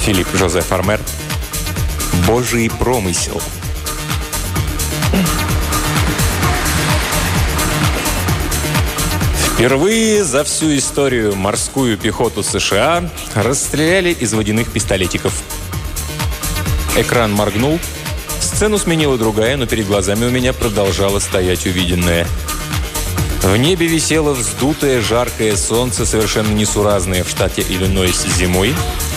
Филипп Жозеф Армер. Божий промысел. Впервые за всю историю морскую пехоту США расстреляли из водяных пистолетиков. Экран моргнул, сцену сменила другая, но перед глазами у меня продолжало стоять увиденное. В небе висело вздутое жаркое солнце, совершенно несуразное в штате Иллинойс зимой,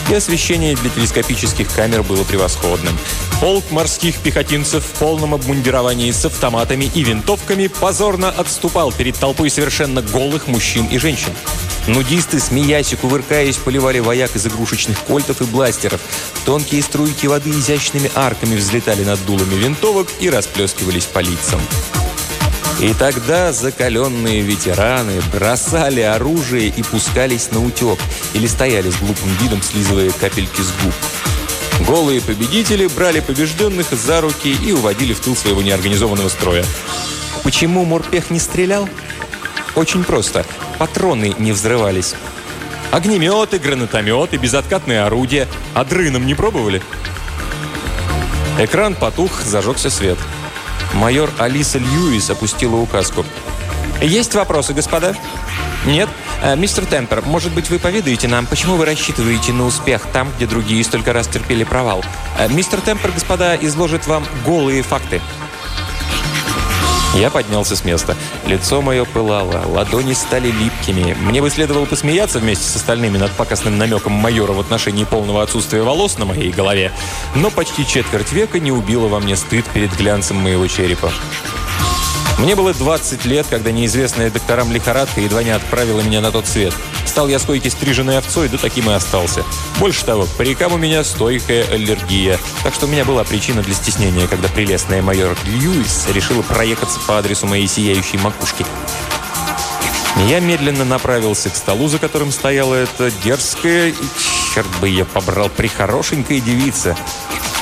и освещение для телескопических камер было превосходным. Полк морских пехотинцев в полном обмундировании с автоматами и винтовками позорно отступал перед толпой совершенно голых мужчин и женщин. Нудисты, смеясь и кувыркаясь, поливали вояк из игрушечных кольтов и бластеров. Тонкие струйки воды изящными арками взлетали над дулами винтовок и расплескивались по лицам. И тогда закаленные ветераны бросали оружие и пускались на утек, или стояли с глупым видом, слизывая капельки с губ. Голые победители брали побежденных за руки и уводили в тыл своего неорганизованного строя. Почему Морпех не стрелял? Очень просто. Патроны не взрывались. Огнеметы, гранатометы, безоткатные орудия. А дрыном не пробовали? Экран потух, зажегся свет. Майор Алиса Льюис опустила указку. «Есть вопросы, господа?» «Нет? Э, мистер Темпер, может быть, вы поведаете нам, почему вы рассчитываете на успех там, где другие столько раз терпели провал? Э, мистер Темпер, господа, изложит вам голые факты». Я поднялся с места. Лицо мое пылало, ладони стали липкими. Мне бы следовало посмеяться вместе с остальными над пакостным намеком майора в отношении полного отсутствия волос на моей голове, но почти четверть века не убило во мне стыд перед глянцем моего черепа. Мне было 20 лет, когда неизвестная докторам лихорадка едва не отправила меня на тот свет. Стал я стойкой стриженной овцой, да таким и остался. Больше того, к парикам у меня стойкая аллергия. Так что у меня была причина для стеснения, когда прелестная майор Льюис решила проехаться по адресу моей сияющей макушки. Я медленно направился к столу, за которым стояла эта дерзкая черт бы я побрал, прихорошенькая девица.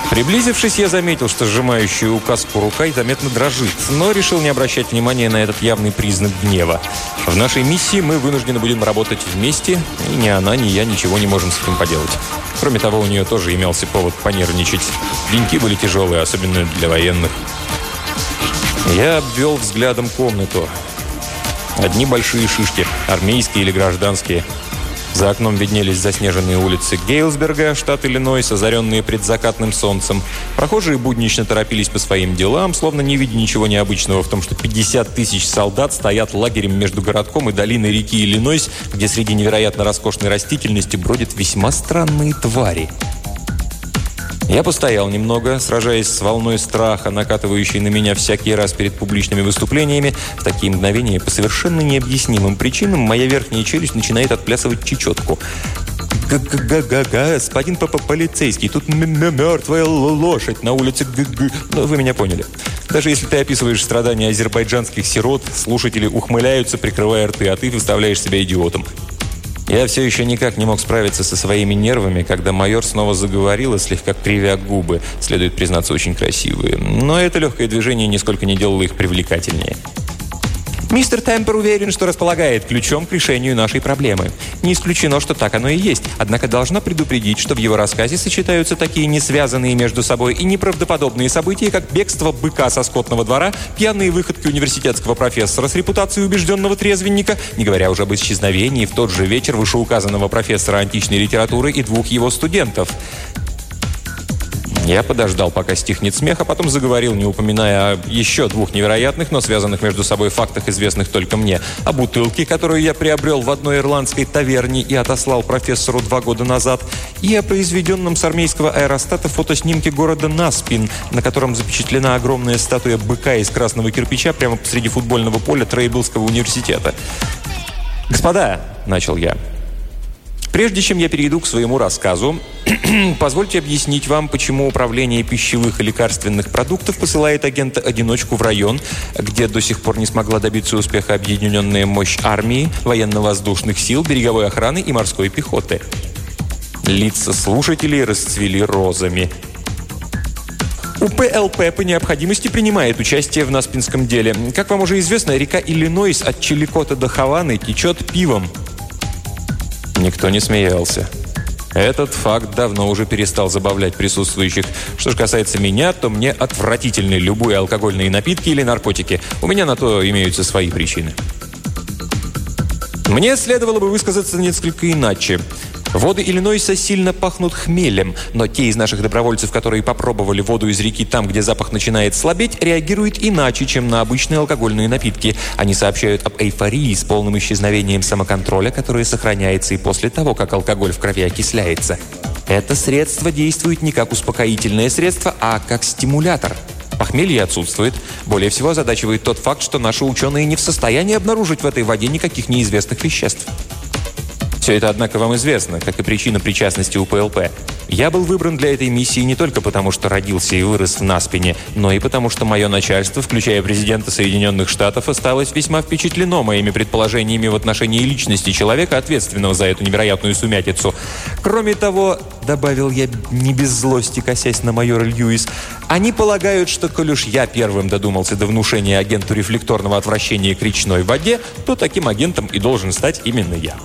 Приблизившись, я заметил, что сжимающая указку рука заметно дрожит, но решил не обращать внимания на этот явный признак гнева. В нашей миссии мы вынуждены будем работать вместе, и ни она, ни я ничего не можем с этим поделать. Кроме того, у нее тоже имелся повод понервничать. Деньки были тяжелые, особенно для военных. Я обвел взглядом комнату. Одни большие шишки, армейские или гражданские – за окном виднелись заснеженные улицы Гейлсберга, штат Иллинойс, озаренные предзакатным солнцем. Прохожие буднично торопились по своим делам, словно не видя ничего необычного в том, что 50 тысяч солдат стоят лагерем между городком и долиной реки Иллинойс, где среди невероятно роскошной растительности бродят весьма странные твари. Я постоял немного, сражаясь с волной страха, накатывающей на меня всякий раз перед публичными выступлениями. В такие мгновения по совершенно необъяснимым причинам моя верхняя челюсть начинает отплясывать чечетку. Га-га-га-га, господин папа полицейский, тут мертвая лошадь на улице г г Ну, вы меня поняли. Даже если ты описываешь страдания азербайджанских сирот, слушатели ухмыляются, прикрывая рты, а ты выставляешь себя идиотом. Я все еще никак не мог справиться со своими нервами, когда майор снова заговорил и слегка кривя губы, следует признаться, очень красивые. Но это легкое движение нисколько не делало их привлекательнее. Мистер Темпер уверен, что располагает ключом к решению нашей проблемы. Не исключено, что так оно и есть, однако должна предупредить, что в его рассказе сочетаются такие несвязанные между собой и неправдоподобные события, как бегство быка со скотного двора, пьяные выходки университетского профессора с репутацией убежденного трезвенника, не говоря уже об исчезновении в тот же вечер вышеуказанного профессора античной литературы и двух его студентов. Я подождал, пока стихнет смех, а потом заговорил, не упоминая о еще двух невероятных, но связанных между собой фактах, известных только мне. О бутылке, которую я приобрел в одной ирландской таверне и отослал профессору два года назад, и о произведенном с армейского аэростата фотоснимке города Наспин, на котором запечатлена огромная статуя быка из красного кирпича прямо посреди футбольного поля Трейблского университета. «Господа», — начал я, — Прежде чем я перейду к своему рассказу, позвольте объяснить вам, почему Управление пищевых и лекарственных продуктов посылает агента-одиночку в район, где до сих пор не смогла добиться успеха объединенная мощь армии, военно-воздушных сил, береговой охраны и морской пехоты. Лица слушателей расцвели розами. УПЛП по необходимости принимает участие в Наспинском деле. Как вам уже известно, река Иллинойс от Чиликота до Хаваны течет пивом – Никто не смеялся. Этот факт давно уже перестал забавлять присутствующих. Что же касается меня, то мне отвратительны любые алкогольные напитки или наркотики. У меня на то имеются свои причины. Мне следовало бы высказаться несколько иначе. Воды Иллинойса сильно пахнут хмелем, но те из наших добровольцев, которые попробовали воду из реки там, где запах начинает слабеть, реагируют иначе, чем на обычные алкогольные напитки. Они сообщают об эйфории с полным исчезновением самоконтроля, которое сохраняется и после того, как алкоголь в крови окисляется. Это средство действует не как успокоительное средство, а как стимулятор. Похмелье отсутствует. Более всего озадачивает тот факт, что наши ученые не в состоянии обнаружить в этой воде никаких неизвестных веществ. Все это, однако, вам известно, как и причина причастности УПЛП. Я был выбран для этой миссии не только потому, что родился и вырос в Наспине, но и потому, что мое начальство, включая президента Соединенных Штатов, осталось весьма впечатлено моими предположениями в отношении личности человека, ответственного за эту невероятную сумятицу. Кроме того, добавил я не без злости, косясь на майора Льюис, они полагают, что, коль уж я первым додумался до внушения агенту рефлекторного отвращения к речной воде, то таким агентом и должен стать именно я.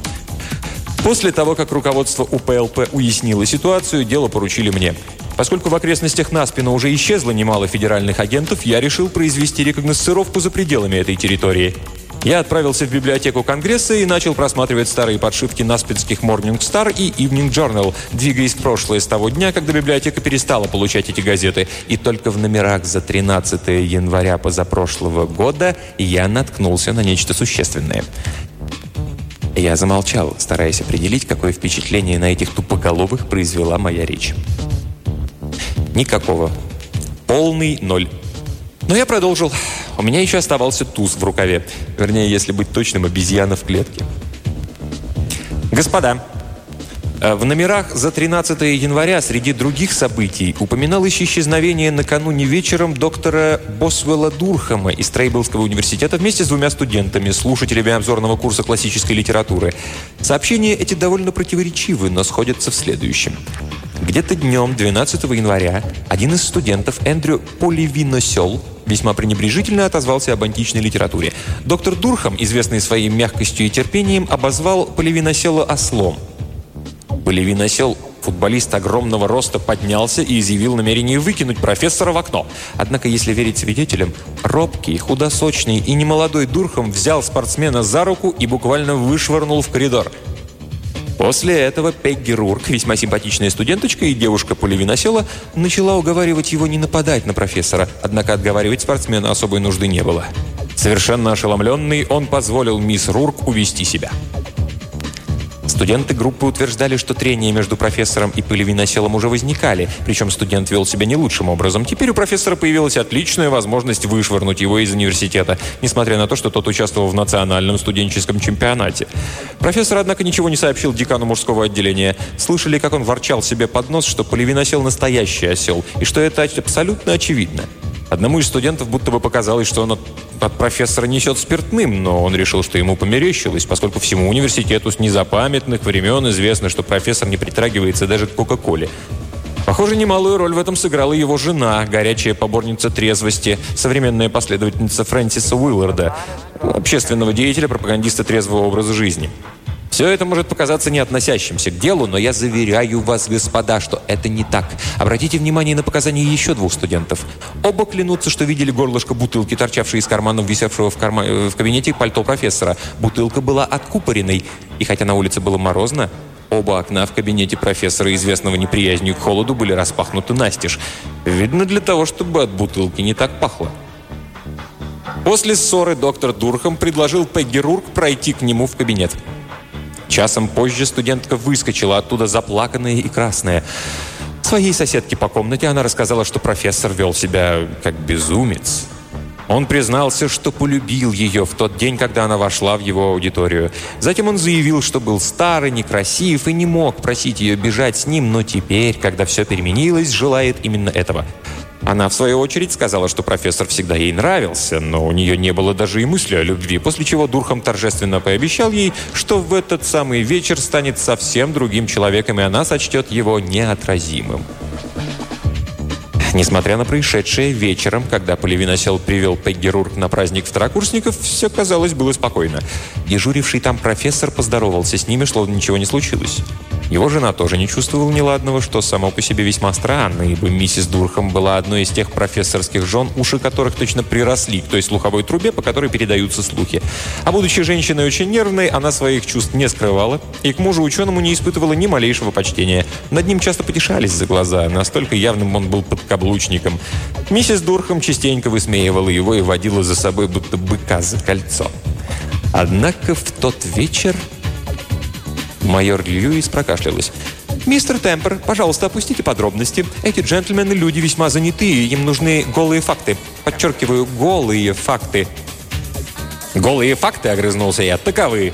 После того, как руководство УПЛП уяснило ситуацию, дело поручили мне. Поскольку в окрестностях Наспина уже исчезло немало федеральных агентов, я решил произвести рекогносцировку за пределами этой территории. Я отправился в библиотеку Конгресса и начал просматривать старые подшивки наспинских Morning Star и Evening Journal, двигаясь в прошлое с того дня, когда библиотека перестала получать эти газеты. И только в номерах за 13 января позапрошлого года я наткнулся на нечто существенное. Я замолчал, стараясь определить, какое впечатление на этих тупоголовых произвела моя речь. Никакого. Полный ноль. Но я продолжил. У меня еще оставался туз в рукаве. Вернее, если быть точным, обезьяна в клетке. «Господа, в номерах за 13 января среди других событий упоминалось исчезновение накануне вечером доктора Босвелла Дурхама из Трейблского университета вместе с двумя студентами, слушателями обзорного курса классической литературы. Сообщения эти довольно противоречивы, но сходятся в следующем. Где-то днем 12 января один из студентов, Эндрю Поливиносел, весьма пренебрежительно отозвался об античной литературе. Доктор Дурхам, известный своей мягкостью и терпением, обозвал Поливиносела ослом – Полевин осел, футболист огромного роста поднялся и изъявил намерение выкинуть профессора в окно. Однако, если верить свидетелям, робкий, худосочный и немолодой Дурхам взял спортсмена за руку и буквально вышвырнул в коридор. После этого Пегги Рурк, весьма симпатичная студенточка и девушка Полевиносела, начала уговаривать его не нападать на профессора, однако отговаривать спортсмена особой нужды не было. Совершенно ошеломленный, он позволил мисс Рурк увести себя. Студенты группы утверждали, что трения между профессором и пылевиноселом уже возникали, причем студент вел себя не лучшим образом. Теперь у профессора появилась отличная возможность вышвырнуть его из университета, несмотря на то, что тот участвовал в национальном студенческом чемпионате. Профессор, однако, ничего не сообщил декану мужского отделения. Слышали, как он ворчал себе под нос, что пылевиносел настоящий осел, и что это абсолютно очевидно. Одному из студентов будто бы показалось, что он от профессора несет спиртным, но он решил, что ему померещилось, поскольку всему университету с незапамятных времен известно, что профессор не притрагивается даже к Кока-Коле. Похоже, немалую роль в этом сыграла его жена, горячая поборница трезвости, современная последовательница Фрэнсиса Уилларда, общественного деятеля, пропагандиста трезвого образа жизни. Все это может показаться не относящимся к делу, но я заверяю вас, господа, что это не так. Обратите внимание на показания еще двух студентов. Оба клянутся, что видели горлышко бутылки, торчавшей из карманов, висевшего в, карма... Э, в кабинете пальто профессора. Бутылка была откупоренной, и хотя на улице было морозно, Оба окна в кабинете профессора, известного неприязнью к холоду, были распахнуты настежь. Видно для того, чтобы от бутылки не так пахло. После ссоры доктор Дурхам предложил Пегги Рурк пройти к нему в кабинет. Часом позже студентка выскочила оттуда заплаканная и красная. Своей соседке по комнате она рассказала, что профессор вел себя как безумец. Он признался, что полюбил ее в тот день, когда она вошла в его аудиторию. Затем он заявил, что был старый, некрасив и не мог просить ее бежать с ним, но теперь, когда все переменилось, желает именно этого – она, в свою очередь, сказала, что профессор всегда ей нравился, но у нее не было даже и мысли о любви, после чего Дурхам торжественно пообещал ей, что в этот самый вечер станет совсем другим человеком, и она сочтет его неотразимым. Несмотря на происшедшее вечером, когда Поливиносел привел Пегги Рурк на праздник второкурсников, все, казалось, было спокойно. Дежуривший там профессор поздоровался с ними, словно ничего не случилось. Его жена тоже не чувствовала неладного, что само по себе весьма странно, ибо миссис Дурхам была одной из тех профессорских жен, уши которых точно приросли к той слуховой трубе, по которой передаются слухи. А будучи женщиной очень нервной, она своих чувств не скрывала и к мужу ученому не испытывала ни малейшего почтения. Над ним часто потешались за глаза, настолько явным он был подкаблучником. Миссис Дурхам частенько высмеивала его и водила за собой будто быка за кольцо. Однако в тот вечер Майор Льюис прокашлялась. «Мистер Темпер, пожалуйста, опустите подробности. Эти джентльмены люди весьма занятые, им нужны голые факты. Подчеркиваю, голые факты». «Голые факты?» – огрызнулся я. «Таковы».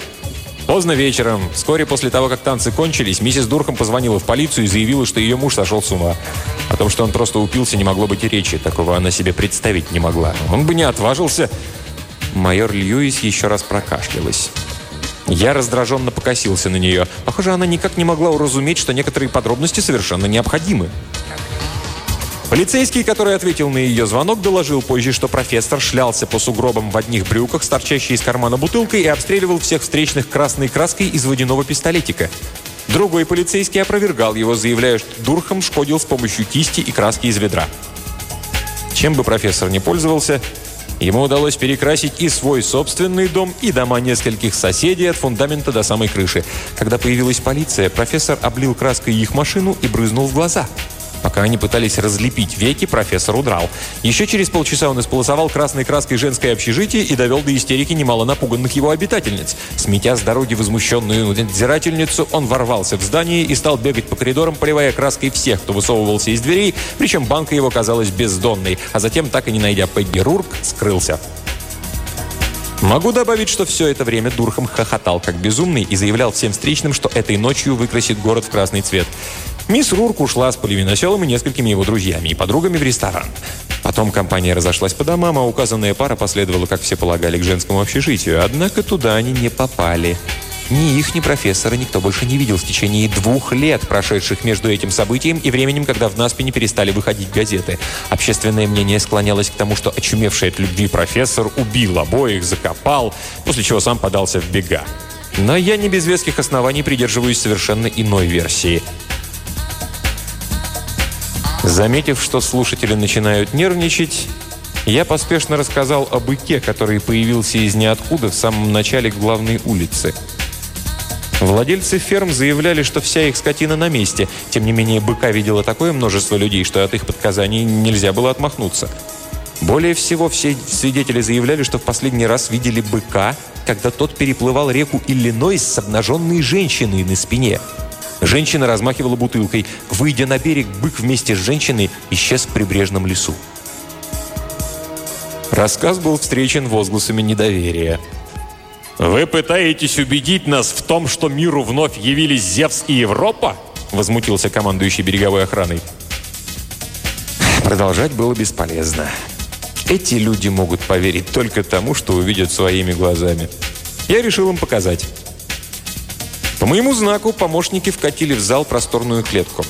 Поздно вечером, вскоре после того, как танцы кончились, миссис Дурхам позвонила в полицию и заявила, что ее муж сошел с ума. О том, что он просто упился, не могло быть и речи. Такого она себе представить не могла. Он бы не отважился. Майор Льюис еще раз прокашлялась. Я раздраженно покосился на нее. Похоже, она никак не могла уразуметь, что некоторые подробности совершенно необходимы. Полицейский, который ответил на ее звонок, доложил позже, что профессор шлялся по сугробам в одних брюках с торчащей из кармана бутылкой и обстреливал всех встречных красной краской из водяного пистолетика. Другой полицейский опровергал его, заявляя, что Дурхам шкодил с помощью кисти и краски из ведра. Чем бы профессор не пользовался, Ему удалось перекрасить и свой собственный дом, и дома нескольких соседей от фундамента до самой крыши. Когда появилась полиция, профессор облил краской их машину и брызнул в глаза – Пока они пытались разлепить веки, профессор удрал. Еще через полчаса он исполосовал красной краской женское общежитие и довел до истерики немало напуганных его обитательниц. Сметя с дороги возмущенную надзирательницу, он ворвался в здание и стал бегать по коридорам, поливая краской всех, кто высовывался из дверей, причем банка его казалась бездонной, а затем, так и не найдя Пегги Рурк, скрылся. Могу добавить, что все это время Дурхам хохотал как безумный и заявлял всем встречным, что этой ночью выкрасит город в красный цвет. Мисс Рурк ушла с Поливиноселом и несколькими его друзьями и подругами в ресторан. Потом компания разошлась по домам, а указанная пара последовала, как все полагали, к женскому общежитию. Однако туда они не попали. Ни их, ни профессора никто больше не видел в течение двух лет, прошедших между этим событием и временем, когда в Наспине перестали выходить газеты. Общественное мнение склонялось к тому, что очумевший от любви профессор убил обоих, закопал, после чего сам подался в бега. Но я не без веских оснований придерживаюсь совершенно иной версии – Заметив, что слушатели начинают нервничать, я поспешно рассказал о быке, который появился из ниоткуда в самом начале главной улицы. Владельцы ферм заявляли, что вся их скотина на месте. Тем не менее, быка видело такое множество людей, что от их подказаний нельзя было отмахнуться. Более всего, все свидетели заявляли, что в последний раз видели быка, когда тот переплывал реку Иллинойс с обнаженной женщиной на спине – Женщина размахивала бутылкой. Выйдя на берег, бык вместе с женщиной исчез в прибрежном лесу. Рассказ был встречен возгласами недоверия. «Вы пытаетесь убедить нас в том, что миру вновь явились Зевс и Европа?» Возмутился командующий береговой охраной. Продолжать было бесполезно. Эти люди могут поверить только тому, что увидят своими глазами. Я решил им показать. По моему знаку помощники вкатили в зал просторную клетку.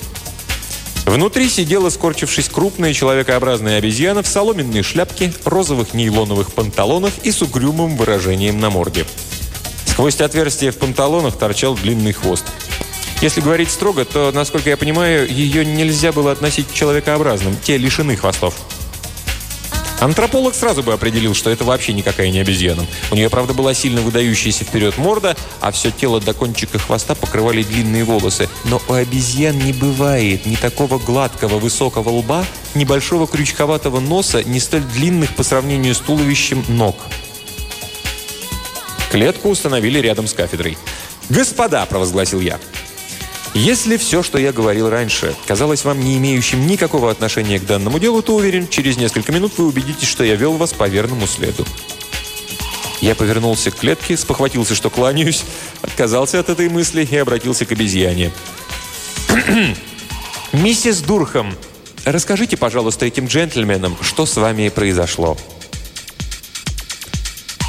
Внутри сидела, скорчившись, крупная человекообразная обезьяна в соломенной шляпке, розовых нейлоновых панталонах и с угрюмым выражением на морде. Сквозь отверстие в панталонах торчал длинный хвост. Если говорить строго, то, насколько я понимаю, ее нельзя было относить к человекообразным, те лишены хвостов. Антрополог сразу бы определил, что это вообще никакая не обезьяна. У нее, правда, была сильно выдающаяся вперед морда, а все тело до кончика хвоста покрывали длинные волосы. Но у обезьян не бывает ни такого гладкого высокого лба, ни большого крючковатого носа, ни столь длинных по сравнению с туловищем ног. Клетку установили рядом с кафедрой. «Господа!» – провозгласил я. Если все, что я говорил раньше, казалось вам не имеющим никакого отношения к данному делу, то уверен, через несколько минут вы убедитесь, что я вел вас по верному следу. Я повернулся к клетке, спохватился, что кланяюсь, отказался от этой мысли и обратился к обезьяне. «Миссис Дурхам, расскажите, пожалуйста, этим джентльменам, что с вами произошло?»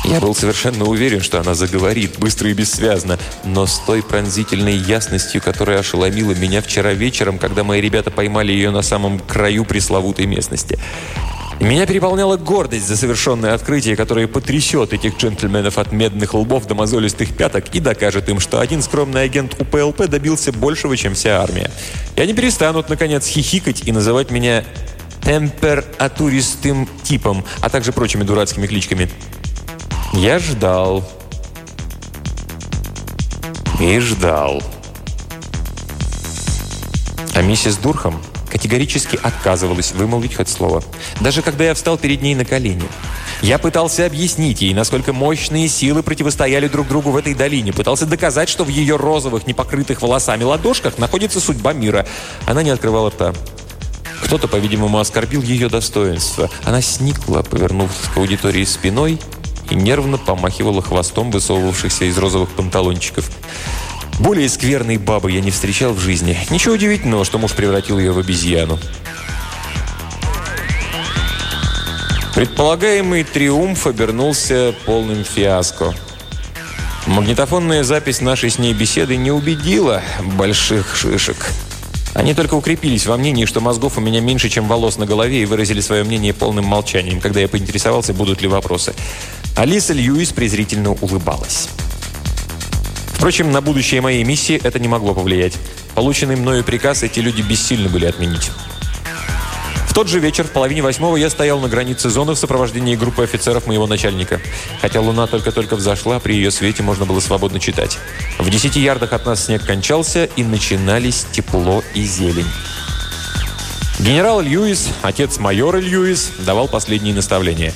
Я был совершенно уверен, что она заговорит, быстро и бессвязно, но с той пронзительной ясностью, которая ошеломила меня вчера вечером, когда мои ребята поймали ее на самом краю пресловутой местности. Меня переполняла гордость за совершенное открытие, которое потрясет этих джентльменов от медных лбов до мозолистых пяток и докажет им, что один скромный агент УПЛП добился большего, чем вся армия. И они перестанут, наконец, хихикать и называть меня температуристым типом, а также прочими дурацкими кличками. Я ждал. И ждал. А миссис Дурхам категорически отказывалась вымолвить хоть слово. Даже когда я встал перед ней на колени. Я пытался объяснить ей, насколько мощные силы противостояли друг другу в этой долине. Пытался доказать, что в ее розовых, непокрытых волосами ладошках находится судьба мира. Она не открывала рта. Кто-то, по-видимому, оскорбил ее достоинство. Она сникла, повернувшись к аудитории спиной и нервно помахивала хвостом высовывавшихся из розовых панталончиков. Более скверной бабы я не встречал в жизни. Ничего удивительного, что муж превратил ее в обезьяну. Предполагаемый триумф обернулся полным фиаско. Магнитофонная запись нашей с ней беседы не убедила больших шишек. Они только укрепились во мнении, что мозгов у меня меньше, чем волос на голове, и выразили свое мнение полным молчанием, когда я поинтересовался, будут ли вопросы. Алиса Льюис презрительно улыбалась. Впрочем, на будущее моей миссии это не могло повлиять. Полученный мною приказ эти люди бессильны были отменить. В тот же вечер, в половине восьмого, я стоял на границе зоны в сопровождении группы офицеров моего начальника. Хотя луна только-только взошла, при ее свете можно было свободно читать. В десяти ярдах от нас снег кончался, и начинались тепло и зелень. Генерал Льюис, отец майора Льюис, давал последние наставления.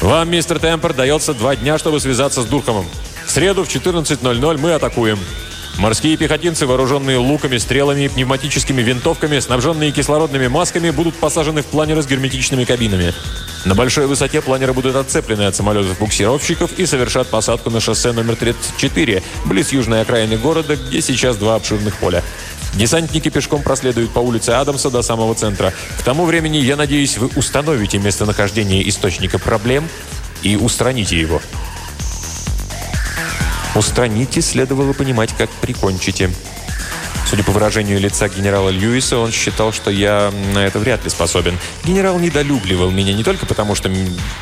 «Вам, мистер Темпер, дается два дня, чтобы связаться с Дурхамом. В среду в 14.00 мы атакуем. Морские пехотинцы, вооруженные луками, стрелами и пневматическими винтовками, снабженные кислородными масками, будут посажены в планеры с герметичными кабинами. На большой высоте планеры будут отцеплены от самолетов-буксировщиков и совершат посадку на шоссе номер 34, близ южной окраины города, где сейчас два обширных поля. Десантники пешком проследуют по улице Адамса до самого центра. К тому времени, я надеюсь, вы установите местонахождение источника проблем и устраните его. Устраните следовало понимать, как прикончите. Судя по выражению лица генерала Льюиса, он считал, что я на это вряд ли способен. Генерал недолюбливал меня не только потому, что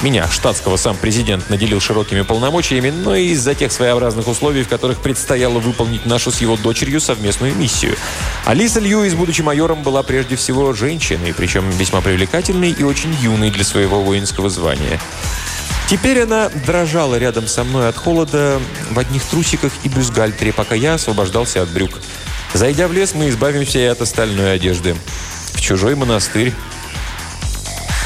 меня, штатского, сам президент наделил широкими полномочиями, но и из-за тех своеобразных условий, в которых предстояло выполнить нашу с его дочерью совместную миссию. Алиса Льюис, будучи майором, была прежде всего женщиной, причем весьма привлекательной и очень юной для своего воинского звания. Теперь она дрожала рядом со мной от холода в одних трусиках и бюстгальтере, пока я освобождался от брюк. Зайдя в лес, мы избавимся и от остальной одежды. В чужой монастырь.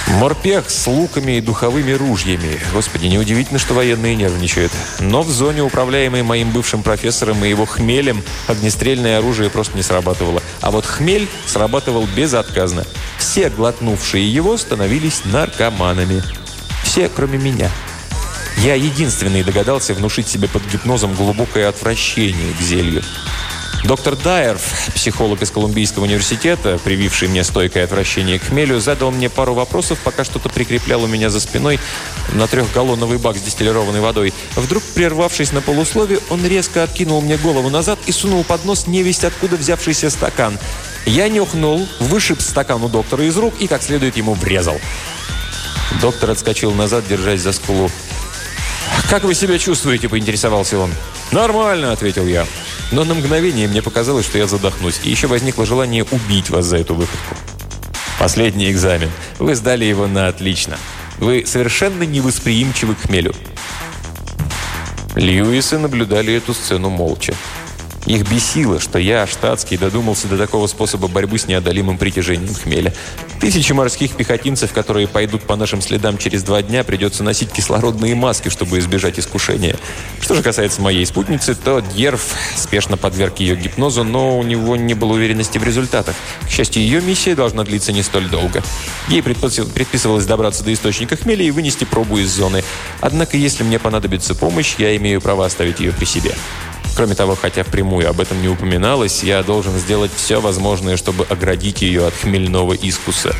Морпех с луками и духовыми ружьями. Господи, неудивительно, что военные нервничают. Но в зоне, управляемой моим бывшим профессором и его хмелем, огнестрельное оружие просто не срабатывало. А вот хмель срабатывал безотказно. Все, глотнувшие его, становились наркоманами. Все, кроме меня. Я единственный догадался внушить себе под гипнозом глубокое отвращение к зелью. Доктор Дайер, психолог из Колумбийского университета, прививший мне стойкое отвращение к хмелю, задал мне пару вопросов, пока что-то прикреплял у меня за спиной на трехгаллоновый бак с дистиллированной водой. Вдруг, прервавшись на полуслове, он резко откинул мне голову назад и сунул под нос невесть откуда взявшийся стакан. Я нюхнул, вышиб стакан у доктора из рук и как следует ему врезал. Доктор отскочил назад, держась за скулу. «Как вы себя чувствуете?» – поинтересовался он. «Нормально», – ответил я. Но на мгновение мне показалось, что я задохнусь, и еще возникло желание убить вас за эту выходку. Последний экзамен. Вы сдали его на отлично. Вы совершенно невосприимчивы к хмелю. Льюисы наблюдали эту сцену молча. Их бесило, что я, штатский, додумался до такого способа борьбы с неодолимым притяжением хмеля. Тысячи морских пехотинцев, которые пойдут по нашим следам через два дня, придется носить кислородные маски, чтобы избежать искушения. Что же касается моей спутницы, то Дьерф спешно подверг ее гипнозу, но у него не было уверенности в результатах. К счастью, ее миссия должна длиться не столь долго. Ей предписывалось добраться до источника хмеля и вынести пробу из зоны. Однако, если мне понадобится помощь, я имею право оставить ее при себе. Кроме того, хотя впрямую об этом не упоминалось, я должен сделать все возможное, чтобы оградить ее от хмельного искуса.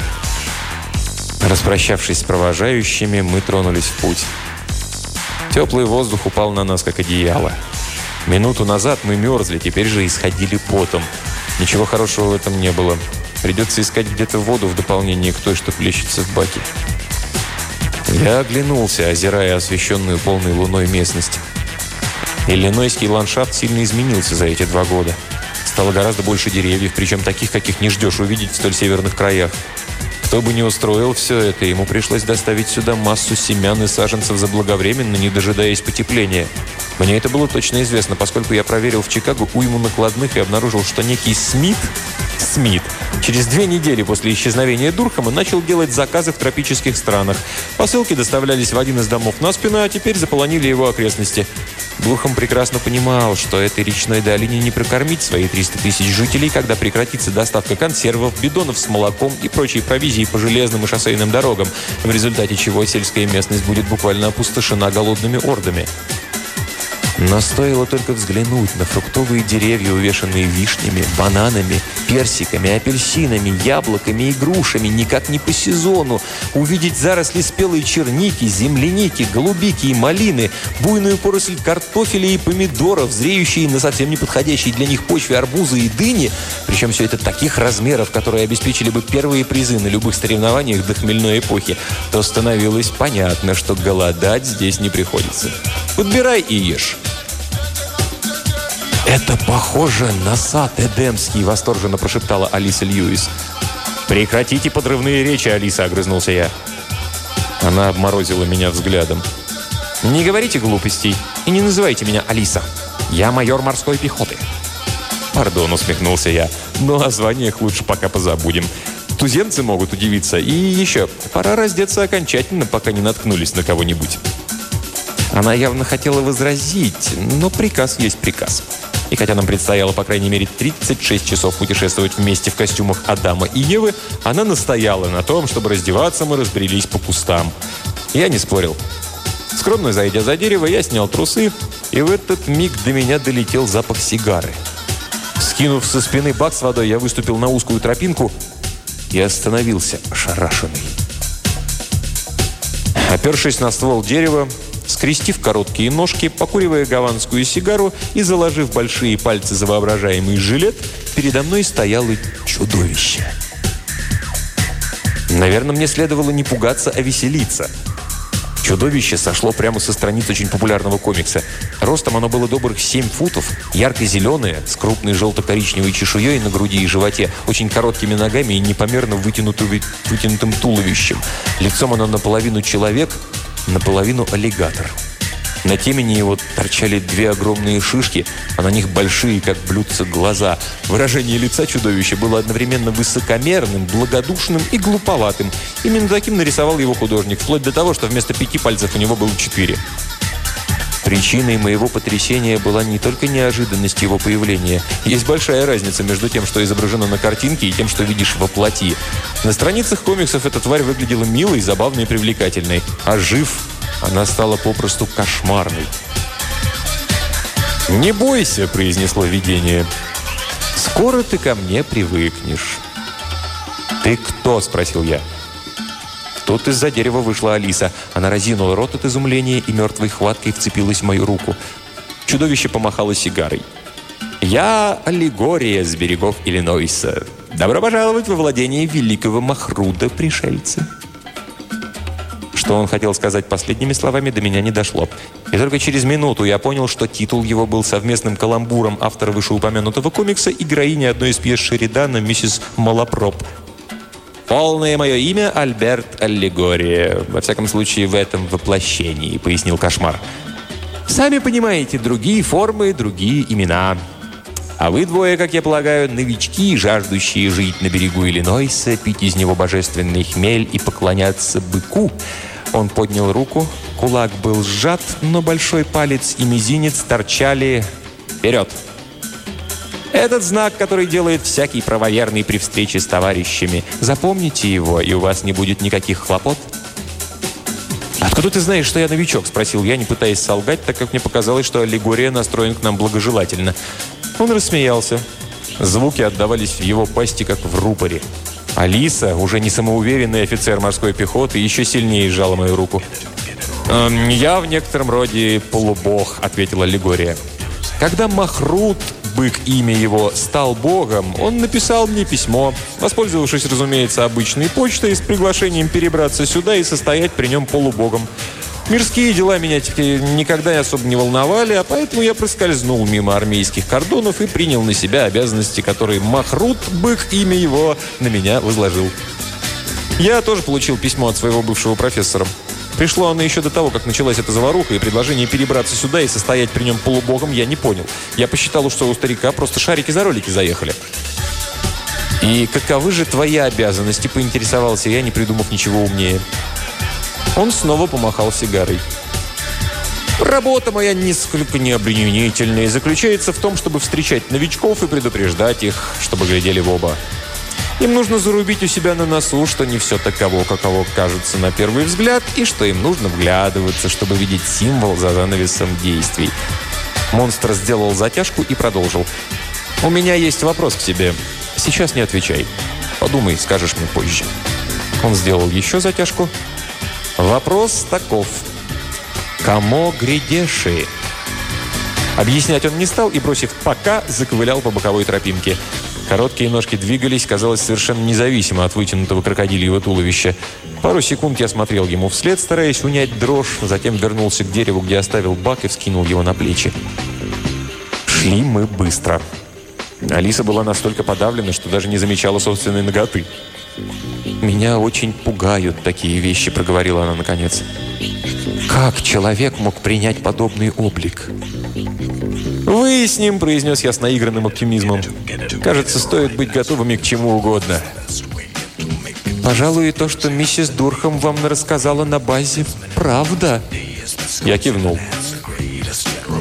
Распрощавшись с провожающими, мы тронулись в путь. Теплый воздух упал на нас, как одеяло. Минуту назад мы мерзли, теперь же исходили потом. Ничего хорошего в этом не было. Придется искать где-то воду в дополнение к той, что плещется в баке. Я оглянулся, озирая освещенную полной луной местность. Иллинойский ландшафт сильно изменился за эти два года. Стало гораздо больше деревьев, причем таких, каких не ждешь увидеть в столь северных краях. Кто бы ни устроил все это, ему пришлось доставить сюда массу семян и саженцев заблаговременно, не дожидаясь потепления. Мне это было точно известно, поскольку я проверил в Чикаго уйму накладных и обнаружил, что некий Смит, Смит, через две недели после исчезновения Дурхама начал делать заказы в тропических странах. Посылки доставлялись в один из домов на спину, а теперь заполонили его окрестности. Дурхам прекрасно понимал, что этой речной долине не прокормить свои 300 тысяч жителей, когда прекратится доставка консервов, бидонов с молоком и прочей провизии по железным и шоссейным дорогам, в результате чего сельская местность будет буквально опустошена голодными ордами. Но стоило только взглянуть на фруктовые деревья, увешанные вишнями, бананами, персиками, апельсинами, яблоками и грушами, никак не по сезону, увидеть заросли спелой черники, земляники, голубики и малины, буйную поросль картофеля и помидоров, зреющие на совсем неподходящей для них почве арбузы и дыни, причем все это таких размеров, которые обеспечили бы первые призы на любых соревнованиях до хмельной эпохи, то становилось понятно, что голодать здесь не приходится. Подбирай и ешь. «Это похоже на сад Эдемский», – восторженно прошептала Алиса Льюис. «Прекратите подрывные речи, Алиса», – огрызнулся я. Она обморозила меня взглядом. «Не говорите глупостей и не называйте меня Алиса. Я майор морской пехоты». «Пардон», – усмехнулся я. «Но о званиях лучше пока позабудем. Туземцы могут удивиться. И еще, пора раздеться окончательно, пока не наткнулись на кого-нибудь». Она явно хотела возразить, но приказ есть приказ. И хотя нам предстояло, по крайней мере, 36 часов путешествовать вместе в костюмах Адама и Евы, она настояла на том, чтобы раздеваться мы разбрелись по кустам. Я не спорил. Скромно зайдя за дерево, я снял трусы, и в этот миг до меня долетел запах сигары. Скинув со спины бак с водой, я выступил на узкую тропинку и остановился, ошарашенный. Опершись на ствол дерева, Скрестив короткие ножки, покуривая гаванскую сигару и заложив большие пальцы за воображаемый жилет, передо мной стояло чудовище. Наверное, мне следовало не пугаться, а веселиться. Чудовище сошло прямо со страниц очень популярного комикса. Ростом оно было добрых 7 футов, ярко-зеленое, с крупной желто-коричневой чешуей на груди и животе, очень короткими ногами и непомерно вытянутым туловищем. Лицом оно наполовину человек, наполовину аллигатор. На темени его торчали две огромные шишки, а на них большие, как блюдца, глаза. Выражение лица чудовища было одновременно высокомерным, благодушным и глуповатым. Именно таким нарисовал его художник, вплоть до того, что вместо пяти пальцев у него было четыре. Причиной моего потрясения была не только неожиданность его появления. Есть большая разница между тем, что изображено на картинке, и тем, что видишь во плоти. На страницах комиксов эта тварь выглядела милой, забавной и привлекательной. А жив она стала попросту кошмарной. «Не бойся», — произнесло видение. «Скоро ты ко мне привыкнешь». «Ты кто?» — спросил я. Тут из-за дерева вышла Алиса. Она разинула рот от изумления и мертвой хваткой вцепилась в мою руку. Чудовище помахало сигарой. «Я аллегория с берегов Иллинойса. Добро пожаловать во владение великого Махруда, пришельцы!» Что он хотел сказать последними словами, до меня не дошло. И только через минуту я понял, что титул его был совместным каламбуром автора вышеупомянутого комикса и героини одной из пьес Шеридана, миссис Малапроп. «Полное мое имя – Альберт Аллегория. Во всяком случае, в этом воплощении», – пояснил Кошмар. «Сами понимаете, другие формы, другие имена. А вы двое, как я полагаю, новички, жаждущие жить на берегу Иллинойса, пить из него божественный хмель и поклоняться быку». Он поднял руку, кулак был сжат, но большой палец и мизинец торчали вперед. Этот знак, который делает всякий правоверный при встрече с товарищами. Запомните его, и у вас не будет никаких хлопот. «Откуда ты знаешь, что я новичок?» – спросил я, не пытаясь солгать, так как мне показалось, что аллегория настроен к нам благожелательно. Он рассмеялся. Звуки отдавались в его пасти, как в рупоре. Алиса, уже не самоуверенный офицер морской пехоты, еще сильнее сжала мою руку. «Эм, «Я в некотором роде полубог», — ответила Лигория. «Когда Махрут бык имя его, стал богом, он написал мне письмо, воспользовавшись, разумеется, обычной почтой с приглашением перебраться сюда и состоять при нем полубогом. Мирские дела меня никогда особо не волновали, а поэтому я проскользнул мимо армейских кордонов и принял на себя обязанности, которые Махрут, бык, имя его, на меня возложил. Я тоже получил письмо от своего бывшего профессора. Пришло оно еще до того, как началась эта заваруха, и предложение перебраться сюда и состоять при нем полубогом я не понял. Я посчитал, что у старика просто шарики за ролики заехали. «И каковы же твои обязанности?» – поинтересовался я, не придумав ничего умнее. Он снова помахал сигарой. Работа моя несколько необременительная и заключается в том, чтобы встречать новичков и предупреждать их, чтобы глядели в оба. Им нужно зарубить у себя на носу, что не все таково, каково кажется на первый взгляд, и что им нужно вглядываться, чтобы видеть символ за занавесом действий. Монстр сделал затяжку и продолжил. «У меня есть вопрос к тебе. Сейчас не отвечай. Подумай, скажешь мне позже». Он сделал еще затяжку Вопрос таков. Кому грядеши? Объяснять он не стал и, бросив «пока», заковылял по боковой тропинке. Короткие ножки двигались, казалось, совершенно независимо от вытянутого крокодильего туловища. Пару секунд я смотрел ему вслед, стараясь унять дрожь, затем вернулся к дереву, где оставил бак и вскинул его на плечи. Шли мы быстро. Алиса была настолько подавлена, что даже не замечала собственной ноготы. «Меня очень пугают такие вещи», — проговорила она наконец. «Как человек мог принять подобный облик?» «Выясним», — произнес я с наигранным оптимизмом. «Кажется, стоит быть готовыми к чему угодно». «Пожалуй, то, что миссис Дурхам вам рассказала на базе, правда?» Я кивнул.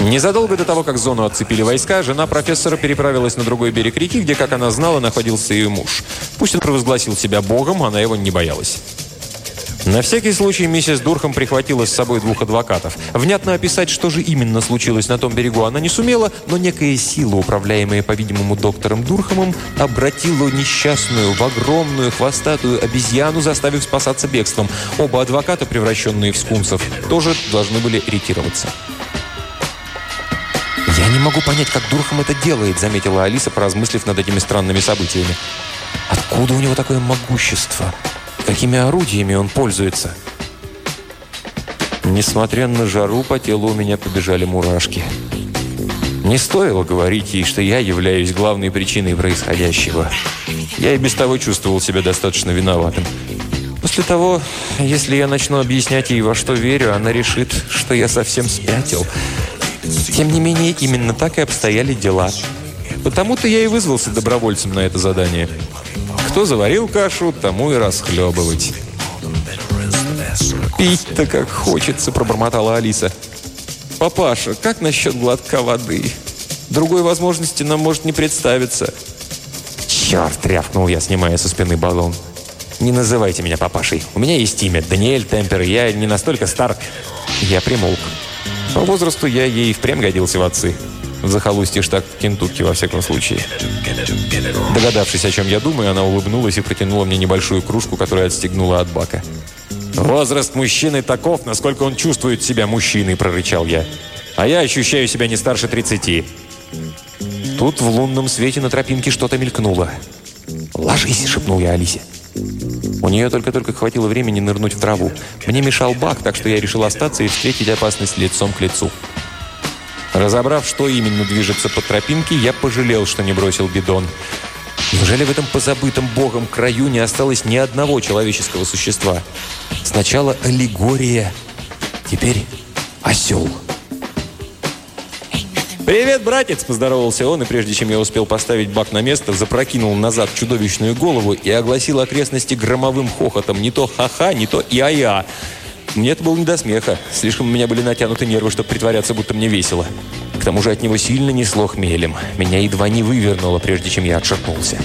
Незадолго до того, как зону отцепили войска, жена профессора переправилась на другой берег реки, где, как она знала, находился ее муж. Пусть он провозгласил себя богом, она его не боялась. На всякий случай миссис Дурхам прихватила с собой двух адвокатов. Внятно описать, что же именно случилось на том берегу, она не сумела, но некая сила, управляемая, по-видимому, доктором Дурхамом, обратила несчастную в огромную хвостатую обезьяну, заставив спасаться бегством. Оба адвоката, превращенные в скунсов, тоже должны были ретироваться. «Я не могу понять, как Дурхам это делает», заметила Алиса, поразмыслив над этими странными событиями. «Откуда у него такое могущество? Какими орудиями он пользуется?» Несмотря на жару, по телу у меня побежали мурашки. Не стоило говорить ей, что я являюсь главной причиной происходящего. Я и без того чувствовал себя достаточно виноватым. После того, если я начну объяснять ей, во что верю, она решит, что я совсем спятил. Тем не менее, именно так и обстояли дела. Потому-то я и вызвался добровольцем на это задание. Кто заварил кашу, тому и расхлебывать. «Пить-то как хочется», — пробормотала Алиса. «Папаша, как насчет глотка воды? Другой возможности нам может не представиться». «Черт!» — рявкнул я, снимая со спины баллон. «Не называйте меня папашей. У меня есть имя. Даниэль Темпер. Я не настолько стар». Я примолк. По возрасту я ей впрямь годился в отцы. В захолустье штат Кентукки, во всяком случае. Догадавшись, о чем я думаю, она улыбнулась и протянула мне небольшую кружку, которую отстегнула от бака. «Возраст мужчины таков, насколько он чувствует себя мужчиной», – прорычал я. «А я ощущаю себя не старше 30. Тут в лунном свете на тропинке что-то мелькнуло. «Ложись!» – шепнул я Алисе. У нее только-только хватило времени нырнуть в траву. Мне мешал бак, так что я решил остаться и встретить опасность лицом к лицу. Разобрав, что именно движется по тропинке, я пожалел, что не бросил бидон. Неужели в этом позабытом богом краю не осталось ни одного человеческого существа? Сначала аллегория, теперь осел. «Привет, братец!» – поздоровался он, и прежде чем я успел поставить бак на место, запрокинул назад чудовищную голову и огласил окрестности громовым хохотом. Не то ха-ха, не то и-а-я. Мне это было не до смеха. Слишком у меня были натянуты нервы, чтобы притворяться, будто мне весело. К тому же от него сильно несло хмелем. Меня едва не вывернуло, прежде чем я отшатнулся.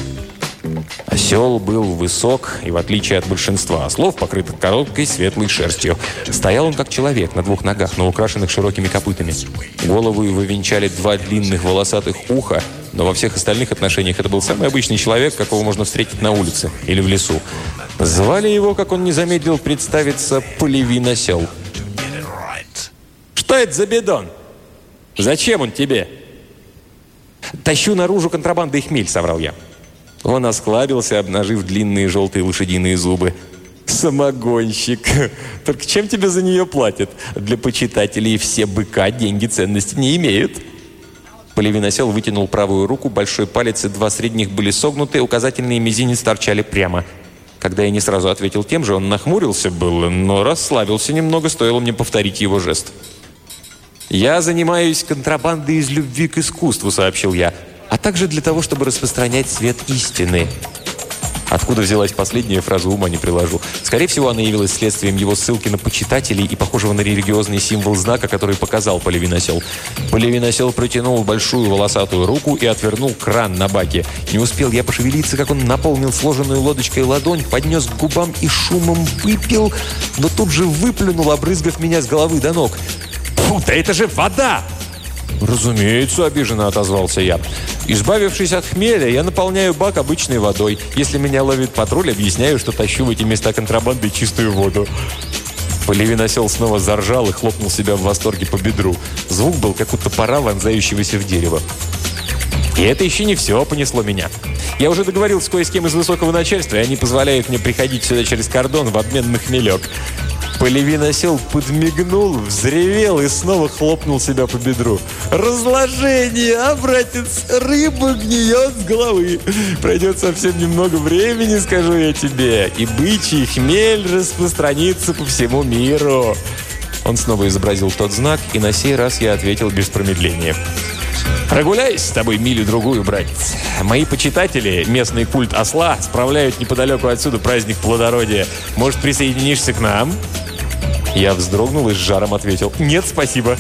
Осел был высок и, в отличие от большинства ослов, покрыт короткой светлой шерстью. Стоял он как человек на двух ногах, но украшенных широкими копытами. Голову его венчали два длинных волосатых уха, но во всех остальных отношениях это был самый обычный человек, какого можно встретить на улице или в лесу. Звали его, как он не замедлил представиться, Полевин Осел. «Что это за бидон? Зачем он тебе?» «Тащу наружу контрабанды и хмель», — соврал я. Он осклабился, обнажив длинные желтые лошадиные зубы. «Самогонщик! Только чем тебе за нее платят? Для почитателей все быка деньги ценности не имеют». Полевиносел вытянул правую руку, большой палец и два средних были согнуты, указательные мизинец торчали прямо. Когда я не сразу ответил тем же, он нахмурился было, но расслабился немного, стоило мне повторить его жест. «Я занимаюсь контрабандой из любви к искусству», — сообщил я, «а также для того, чтобы распространять свет истины». Откуда взялась последняя фраза, ума не приложу. Скорее всего, она явилась следствием его ссылки на почитателей и похожего на религиозный символ знака, который показал Полевиносел. Полевиносел протянул большую волосатую руку и отвернул кран на баке. Не успел я пошевелиться, как он наполнил сложенную лодочкой ладонь, поднес к губам и шумом выпил, но тут же выплюнул, обрызгав меня с головы до ног. «Фу, да это же вода!» «Разумеется», — обиженно отозвался я. «Избавившись от хмеля, я наполняю бак обычной водой. Если меня ловит патруль, объясняю, что тащу в эти места контрабанды чистую воду». Поливиносел снова заржал и хлопнул себя в восторге по бедру. Звук был, как у топора, вонзающегося в дерево. И это еще не все понесло меня. Я уже договорился кое с кем из высокого начальства, и они позволяют мне приходить сюда через кордон в обмен на хмелек. Полевин осел подмигнул, взревел и снова хлопнул себя по бедру. «Разложение, а, братец? Рыба гниет с головы. Пройдет совсем немного времени, скажу я тебе, и бычий хмель распространится по всему миру». Он снова изобразил тот знак, и на сей раз я ответил без промедления. Прогуляюсь с тобой милю-другую, братец. Мои почитатели, местный культ осла, справляют неподалеку отсюда праздник плодородия. Может, присоединишься к нам?» Я вздрогнул и с жаром ответил «Нет, спасибо».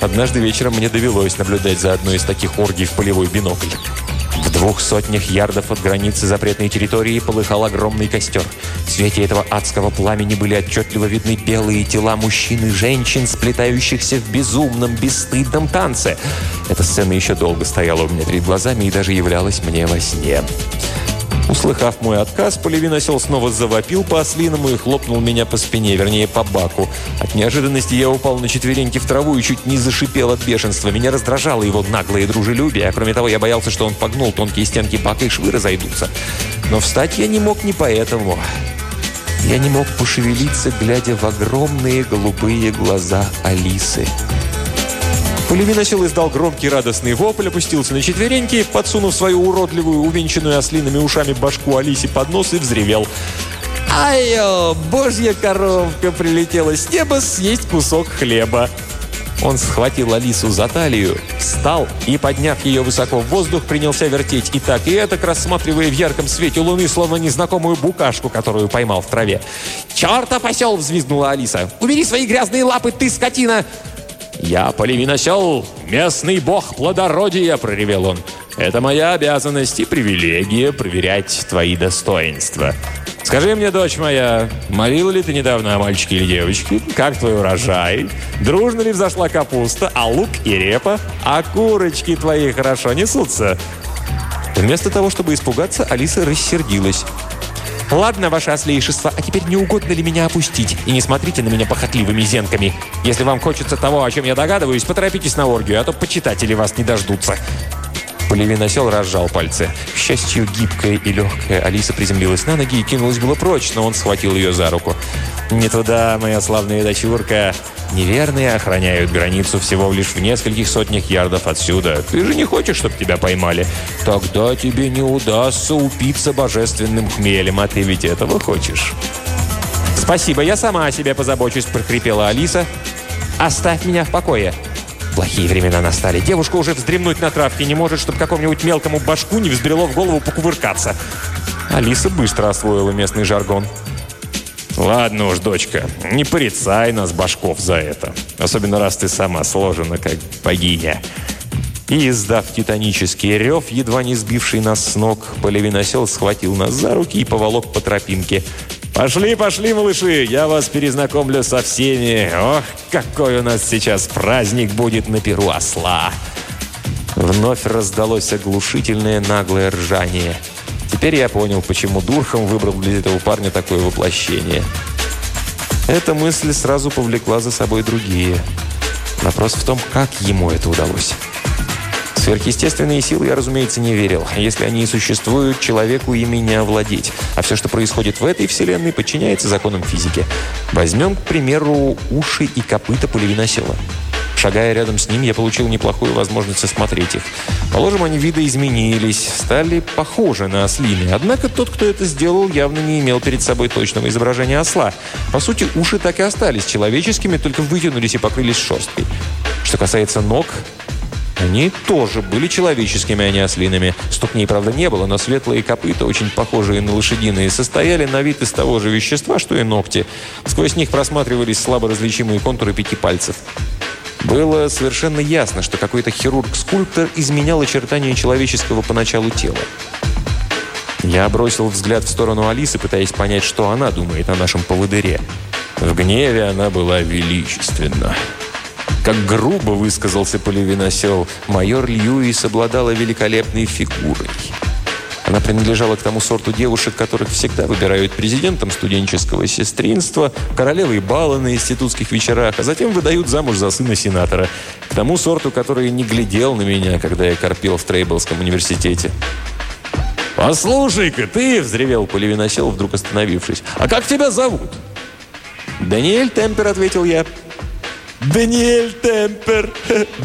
Однажды вечером мне довелось наблюдать за одной из таких оргий в полевой бинокль. В двух сотнях ярдов от границы запретной территории полыхал огромный костер. В свете этого адского пламени были отчетливо видны белые тела мужчин и женщин, сплетающихся в безумном, бесстыдном танце. Эта сцена еще долго стояла у меня перед глазами и даже являлась мне во сне. Услыхав мой отказ, Полевиносел снова завопил по-ослиному и хлопнул меня по спине, вернее, по баку. От неожиданности я упал на четвереньки в траву и чуть не зашипел от бешенства. Меня раздражало его наглое дружелюбие, а кроме того, я боялся, что он погнул тонкие стенки бака и швы разойдутся. Но встать я не мог не поэтому. Я не мог пошевелиться, глядя в огромные голубые глаза Алисы. Полевиносил издал громкий радостный вопль, опустился на четвереньки, подсунув свою уродливую, увенчанную ослиными ушами башку Алисе под нос и взревел. «Ай-ё, божья коровка прилетела с неба съесть кусок хлеба!» Он схватил Алису за талию, встал и, подняв ее высоко в воздух, принялся вертеть и так, и это, рассматривая в ярком свете луны, словно незнакомую букашку, которую поймал в траве. «Черта посел!» – взвизгнула Алиса. «Убери свои грязные лапы, ты скотина!» «Я полевиносел, местный бог плодородия!» – проревел он. «Это моя обязанность и привилегия проверять твои достоинства. Скажи мне, дочь моя, молила ли ты недавно о мальчике или девочке? Как твой урожай? Дружно ли взошла капуста, а лук и репа? А курочки твои хорошо несутся?» Вместо того, чтобы испугаться, Алиса рассердилась. «Ладно, ваше ослейшество, а теперь не угодно ли меня опустить? И не смотрите на меня похотливыми зенками. Если вам хочется того, о чем я догадываюсь, поторопитесь на оргию, а то почитатели вас не дождутся». Полевин осел разжал пальцы. К счастью, гибкая и легкая Алиса приземлилась на ноги и кинулась было прочь, но он схватил ее за руку. «Не туда, моя славная дочурка. Неверные охраняют границу всего лишь в нескольких сотнях ярдов отсюда. Ты же не хочешь, чтобы тебя поймали? Тогда тебе не удастся упиться божественным хмелем, а ты ведь этого хочешь». «Спасибо, я сама о себе позабочусь», – прокрепела Алиса. «Оставь меня в покое». Плохие времена настали. Девушка уже вздремнуть на травке не может, чтобы какому-нибудь мелкому башку не взбрело в голову покувыркаться. Алиса быстро освоила местный жаргон. «Ладно уж, дочка, не порицай нас, башков, за это. Особенно раз ты сама сложена, как богиня». И, издав титанический рев, едва не сбивший нас с ног, полевиносел схватил нас за руки и поволок по тропинке. «Пошли, пошли, малыши, я вас перезнакомлю со всеми. Ох, какой у нас сейчас праздник будет на перу осла!» Вновь раздалось оглушительное наглое ржание. Теперь я понял, почему Дурхам выбрал для этого парня такое воплощение. Эта мысль сразу повлекла за собой другие. Вопрос в том, как ему это удалось. сверхъестественные силы я, разумеется, не верил. Если они и существуют, человеку ими не овладеть. А все, что происходит в этой вселенной, подчиняется законам физики. Возьмем, к примеру, уши и копыта полевиносела. Шагая рядом с ним, я получил неплохую возможность осмотреть их. Положим, они видоизменились, стали похожи на ослины. Однако тот, кто это сделал, явно не имел перед собой точного изображения осла. По сути, уши так и остались человеческими, только вытянулись и покрылись шерсткой. Что касается ног, они тоже были человеческими, а не ослиными. Ступней, правда, не было, но светлые копыта, очень похожие на лошадиные, состояли на вид из того же вещества, что и ногти. Сквозь них просматривались слабо различимые контуры пяти пальцев. Было совершенно ясно, что какой-то хирург-скульптор изменял очертания человеческого поначалу тела. Я бросил взгляд в сторону Алисы, пытаясь понять, что она думает о нашем поводыре. В гневе она была величественна. Как грубо высказался Поливиносел, майор Льюис обладала великолепной фигурой. Она принадлежала к тому сорту девушек, которых всегда выбирают президентом студенческого сестринства, королевой бала на институтских вечерах, а затем выдают замуж за сына сенатора. К тому сорту, который не глядел на меня, когда я корпел в Трейблском университете. «Послушай-ка ты!» – взревел Поливиносел, вдруг остановившись. «А как тебя зовут?» «Даниэль Темпер», – ответил я. «Даниэль Темпер!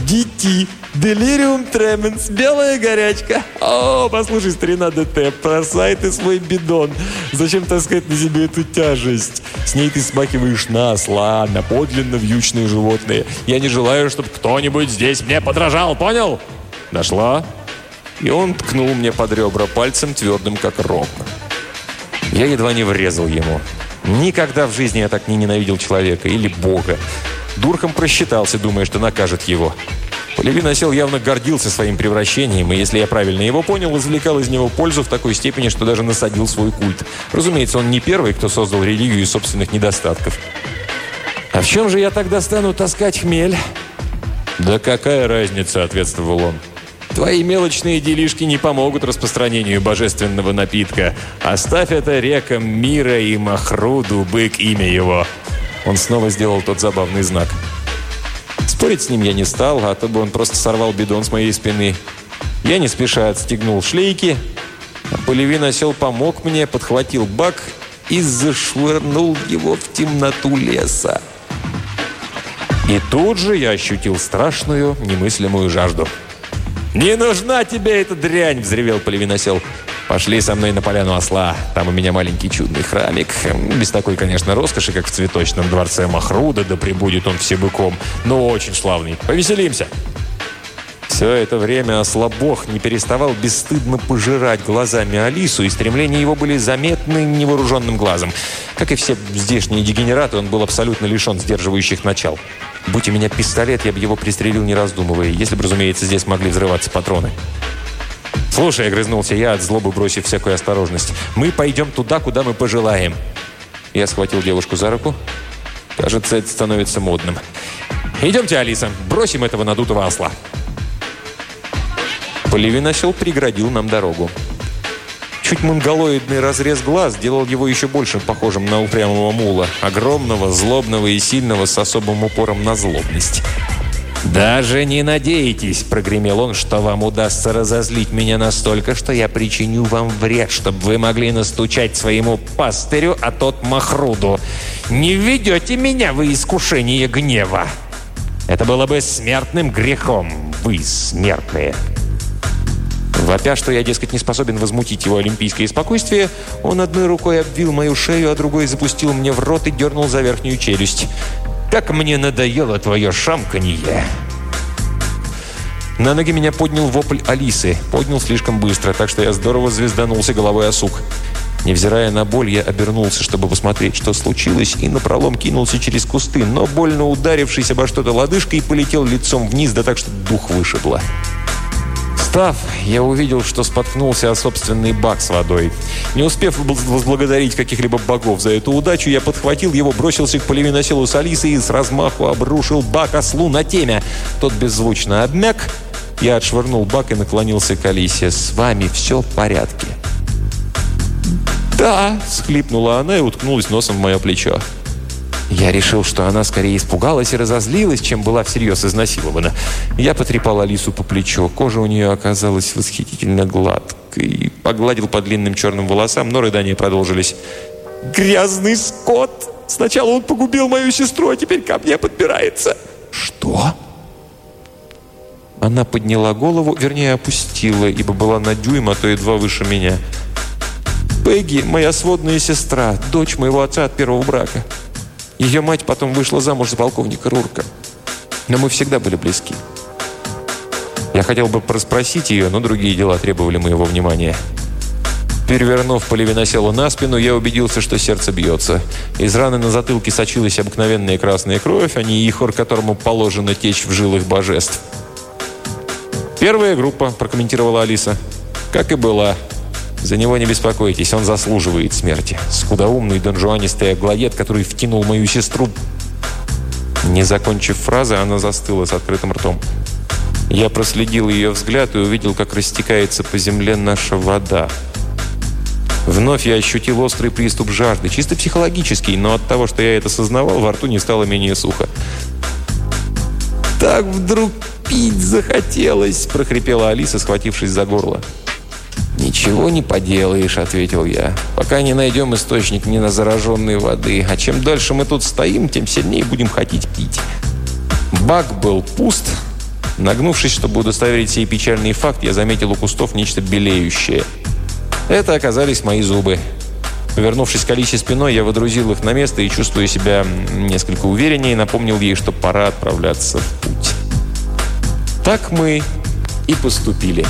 Дити!» Делириум тременс, белая горячка. О, послушай, старина ДТ, бросай ты свой бидон. Зачем таскать на себе эту тяжесть? С ней ты смахиваешь на осла, на подлинно вьючные животные. Я не желаю, чтобы кто-нибудь здесь мне подражал, понял? Нашла? И он ткнул мне под ребра пальцем, твердым как рог. Я едва не врезал ему. Никогда в жизни я так не ненавидел человека или Бога. Дурком просчитался, думая, что накажет его. Левин осел явно гордился своим превращением, и, если я правильно его понял, извлекал из него пользу в такой степени, что даже насадил свой культ. Разумеется, он не первый, кто создал религию из собственных недостатков. «А в чем же я тогда стану таскать хмель?» «Да какая разница?» – ответствовал он. «Твои мелочные делишки не помогут распространению божественного напитка. Оставь это рекам мира и Махруду, бык имя его». Он снова сделал тот забавный знак – Спорить с ним я не стал, а то бы он просто сорвал бидон с моей спины. Я не спеша отстегнул шлейки. А полевин осел помог мне, подхватил бак и зашвырнул его в темноту леса. И тут же я ощутил страшную, немыслимую жажду. «Не нужна тебе эта дрянь!» – взревел полевиносел. Пошли со мной на поляну осла. Там у меня маленький чудный храмик. Без такой, конечно, роскоши, как в цветочном дворце Махруда, да прибудет он всебыком, но очень славный. Повеселимся!» Все это время ослабох не переставал бесстыдно пожирать глазами Алису, и стремления его были заметны невооруженным глазом. Как и все здешние дегенераты, он был абсолютно лишен сдерживающих начал. Будь у меня пистолет, я бы его пристрелил, не раздумывая, если бы, разумеется, здесь могли взрываться патроны. «Слушай», — огрызнулся я, от злобы бросив всякую осторожность, «мы пойдем туда, куда мы пожелаем». Я схватил девушку за руку. Кажется, это становится модным. «Идемте, Алиса, бросим этого надутого осла». Полевиносел преградил нам дорогу. Чуть монголоидный разрез глаз делал его еще больше похожим на упрямого мула. Огромного, злобного и сильного с особым упором на злобность. «Даже не надейтесь», — прогремел он, «что вам удастся разозлить меня настолько, что я причиню вам вред, чтобы вы могли настучать своему пастырю, а тот Махруду. Не введете меня в искушение гнева. Это было бы смертным грехом, вы смертные». Вопя, что я, дескать, не способен возмутить его олимпийское спокойствие, он одной рукой обвил мою шею, а другой запустил мне в рот и дернул за верхнюю челюсть. Как мне надоело твое шамканье!» На ноги меня поднял вопль Алисы. Поднял слишком быстро, так что я здорово звезданулся головой о сук. Невзирая на боль, я обернулся, чтобы посмотреть, что случилось, и напролом кинулся через кусты, но больно ударившись обо что-то лодыжкой, полетел лицом вниз, да так, что дух вышибло. Встав, я увидел, что споткнулся о собственный бак с водой. Не успев возблагодарить каких-либо богов за эту удачу, я подхватил его, бросился к полевиносилу с Алисой и с размаху обрушил бак ослу на темя. Тот беззвучно обмяк. Я отшвырнул бак и наклонился к Алисе. «С вами все в порядке?» «Да!» – схлипнула она и уткнулась носом в мое плечо. Я решил, что она скорее испугалась и разозлилась, чем была всерьез изнасилована. Я потрепал Алису по плечу. Кожа у нее оказалась восхитительно гладкой. Погладил по длинным черным волосам, но рыдания продолжились. «Грязный скот! Сначала он погубил мою сестру, а теперь ко мне подбирается!» «Что?» Она подняла голову, вернее, опустила, ибо была на дюйм, а то едва выше меня. «Пегги, моя сводная сестра, дочь моего отца от первого брака. Ее мать потом вышла замуж за полковника Рурка. Но мы всегда были близки. Я хотел бы проспросить ее, но другие дела требовали моего внимания. Перевернув полевиносела на спину, я убедился, что сердце бьется. Из раны на затылке сочилась обыкновенная красная кровь, а не ихор, которому положено течь в жилах божеств. «Первая группа», – прокомментировала Алиса. «Как и была. За него не беспокойтесь, он заслуживает смерти. Скудоумный донжуанистый аглоед, который втянул мою сестру... Не закончив фразы, она застыла с открытым ртом. Я проследил ее взгляд и увидел, как растекается по земле наша вода. Вновь я ощутил острый приступ жажды, чисто психологический, но от того, что я это сознавал, во рту не стало менее сухо. «Так вдруг пить захотелось!» – прохрипела Алиса, схватившись за горло. «Ничего не поделаешь», — ответил я, «пока не найдем источник не на зараженной воды. А чем дольше мы тут стоим, тем сильнее будем хотеть пить». Бак был пуст. Нагнувшись, чтобы удостоверить сей печальный факт, я заметил у кустов нечто белеющее. Это оказались мои зубы. Повернувшись к Алисе спиной, я водрузил их на место и, чувствуя себя несколько увереннее, напомнил ей, что пора отправляться в путь. Так мы и поступили.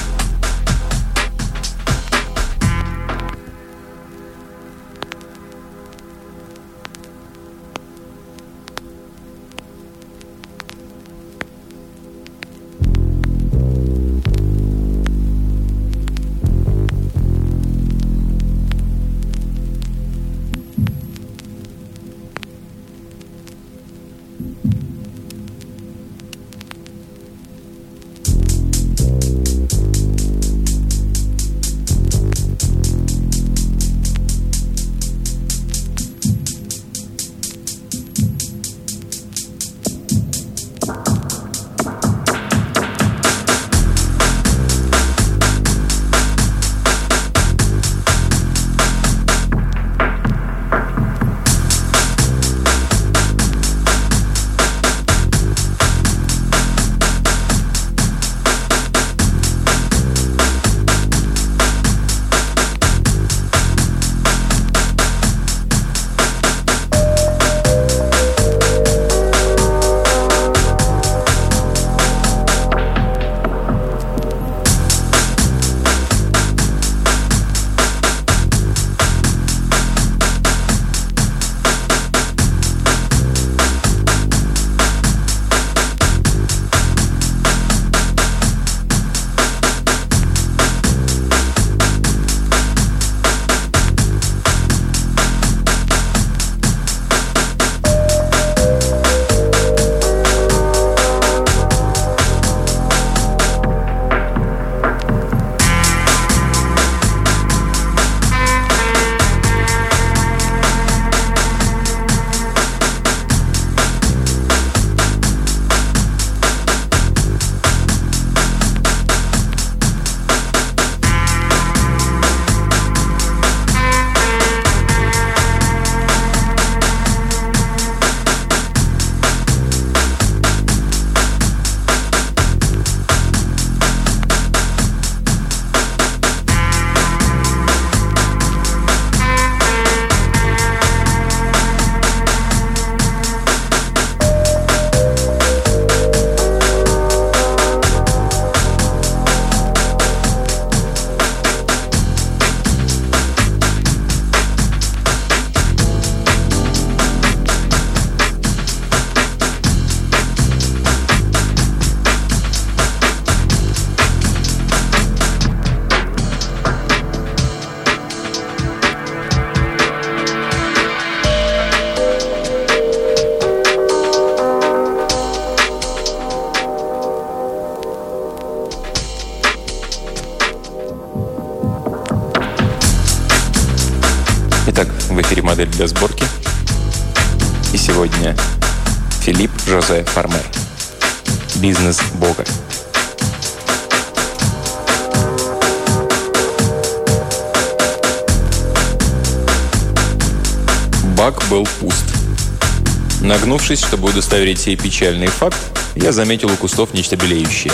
Нагнувшись, чтобы удостоверить сей печальный факт, я заметил у кустов нечто белеющее.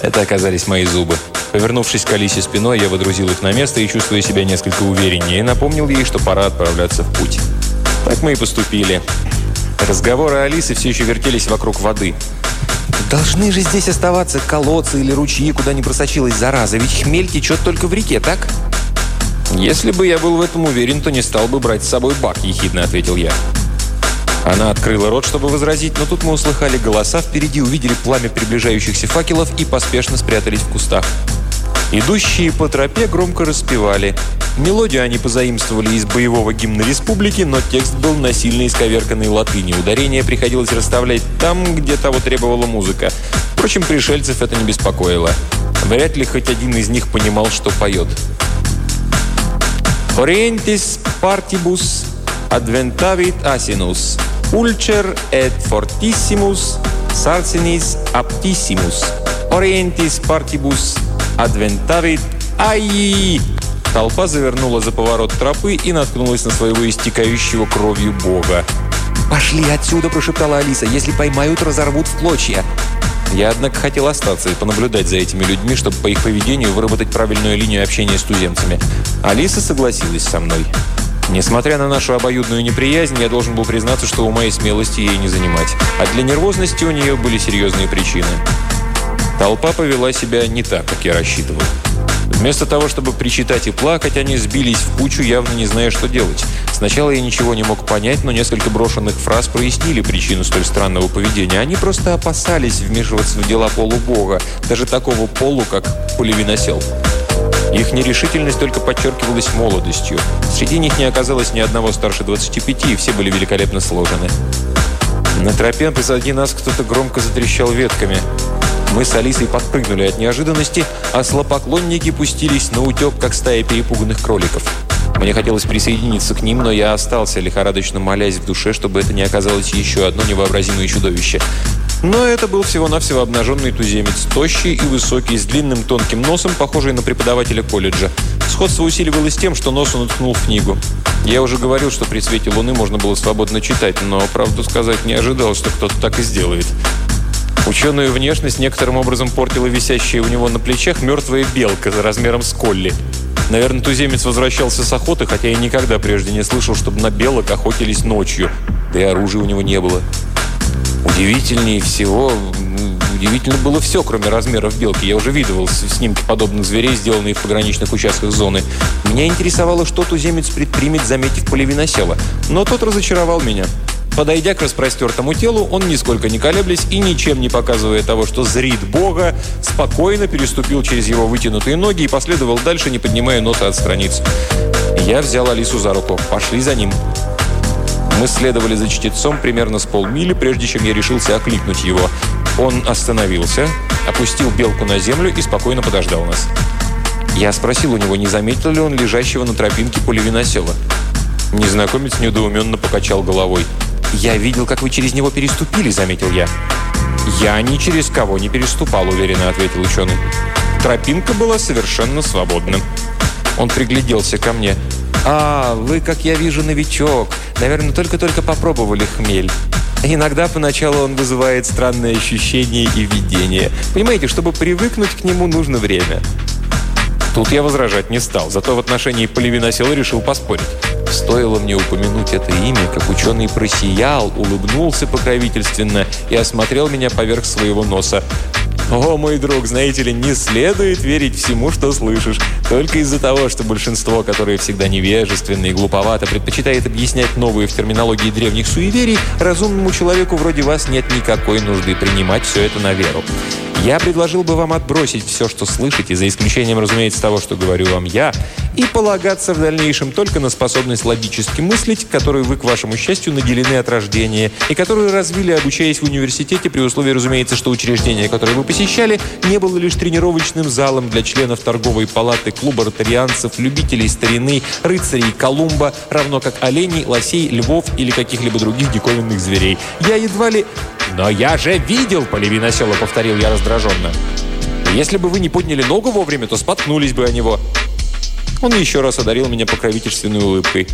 Это оказались мои зубы. Повернувшись к Алисе спиной, я водрузил их на место и, чувствуя себя несколько увереннее, напомнил ей, что пора отправляться в путь. Так мы и поступили. Разговоры Алисы все еще вертелись вокруг воды. «Должны же здесь оставаться колодцы или ручьи, куда не просочилась зараза, ведь хмель течет только в реке, так?» «Если бы я был в этом уверен, то не стал бы брать с собой бак», – ехидно ответил я. Она открыла рот, чтобы возразить, но тут мы услыхали голоса, впереди увидели пламя приближающихся факелов и поспешно спрятались в кустах. Идущие по тропе громко распевали. Мелодию они позаимствовали из боевого гимна республики, но текст был насильно исковерканной латыни. Ударение приходилось расставлять там, где того требовала музыка. Впрочем, пришельцев это не беспокоило. Вряд ли хоть один из них понимал, что поет. «Orientis partibus adventavit asinus, ulcer et fortissimus sarcinis aptissimus, orientis partibus adventavit ай Толпа завернула за поворот тропы и наткнулась на своего истекающего кровью бога. «Пошли отсюда!» – прошептала Алиса. «Если поймают, разорвут в клочья!» Я, однако, хотел остаться и понаблюдать за этими людьми, чтобы по их поведению выработать правильную линию общения с туземцами. Алиса согласилась со мной. Несмотря на нашу обоюдную неприязнь, я должен был признаться, что у моей смелости ей не занимать. А для нервозности у нее были серьезные причины. Толпа повела себя не так, как я рассчитывал. Вместо того, чтобы причитать и плакать, они сбились в кучу, явно не зная, что делать. Сначала я ничего не мог понять, но несколько брошенных фраз прояснили причину столь странного поведения. Они просто опасались вмешиваться в дела полубога, даже такого полу, как полевиносел. Их нерешительность только подчеркивалась молодостью. Среди них не оказалось ни одного старше 25, и все были великолепно сложены. На тропе позади нас кто-то громко затрещал ветками. Мы с Алисой подпрыгнули от неожиданности, а слопоклонники пустились на утек, как стая перепуганных кроликов. Мне хотелось присоединиться к ним, но я остался, лихорадочно молясь в душе, чтобы это не оказалось еще одно невообразимое чудовище. Но это был всего-навсего обнаженный туземец, тощий и высокий, с длинным тонким носом, похожий на преподавателя колледжа. Сходство усиливалось тем, что нос он уткнул в книгу. Я уже говорил, что при свете луны можно было свободно читать, но, правду сказать, не ожидал, что кто-то так и сделает. Ученую внешность некоторым образом портила висящая у него на плечах мертвая белка размером с колли. Наверное, туземец возвращался с охоты, хотя я никогда прежде не слышал, чтобы на белок охотились ночью. Да и оружия у него не было. Удивительнее всего, удивительно было все, кроме размеров белки. Я уже видывал снимки подобных зверей, сделанные в пограничных участках зоны. Меня интересовало, что туземец предпримет, заметив полевиносела. Но тот разочаровал меня. Подойдя к распростертому телу, он, нисколько не колеблясь и ничем не показывая того, что зрит Бога, спокойно переступил через его вытянутые ноги и последовал дальше, не поднимая носа от страниц. Я взял Алису за руку. «Пошли за ним». Мы следовали за чтецом примерно с полмили, прежде чем я решился окликнуть его. Он остановился, опустил белку на землю и спокойно подождал нас. Я спросил у него, не заметил ли он лежащего на тропинке полевиносела. Незнакомец недоуменно покачал головой. «Я видел, как вы через него переступили», — заметил я. «Я ни через кого не переступал», — уверенно ответил ученый. Тропинка была совершенно свободна. Он пригляделся ко мне. «А, вы, как я вижу, новичок. Наверное, только-только попробовали хмель. Иногда поначалу он вызывает странные ощущения и видения. Понимаете, чтобы привыкнуть к нему, нужно время». Тут я возражать не стал, зато в отношении полевиносела решил поспорить. Стоило мне упомянуть это имя, как ученый просиял, улыбнулся покровительственно и осмотрел меня поверх своего носа. «О, мой друг, знаете ли, не следует верить всему, что слышишь. Только из-за того, что большинство, которое всегда невежественно и глуповато, предпочитает объяснять новые в терминологии древних суеверий, разумному человеку вроде вас нет никакой нужды принимать все это на веру. Я предложил бы вам отбросить все, что слышите, за исключением, разумеется, того, что говорю вам я, и полагаться в дальнейшем только на способность логически мыслить, которую вы, к вашему счастью, наделены от рождения, и которую развили, обучаясь в университете, при условии, разумеется, что учреждение, которое вы посещали, не было лишь тренировочным залом для членов торговой палаты клуба ротарианцев, любителей старины, рыцарей Колумба, равно как оленей, лосей, львов или каких-либо других диковинных зверей. Я едва ли... «Но я же видел!» – полевин осела, повторил я раздраженно. «Если бы вы не подняли ногу вовремя, то споткнулись бы о него». Он еще раз одарил меня покровительственной улыбкой.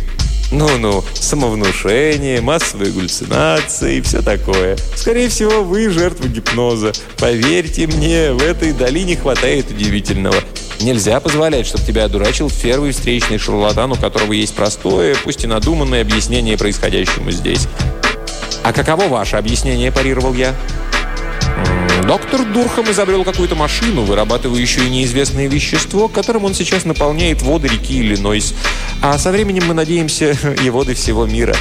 Ну-ну, самовнушение, массовые галлюцинации и все такое. Скорее всего, вы жертва гипноза. Поверьте мне, в этой долине хватает удивительного. Нельзя позволять, чтобы тебя одурачил первый встречный шарлатан, у которого есть простое, пусть и надуманное объяснение происходящему здесь. «А каково ваше объяснение?» – парировал я. Доктор Дурхам изобрел какую-то машину, вырабатывающую неизвестное вещество, которым он сейчас наполняет воды реки Иллинойс. А со временем мы надеемся и воды всего мира.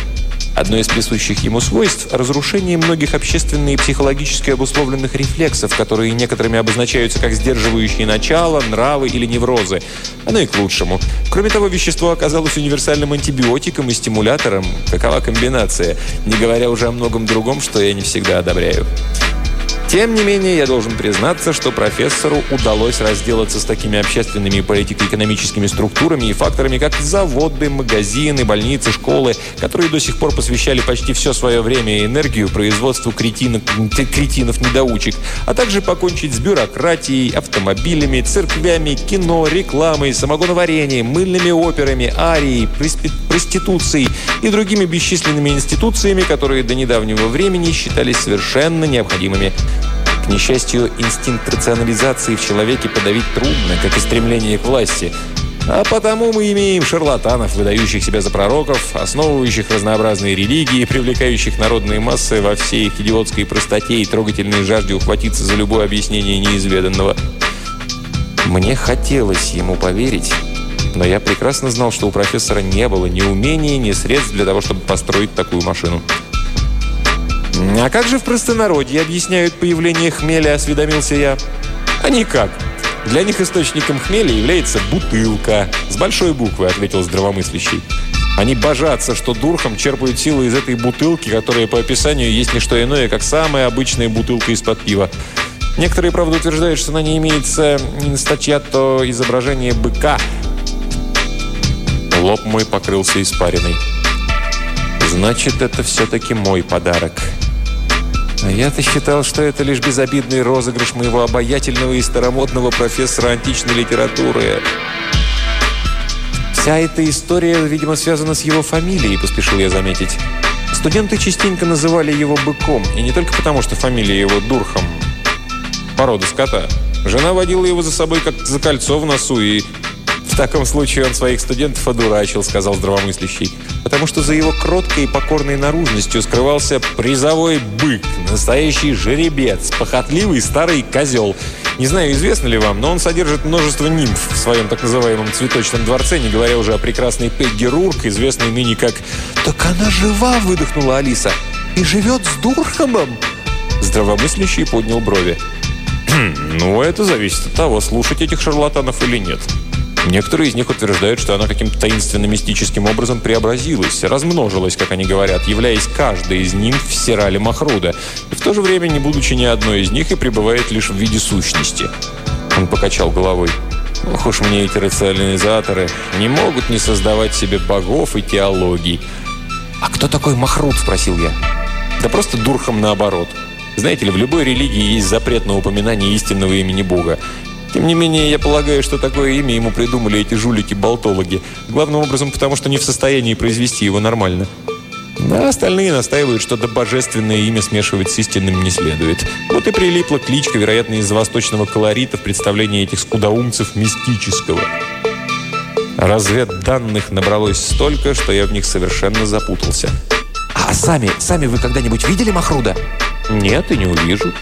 Одно из присущих ему свойств – разрушение многих общественно и психологически обусловленных рефлексов, которые некоторыми обозначаются как сдерживающие начала, нравы или неврозы. Оно и к лучшему. Кроме того, вещество оказалось универсальным антибиотиком и стимулятором. Какова комбинация? Не говоря уже о многом другом, что я не всегда одобряю. Тем не менее, я должен признаться, что профессору удалось разделаться с такими общественными и политико-экономическими структурами и факторами, как заводы, магазины, больницы, школы, которые до сих пор посвящали почти все свое время и энергию производству кретинок, кретинов-недоучек, а также покончить с бюрократией, автомобилями, церквями, кино, рекламой, самогоноварением, мыльными операми, арией, проституцией и другими бесчисленными институциями, которые до недавнего времени считались совершенно необходимыми. Несчастью, инстинкт рационализации в человеке подавить трудно, как и стремление к власти. А потому мы имеем шарлатанов, выдающих себя за пророков, основывающих разнообразные религии, привлекающих народные массы во всей их идиотской простоте и трогательной жажде ухватиться за любое объяснение неизведанного. Мне хотелось ему поверить, но я прекрасно знал, что у профессора не было ни умения, ни средств для того, чтобы построить такую машину. «А как же в простонародье объясняют появление хмеля?» – осведомился я. «А никак. Для них источником хмеля является бутылка. С большой буквы», – ответил здравомыслящий. Они божатся, что дурхом черпают силы из этой бутылки, которая по описанию есть не что иное, как самая обычная бутылка из-под пива. Некоторые, правда, утверждают, что на ней имеется то изображение быка. Лоб мой покрылся испариной. Значит, это все-таки мой подарок. А я-то считал, что это лишь безобидный розыгрыш моего обаятельного и старомодного профессора античной литературы. Вся эта история, видимо, связана с его фамилией, поспешил я заметить. Студенты частенько называли его быком, и не только потому, что фамилия его Дурхам, порода скота. Жена водила его за собой как за кольцо в носу и «В таком случае он своих студентов одурачил», — сказал здравомыслящий. «Потому что за его кроткой и покорной наружностью скрывался призовой бык, настоящий жеребец, похотливый старый козел. Не знаю, известно ли вам, но он содержит множество нимф в своем так называемом цветочном дворце, не говоря уже о прекрасной Пегги Рурк, известной ныне как «Так она жива!» — выдохнула Алиса. «И живет с Дурхамом!» Здравомыслящий поднял брови. «Ну, это зависит от того, слушать этих шарлатанов или нет». Некоторые из них утверждают, что она каким-то таинственно-мистическим образом преобразилась, размножилась, как они говорят, являясь каждой из нимф в Сирале Махруда, и в то же время не будучи ни одной из них и пребывает лишь в виде сущности. Он покачал головой. Ох уж мне эти рационализаторы не могут не создавать себе богов и теологий. «А кто такой Махрут?» – спросил я. «Да просто дурхом наоборот». Знаете ли, в любой религии есть запрет на упоминание истинного имени Бога. Тем не менее, я полагаю, что такое имя ему придумали эти жулики-болтологи. Главным образом, потому что не в состоянии произвести его нормально. А остальные настаивают, что до божественное имя смешивать с истинным не следует. Вот и прилипла кличка, вероятно, из восточного колорита в представлении этих скудоумцев мистического. Разведданных набралось столько, что я в них совершенно запутался. «А сами, сами вы когда-нибудь видели Махруда?» «Нет, и не увижу.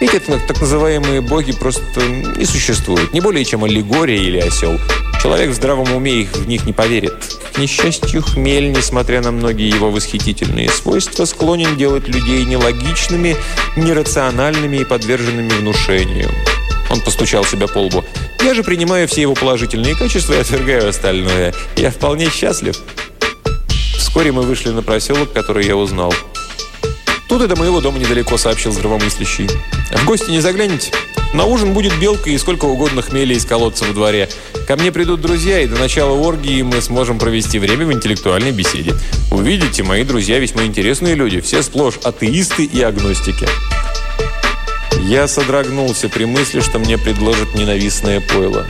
Это так называемые боги просто не существуют. Не более чем аллегория или осел. Человек в здравом уме их, в них не поверит. К несчастью, хмель, несмотря на многие его восхитительные свойства, склонен делать людей нелогичными, нерациональными и подверженными внушению. Он постучал себя по лбу. «Я же принимаю все его положительные качества и отвергаю остальное. Я вполне счастлив». Вскоре мы вышли на проселок, который я узнал. «Тут до моего дома недалеко», — сообщил здравомыслящий. «В гости не загляните? На ужин будет белка и сколько угодно хмеля из колодца во дворе. Ко мне придут друзья, и до начала оргии мы сможем провести время в интеллектуальной беседе. Увидите, мои друзья весьма интересные люди, все сплошь атеисты и агностики. Я содрогнулся при мысли, что мне предложат ненавистное пойло.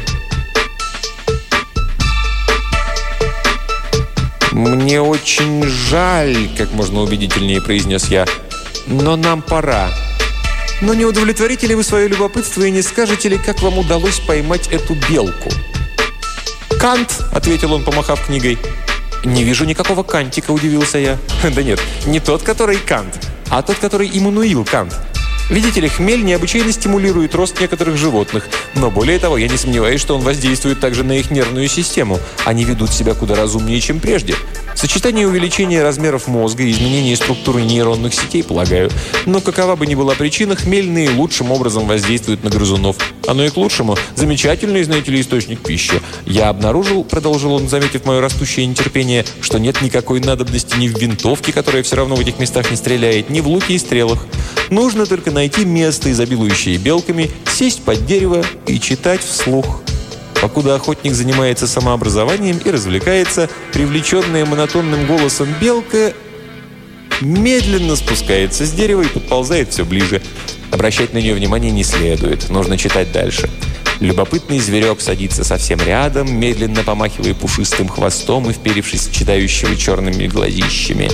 «Мне очень жаль», — как можно убедительнее произнес я. «Но нам пора». «Но не удовлетворите ли вы свое любопытство и не скажете ли, как вам удалось поймать эту белку?» «Кант», — ответил он, помахав книгой. «Не вижу никакого кантика», — удивился я. «Да нет, не тот, который Кант, а тот, который Иммануил Кант. Видите ли, хмель необычайно стимулирует рост некоторых животных, но более того, я не сомневаюсь, что он воздействует также на их нервную систему. Они ведут себя куда разумнее, чем прежде. Сочетание увеличения размеров мозга и изменения структуры нейронных сетей, полагаю. Но какова бы ни была причина, хмельные лучшим образом воздействуют на грызунов. Оно и к лучшему. Замечательный, знаете ли, источник пищи. Я обнаружил, продолжил он, заметив мое растущее нетерпение, что нет никакой надобности ни в винтовке, которая все равно в этих местах не стреляет, ни в луке и стрелах. Нужно только найти место, изобилующее белками, сесть под дерево и читать вслух. Покуда охотник занимается самообразованием и развлекается, привлеченная монотонным голосом белка медленно спускается с дерева и подползает все ближе. Обращать на нее внимание не следует, нужно читать дальше. Любопытный зверек садится совсем рядом, медленно помахивая пушистым хвостом и вперившись в читающего черными глазищами.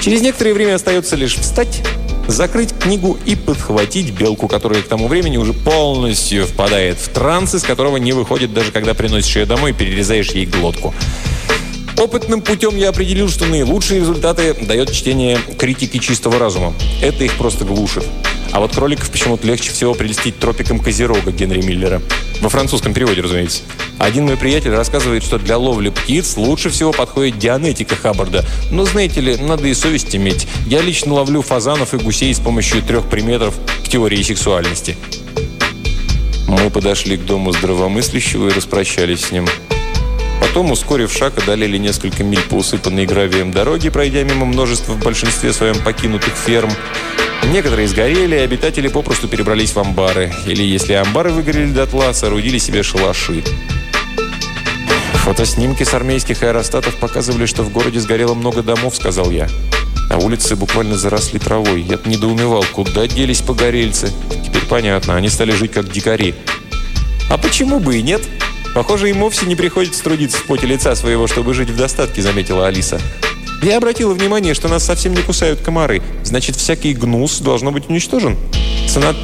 Через некоторое время остается лишь встать, закрыть книгу и подхватить белку, которая к тому времени уже полностью впадает в транс, из которого не выходит даже когда приносишь ее домой и перерезаешь ей глотку. Опытным путем я определил, что наилучшие результаты дает чтение критики чистого разума. Это их просто глушит. А вот кроликов почему-то легче всего прелестить тропиком Козерога Генри Миллера. Во французском переводе, разумеется. Один мой приятель рассказывает, что для ловли птиц лучше всего подходит дианетика Хаббарда. Но, знаете ли, надо и совесть иметь. Я лично ловлю фазанов и гусей с помощью трех приметов к теории сексуальности. Мы подошли к дому здравомыслящего и распрощались с ним. Потом, ускорив шаг, одолели несколько миль по усыпанной гравием дороге, пройдя мимо множества в большинстве своем покинутых ферм. Некоторые сгорели, и обитатели попросту перебрались в амбары. Или, если амбары выгорели дотла, соорудили себе шалаши. «Фотоснимки с армейских аэростатов показывали, что в городе сгорело много домов», — сказал я. А улицы буквально заросли травой. Я недоумевал, куда делись погорельцы. Теперь понятно, они стали жить как дикари. «А почему бы и нет?» «Похоже, им вовсе не приходится трудиться в поте лица своего, чтобы жить в достатке», — заметила Алиса. Я обратила внимание, что нас совсем не кусают комары. Значит, всякий гнус должно быть уничтожен. Цена...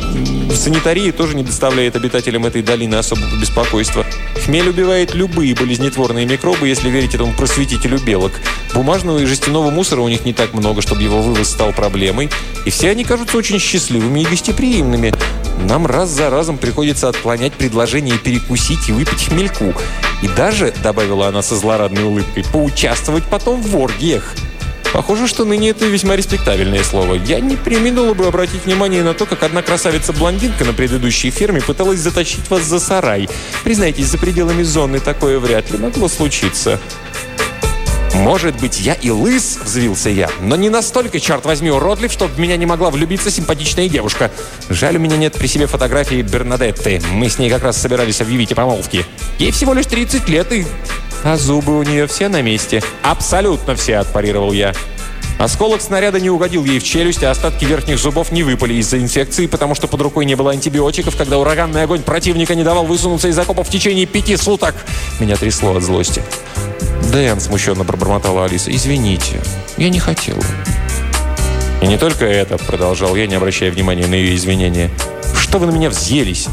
Санитария тоже не доставляет обитателям этой долины особого беспокойства. Хмель убивает любые болезнетворные микробы, если верить этому просветителю белок. Бумажного и жестяного мусора у них не так много, чтобы его вывоз стал проблемой. И все они кажутся очень счастливыми и гостеприимными. Нам раз за разом приходится отклонять предложение перекусить и выпить хмельку. И даже, добавила она со злорадной улыбкой, поучаствовать потом в оргиях. Похоже, что ныне это весьма респектабельное слово. Я не применула бы обратить внимание на то, как одна красавица-блондинка на предыдущей ферме пыталась затащить вас за сарай. Признайтесь, за пределами зоны такое вряд ли могло случиться. «Может быть, я и лыс?» – взвился я. «Но не настолько, черт возьми, уродлив, чтобы меня не могла влюбиться симпатичная девушка. Жаль, у меня нет при себе фотографии Бернадетты. Мы с ней как раз собирались объявить о помолвке. Ей всего лишь 30 лет, и... А зубы у нее все на месте?» «Абсолютно все», – отпарировал я. Осколок снаряда не угодил ей в челюсть, а остатки верхних зубов не выпали из-за инфекции, потому что под рукой не было антибиотиков, когда ураганный огонь противника не давал высунуться из окопа в течение пяти суток. Меня трясло от злости. «Дэн», — смущенно пробормотала Алиса, — «извините, я не хотела». «И не только это», — продолжал я, не обращая внимания на ее извинения. «Что вы на меня взъелись?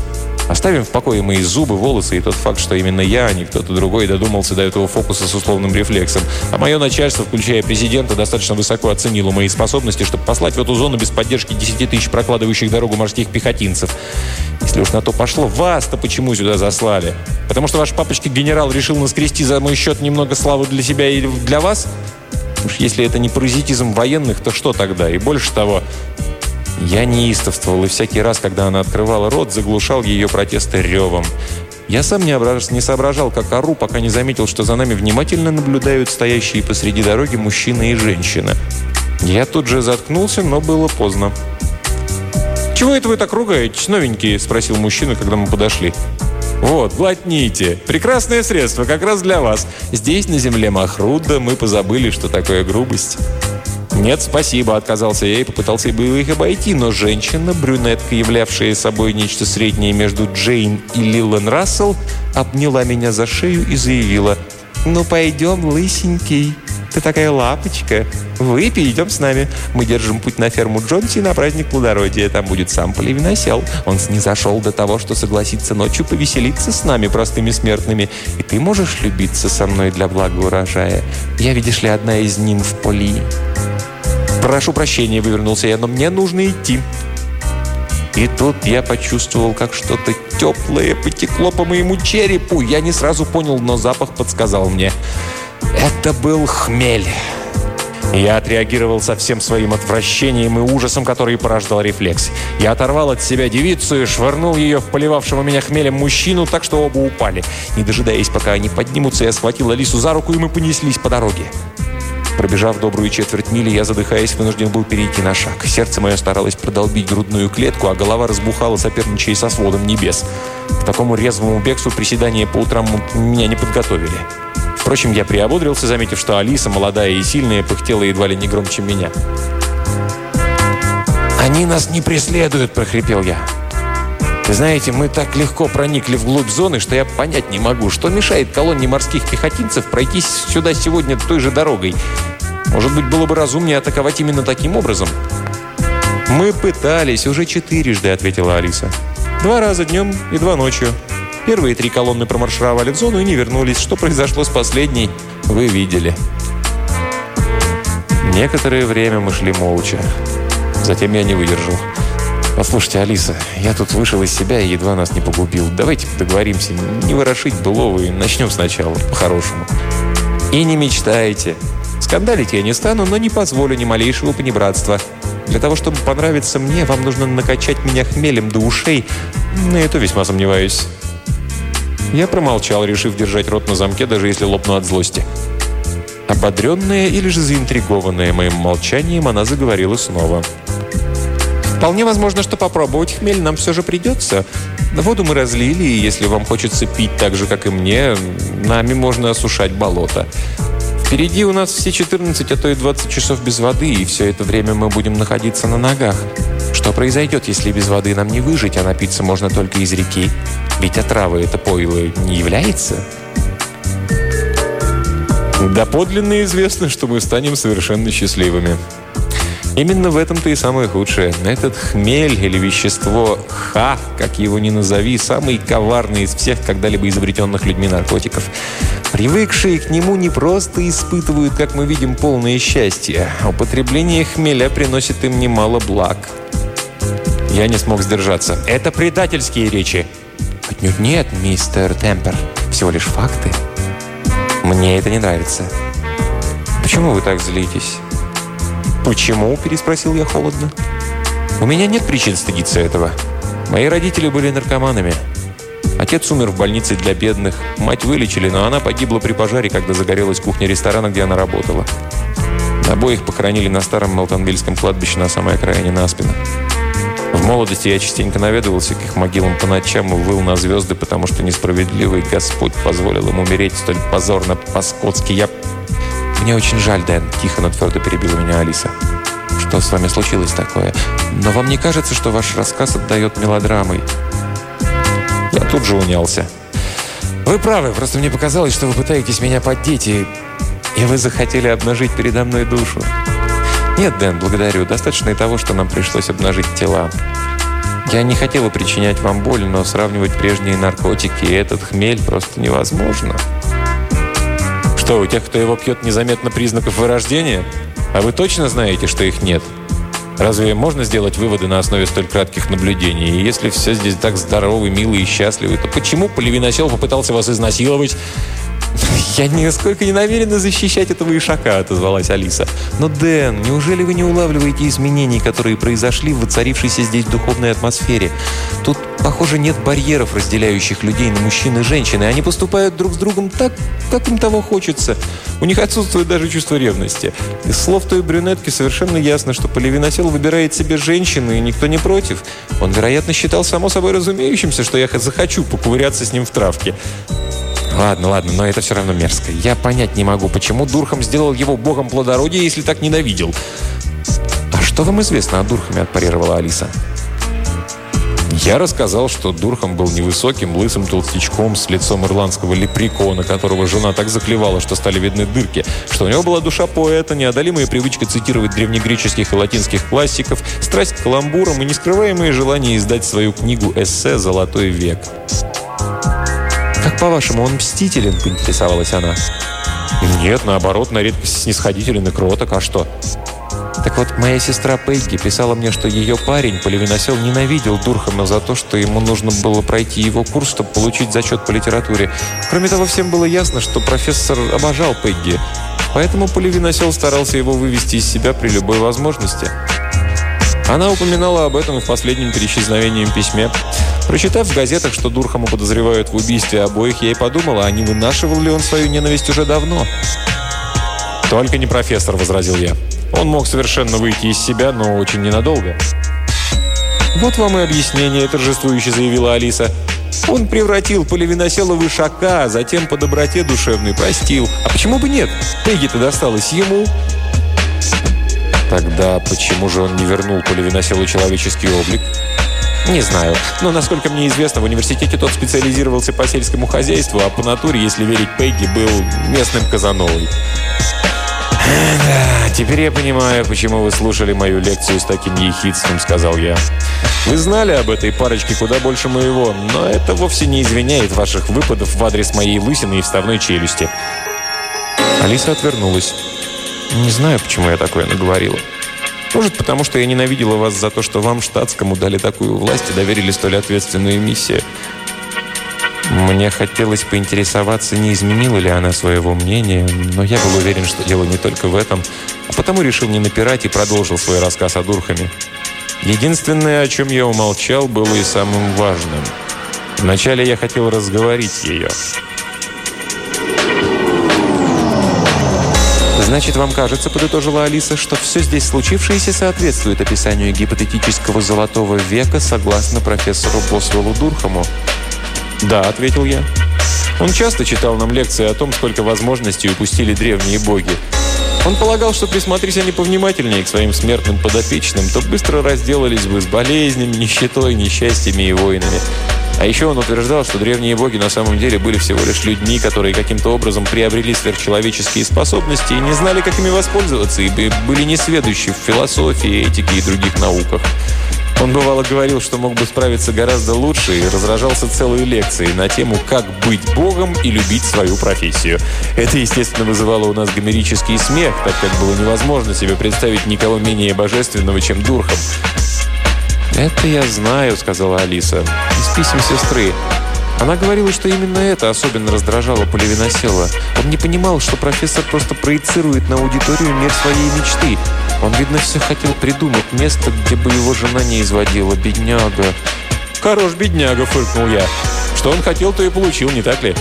Оставим в покое мои зубы, волосы и тот факт, что именно я, а не кто-то другой, додумался до этого фокуса с условным рефлексом. А мое начальство, включая президента, достаточно высоко оценило мои способности, чтобы послать в эту зону без поддержки 10 тысяч прокладывающих дорогу морских пехотинцев. Если уж на то пошло, вас-то почему сюда заслали? Потому что ваш папочка-генерал решил наскрести за мой счет немного славы для себя и для вас? Уж если это не паразитизм военных, то что тогда? И больше того, я неистовствовал, и всякий раз, когда она открывала рот, заглушал ее протесты ревом. Я сам не, ображ... не соображал, как ору, пока не заметил, что за нами внимательно наблюдают стоящие посреди дороги мужчина и женщина. Я тут же заткнулся, но было поздно. «Чего это вы так ругаетесь, новенькие?» – спросил мужчина, когда мы подошли. Вот, глотните. Прекрасное средство, как раз для вас. Здесь, на земле Махруда, мы позабыли, что такое грубость. «Нет, спасибо», — отказался я и попытался бы их обойти, но женщина, брюнетка, являвшая собой нечто среднее между Джейн и Лилан Рассел, обняла меня за шею и заявила «Ну, пойдем, лысенький». Ты такая лапочка. Выпей, идем с нами. Мы держим путь на ферму Джонси на праздник плодородия. Там будет сам поливносел. Он не зашел до того, что согласится ночью повеселиться с нами, простыми смертными. И ты можешь любиться со мной для блага урожая. Я, видишь ли, одна из ним в поли. «Прошу прощения», — вывернулся я, — «но мне нужно идти». И тут я почувствовал, как что-то теплое потекло по моему черепу. Я не сразу понял, но запах подсказал мне — это был хмель. Я отреагировал со всем своим отвращением и ужасом, который порождал рефлекс. Я оторвал от себя девицу и швырнул ее в поливавшего меня хмелем мужчину, так что оба упали. Не дожидаясь, пока они поднимутся, я схватил Алису за руку, и мы понеслись по дороге. Пробежав добрую четверть мили, я, задыхаясь, вынужден был перейти на шаг. Сердце мое старалось продолбить грудную клетку, а голова разбухала, соперничая со сводом небес. К такому резвому бегству приседания по утрам меня не подготовили. Впрочем, я приободрился, заметив, что Алиса, молодая и сильная, пыхтела едва ли не громче меня. «Они нас не преследуют!» – прохрипел я. Вы знаете, мы так легко проникли вглубь зоны, что я понять не могу, что мешает колонне морских пехотинцев пройтись сюда сегодня той же дорогой. Может быть, было бы разумнее атаковать именно таким образом? «Мы пытались уже четырежды», — ответила Алиса. «Два раза днем и два ночью. Первые три колонны промаршировали в зону и не вернулись. Что произошло с последней, вы видели. Некоторое время мы шли молча. Затем я не выдержал. «Послушайте, Алиса, я тут вышел из себя и едва нас не погубил. Давайте договоримся, не ворошить былого и начнем сначала, по-хорошему». «И не мечтайте. Скандалить я не стану, но не позволю ни малейшего понебратства. Для того, чтобы понравиться мне, вам нужно накачать меня хмелем до ушей. На это весьма сомневаюсь. Я промолчал, решив держать рот на замке, даже если лопну от злости. Ободренная или же заинтригованная моим молчанием, она заговорила снова. «Вполне возможно, что попробовать хмель нам все же придется. Воду мы разлили, и если вам хочется пить так же, как и мне, нами можно осушать болото. Впереди у нас все 14, а то и 20 часов без воды, и все это время мы будем находиться на ногах. Что произойдет, если без воды нам не выжить, а напиться можно только из реки? Ведь отрава это пойло не является. Доподлинно известно, что мы станем совершенно счастливыми. Именно в этом-то и самое худшее. Этот хмель или вещество ха, как его ни назови, самый коварный из всех когда-либо изобретенных людьми наркотиков. Привыкшие к нему не просто испытывают, как мы видим, полное счастье. Употребление хмеля приносит им немало благ. Я не смог сдержаться. Это предательские речи. Отнюдь нет, мистер Темпер. Всего лишь факты. Мне это не нравится. Почему вы так злитесь? Почему? Переспросил я холодно. У меня нет причин стыдиться этого. Мои родители были наркоманами. Отец умер в больнице для бедных. Мать вылечили, но она погибла при пожаре, когда загорелась кухня ресторана, где она работала. Обоих похоронили на старом Мелтонвильском кладбище на самой окраине Наспина. В молодости я частенько наведывался к их могилам по ночам и выл на звезды, потому что несправедливый Господь позволил им умереть столь позорно по-скотски. Я... Мне очень жаль, Дэн, тихо, но твердо перебила меня Алиса. Что с вами случилось такое? Но вам не кажется, что ваш рассказ отдает мелодрамой? Я тут же унялся. Вы правы, просто мне показалось, что вы пытаетесь меня поддеть, и, и вы захотели обнажить передо мной душу. «Нет, Дэн, благодарю. Достаточно и того, что нам пришлось обнажить тела. Я не хотела причинять вам боль, но сравнивать прежние наркотики и этот хмель просто невозможно». «Что, у тех, кто его пьет, незаметно признаков вырождения? А вы точно знаете, что их нет?» Разве можно сделать выводы на основе столь кратких наблюдений? И если все здесь так здоровы, милы и счастливы, то почему Поливиносел попытался вас изнасиловать? «Я нисколько не намерена защищать этого ишака», — отозвалась Алиса. «Но, Дэн, неужели вы не улавливаете изменений, которые произошли в воцарившейся здесь духовной атмосфере? Тут, похоже, нет барьеров, разделяющих людей на мужчин и женщин, и они поступают друг с другом так, как им того хочется. У них отсутствует даже чувство ревности. Из слов той брюнетки совершенно ясно, что Поливиносел выбирает себе женщину, и никто не против. Он, вероятно, считал само собой разумеющимся, что я захочу поковыряться с ним в травке. Ладно, ладно, но это все равно мерзко. Я понять не могу, почему Дурхам сделал его богом плодородия, если так ненавидел. «А что вам известно о Дурхаме?» – отпарировала Алиса. Я рассказал, что Дурхам был невысоким, лысым толстячком с лицом ирландского лепрекона, которого жена так заклевала, что стали видны дырки, что у него была душа поэта, неодолимая привычка цитировать древнегреческих и латинских классиков, страсть к каламбурам и нескрываемое желание издать свою книгу эссе «Золотой век». «Как по-вашему, он мстителен?» – поинтересовалась она. «Нет, наоборот, на редкость снисходителен и кроток. А что?» Так вот, моя сестра Пегги писала мне, что ее парень, Поливиносел, ненавидел Дурхама за то, что ему нужно было пройти его курс, чтобы получить зачет по литературе. Кроме того, всем было ясно, что профессор обожал Пегги. Поэтому Поливиносел старался его вывести из себя при любой возможности. Она упоминала об этом в последнем перечезновении письме. Прочитав в газетах, что Дурхама подозревают в убийстве обоих, я и подумала, а не вынашивал ли он свою ненависть уже давно. «Только не профессор», — возразил я. Он мог совершенно выйти из себя, но очень ненадолго. «Вот вам и объяснение», – торжествующе заявила Алиса. «Он превратил Поливиносела в ишака, затем по доброте душевной простил. А почему бы нет? Пегги-то досталось ему». Тогда почему же он не вернул Поливиноселу человеческий облик? Не знаю. Но, насколько мне известно, в университете тот специализировался по сельскому хозяйству, а по натуре, если верить Пегги, был местным казановой. «Да, теперь я понимаю, почему вы слушали мою лекцию с таким ехидством», — сказал я. «Вы знали об этой парочке куда больше моего, но это вовсе не извиняет ваших выпадов в адрес моей лысины и вставной челюсти». Алиса отвернулась. «Не знаю, почему я такое наговорила. Может, потому что я ненавидела вас за то, что вам, штатскому, дали такую власть и доверили столь ответственную миссию. Мне хотелось поинтересоваться, не изменила ли она своего мнения, но я был уверен, что дело не только в этом, а потому решил не напирать и продолжил свой рассказ о Дурхаме. Единственное, о чем я умолчал, было и самым важным. Вначале я хотел разговорить ее. «Значит, вам кажется, — подытожила Алиса, — что все здесь случившееся соответствует описанию гипотетического золотого века согласно профессору Босвеллу Дурхаму?» «Да», — ответил я. Он часто читал нам лекции о том, сколько возможностей упустили древние боги. Он полагал, что присмотрись они повнимательнее к своим смертным подопечным, то быстро разделались бы с болезнями, нищетой, несчастьями и войнами. А еще он утверждал, что древние боги на самом деле были всего лишь людьми, которые каким-то образом приобрели сверхчеловеческие способности и не знали, как ими воспользоваться, ибо были несведущи в философии, этике и других науках. Он бывало говорил, что мог бы справиться гораздо лучше и разражался целой лекцией на тему «Как быть Богом и любить свою профессию». Это, естественно, вызывало у нас гомерический смех, так как было невозможно себе представить никого менее божественного, чем Дурхам. «Это я знаю», — сказала Алиса, — «из писем сестры. Она говорила, что именно это особенно раздражало Поливиносела. Он не понимал, что профессор просто проецирует на аудиторию мир своей мечты. Он, видно, все хотел придумать место, где бы его жена не изводила. Бедняга. «Хорош, бедняга!» – фыркнул я. «Что он хотел, то и получил, не так ли?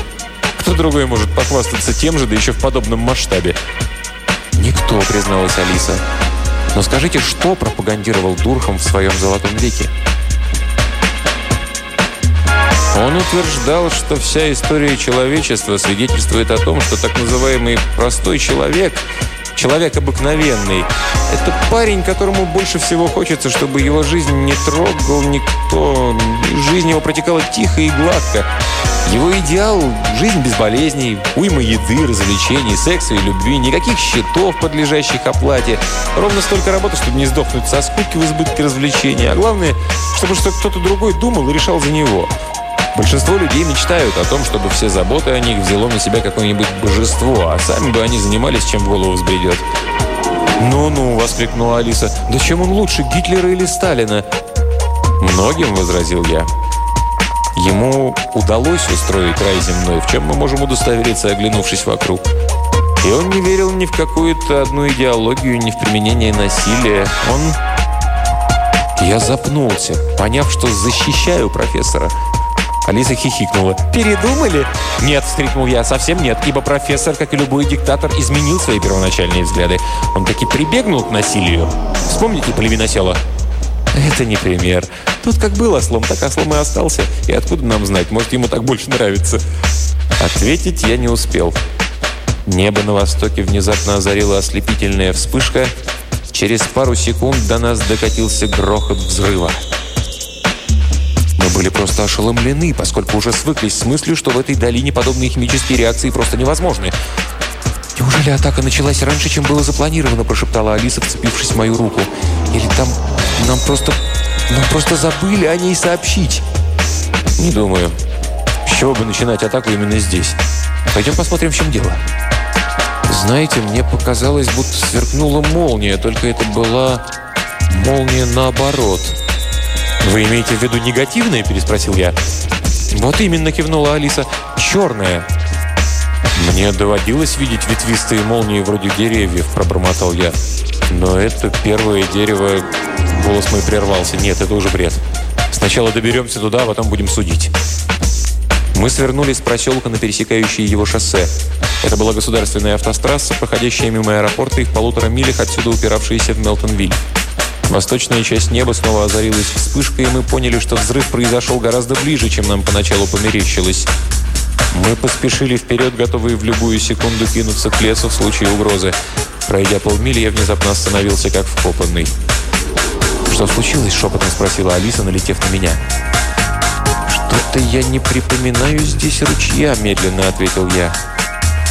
Кто другой может похвастаться тем же, да еще в подобном масштабе?» «Никто», – призналась Алиса. «Но скажите, что пропагандировал Дурхам в своем золотом веке?» Он утверждал, что вся история человечества свидетельствует о том, что так называемый «простой человек» человек обыкновенный. Это парень, которому больше всего хочется, чтобы его жизнь не трогал никто. Жизнь его протекала тихо и гладко. Его идеал – жизнь без болезней, уйма еды, развлечений, секса и любви, никаких счетов, подлежащих оплате. Ровно столько работы, чтобы не сдохнуть со скуки в избытке развлечений. А главное, чтобы что кто-то другой думал и решал за него – Большинство людей мечтают о том, чтобы все заботы о них взяло на себя какое-нибудь божество, а сами бы они занимались, чем в голову взбредет. «Ну-ну», — воскликнула Алиса, — «да чем он лучше, Гитлера или Сталина?» «Многим», — возразил я. Ему удалось устроить рай земной, в чем мы можем удостовериться, оглянувшись вокруг. И он не верил ни в какую-то одну идеологию, ни в применение насилия. Он... Я запнулся, поняв, что защищаю профессора. Алиса хихикнула. «Передумали?» «Нет», — вскрикнул я, — «совсем нет, ибо профессор, как и любой диктатор, изменил свои первоначальные взгляды. Он таки прибегнул к насилию. Вспомните Полевиносела?» «Это не пример. Тут как был ослом, так ослом и остался. И откуда нам знать? Может, ему так больше нравится?» Ответить я не успел. Небо на востоке внезапно озарила ослепительная вспышка. Через пару секунд до нас докатился грохот взрыва. Мы были просто ошеломлены, поскольку уже свыклись с мыслью, что в этой долине подобные химические реакции просто невозможны. «Неужели атака началась раньше, чем было запланировано?» прошептала Алиса, вцепившись в мою руку. «Или там нам просто... нам просто забыли о ней сообщить?» «Не думаю. С чего бы начинать атаку именно здесь? Пойдем посмотрим, в чем дело». Знаете, мне показалось, будто сверкнула молния, только это была молния наоборот. «Вы имеете в виду негативное?» – переспросил я. «Вот именно», – кивнула Алиса. «Черная». «Мне доводилось видеть ветвистые молнии вроде деревьев», – пробормотал я. «Но это первое дерево...» Голос мой прервался. «Нет, это уже бред. Сначала доберемся туда, а потом будем судить». Мы свернули с проселка на пересекающее его шоссе. Это была государственная автострасса, проходящая мимо аэропорта и в полутора милях отсюда упиравшаяся в Мелтонвиль. Восточная часть неба снова озарилась вспышкой, и мы поняли, что взрыв произошел гораздо ближе, чем нам поначалу померещилось. Мы поспешили вперед, готовые в любую секунду кинуться к лесу в случае угрозы. Пройдя полмили, я внезапно остановился, как вкопанный. «Что случилось?» – шепотом спросила Алиса, налетев на меня. «Что-то я не припоминаю здесь ручья», – медленно ответил я.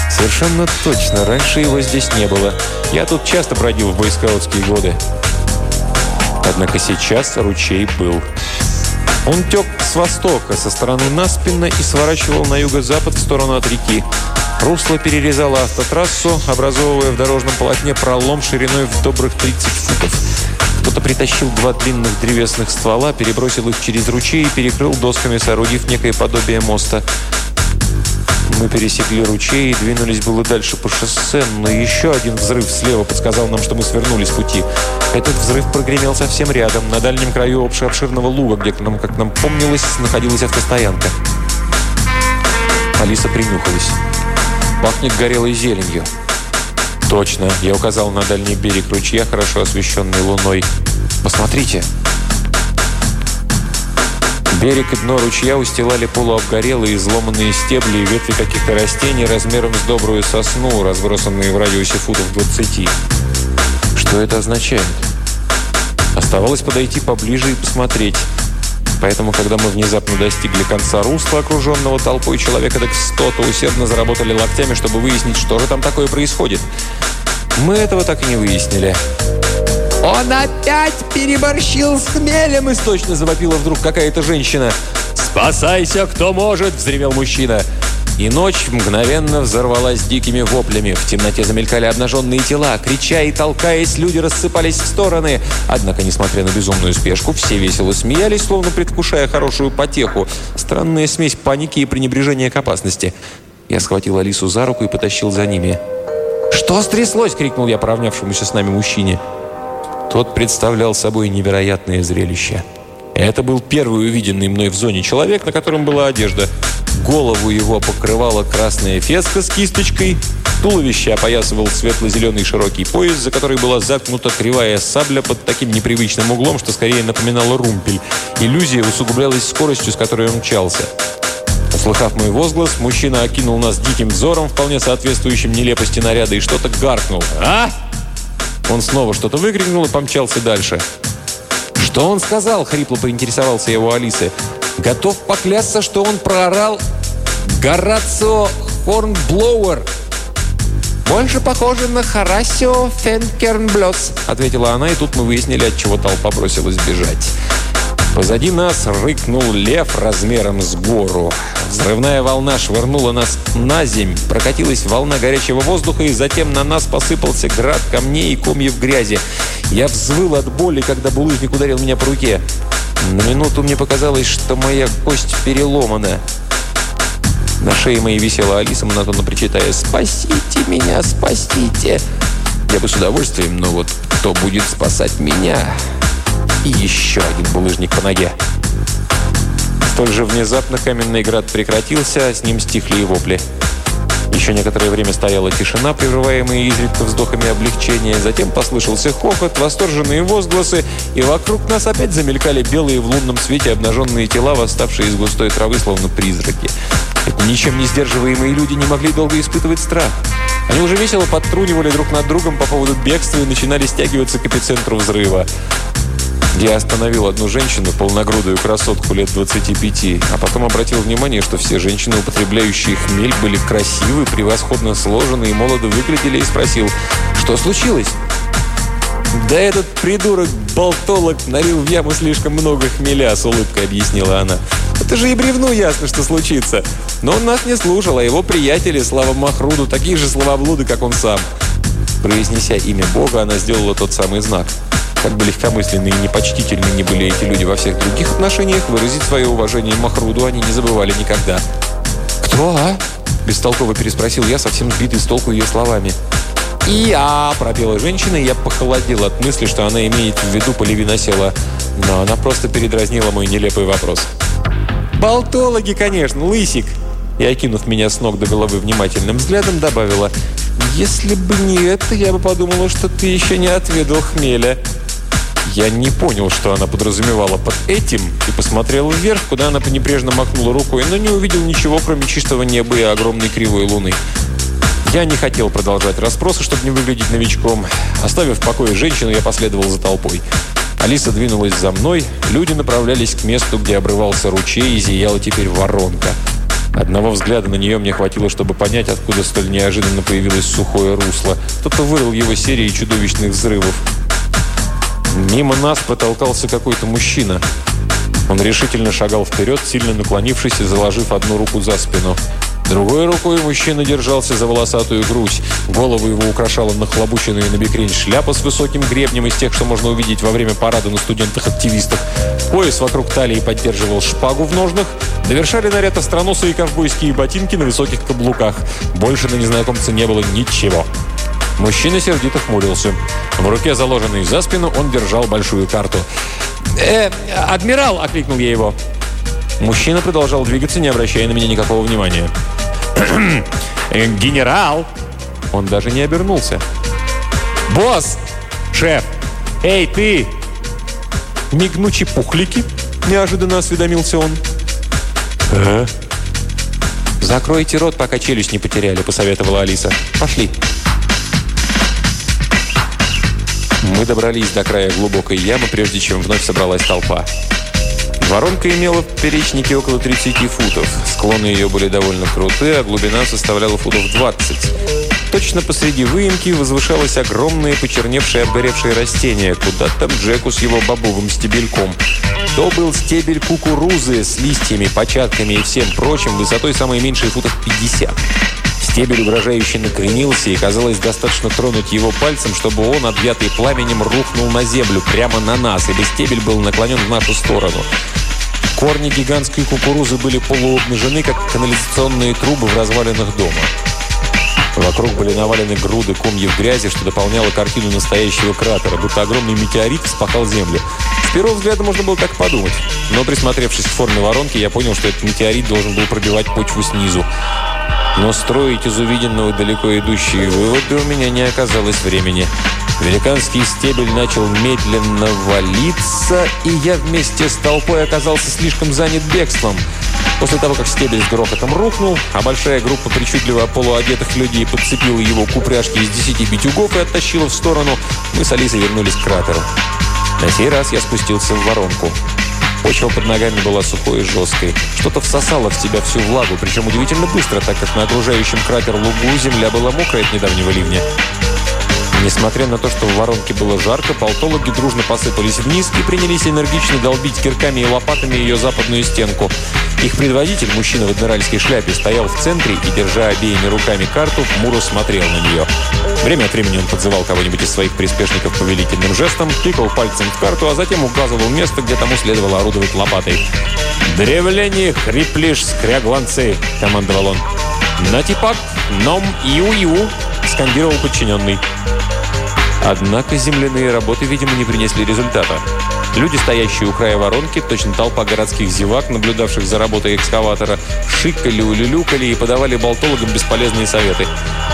«Совершенно точно. Раньше его здесь не было. Я тут часто бродил в бойскаутские годы». Однако сейчас ручей был. Он тек с востока, со стороны Наспина и сворачивал на юго-запад в сторону от реки. Русло перерезало автотрассу, образовывая в дорожном полотне пролом шириной в добрых 30 футов. Кто-то притащил два длинных древесных ствола, перебросил их через ручей и перекрыл досками, соорудив некое подобие моста. Мы пересекли ручей и двинулись было дальше по шоссе, но еще один взрыв слева подсказал нам, что мы свернули с пути. Этот взрыв прогремел совсем рядом, на дальнем краю обширного луга, где, нам, как нам помнилось, находилась автостоянка. Алиса принюхалась. Пахнет горелой зеленью. «Точно!» – я указал на дальний берег ручья, хорошо освещенный луной. «Посмотрите!» Берег и дно ручья устилали полуобгорелые изломанные стебли и ветви каких-то растений размером с добрую сосну, разбросанные в радиусе футов 20. Что это означает? Оставалось подойти поближе и посмотреть. Поэтому, когда мы внезапно достигли конца русла, окруженного толпой человека так сто, то усердно заработали локтями, чтобы выяснить, что же там такое происходит. Мы этого так и не выяснили. «Он опять переборщил с хмелем!» Источно завопила вдруг какая-то женщина. «Спасайся, кто может!» – взревел мужчина. И ночь мгновенно взорвалась дикими воплями. В темноте замелькали обнаженные тела. Крича и толкаясь, люди рассыпались в стороны. Однако, несмотря на безумную спешку, все весело смеялись, словно предвкушая хорошую потеху. Странная смесь паники и пренебрежения к опасности. Я схватил Алису за руку и потащил за ними. «Что стряслось?» – крикнул я поравнявшемуся с нами мужчине. Тот представлял собой невероятное зрелище. Это был первый увиденный мной в зоне человек, на котором была одежда – Голову его покрывала красная феска с кисточкой, туловище опоясывал светло-зеленый широкий пояс, за который была заткнута кривая сабля под таким непривычным углом, что скорее напоминала румпель. Иллюзия усугублялась скоростью, с которой он мчался. Услыхав мой возглас, мужчина окинул нас диким взором, вполне соответствующим нелепости наряда, и что-то гаркнул. «А?» Он снова что-то выкрикнул и помчался дальше. «Что он сказал?» — хрипло поинтересовался его Алисы. Готов поклясться, что он проорал «Горацио Хорнблоуэр». «Больше похоже на Харасио Фенкернблёс», — ответила она, и тут мы выяснили, от чего толпа бросилась бежать. Позади нас рыкнул лев размером с гору. Взрывная волна швырнула нас на земь, прокатилась волна горячего воздуха, и затем на нас посыпался град камней и комьев грязи. Я взвыл от боли, когда булыжник ударил меня по руке. На минуту мне показалось, что моя кость переломана. На шее моей висела Алиса, монотонно причитая «Спасите меня, спасите!» Я бы с удовольствием, но вот кто будет спасать меня? И еще один булыжник по ноге. Столь же внезапно каменный град прекратился, а с ним стихли и вопли. Еще некоторое время стояла тишина, прерываемая изредка вздохами облегчения. Затем послышался хохот, восторженные возгласы, и вокруг нас опять замелькали белые в лунном свете обнаженные тела, восставшие из густой травы, словно призраки. Ничем не сдерживаемые люди не могли долго испытывать страх. Они уже весело подтрунивали друг над другом по поводу бегства и начинали стягиваться к эпицентру взрыва. Я остановил одну женщину, полногрудую красотку лет 25, а потом обратил внимание, что все женщины, употребляющие хмель, были красивы, превосходно сложены и молодо выглядели, и спросил, что случилось? «Да этот придурок-болтолог налил в яму слишком много хмеля», — с улыбкой объяснила она. «Это же и бревну ясно, что случится. Но он нас не слушал, а его приятели, Слава Махруду, такие же словоблуды, как он сам». Произнеся имя Бога, она сделала тот самый знак — как бы легкомысленны и непочтительны не были эти люди во всех других отношениях, выразить свое уважение Махруду они не забывали никогда. «Кто, а?» – бестолково переспросил я, совсем сбитый с толку ее словами. «Я!» – пропела женщина, и я похолодел от мысли, что она имеет в виду поливиносела. Но она просто передразнила мой нелепый вопрос. «Болтологи, конечно, лысик!» И, окинув меня с ног до головы внимательным взглядом, добавила «Если бы не это, я бы подумала, что ты еще не отведал хмеля». Я не понял, что она подразумевала под этим, и посмотрел вверх, куда она небрежно махнула рукой, но не увидел ничего, кроме чистого неба и огромной кривой луны. Я не хотел продолжать расспросы, чтобы не выглядеть новичком. Оставив в покое женщину, я последовал за толпой. Алиса двинулась за мной, люди направлялись к месту, где обрывался ручей и зияла теперь воронка. Одного взгляда на нее мне хватило, чтобы понять, откуда столь неожиданно появилось сухое русло. Кто-то вырыл его серией чудовищных взрывов. Мимо нас протолкался какой-то мужчина. Он решительно шагал вперед, сильно наклонившись и заложив одну руку за спину. Другой рукой мужчина держался за волосатую грудь. Голову его украшала нахлобученная на бекрень шляпа с высоким гребнем из тех, что можно увидеть во время парада на студентах-активистах. Пояс вокруг талии поддерживал шпагу в ножнах. Довершали наряд остроносые ковбойские ботинки на высоких каблуках. Больше на незнакомце не было ничего. Мужчина сердито хмурился. В руке, заложенной за спину, он держал большую карту. «Э, адмирал!» – окликнул я его. Мужчина продолжал двигаться, не обращая на меня никакого внимания. «Э, «Генерал!» Он даже не обернулся. «Босс! Шеф! Эй, ты!» «Мигнучи пухлики?» – неожиданно осведомился он. «А?» «Закройте рот, пока челюсть не потеряли», – посоветовала Алиса. «Пошли». Мы добрались до края глубокой ямы, прежде чем вновь собралась толпа. Воронка имела в перечнике около 30 футов. Склоны ее были довольно крутые, а глубина составляла футов 20. Точно посреди выемки возвышалось огромное почерневшее обгоревшее растение, куда там Джеку с его бобовым стебельком. То был стебель кукурузы с листьями, початками и всем прочим, высотой самой меньшей футов 50. Стебель угрожающе накренился, и казалось достаточно тронуть его пальцем, чтобы он, объятый пламенем, рухнул на землю, прямо на нас, ибо стебель был наклонен в нашу сторону. Корни гигантской кукурузы были полуобнажены, как канализационные трубы в развалинах дома. Вокруг были навалены груды комьев грязи, что дополняло картину настоящего кратера, будто огромный метеорит вспахал землю. С первого взгляда можно было так подумать. Но присмотревшись к форме воронки, я понял, что этот метеорит должен был пробивать почву снизу. Но строить из увиденного далеко идущие выводы у меня не оказалось времени. Великанский стебель начал медленно валиться, и я вместе с толпой оказался слишком занят бегством. После того, как стебель с грохотом рухнул, а большая группа причудливо полуодетых людей подцепила его к упряжке из десяти битюгов и оттащила в сторону, мы с Алисой вернулись к кратеру. На сей раз я спустился в воронку. Почва под ногами была сухой и жесткой. Что-то всосало в себя всю влагу, причем удивительно быстро, так как на окружающем кратер лугу земля была мокрая от недавнего ливня. Несмотря на то, что в воронке было жарко, болтологи дружно посыпались вниз и принялись энергично долбить кирками и лопатами ее западную стенку. Их предводитель, мужчина в адмиральской шляпе, стоял в центре и, держа обеими руками карту, хмуро смотрел на нее. Время от времени он подзывал кого-нибудь из своих приспешников повелительным жестом, тыкал пальцем в карту, а затем указывал место, где тому следовало орудовать лопатой. «Древляне, хриплишь, скрягланцы!» – командовал он. «Натипак, ном, иу-иу!» – скандировал подчиненный. Однако земляные работы, видимо, не принесли результата. Люди, стоящие у края воронки, точно толпа городских зевак, наблюдавших за работой экскаватора, шикали, улюлюкали и подавали болтологам бесполезные советы.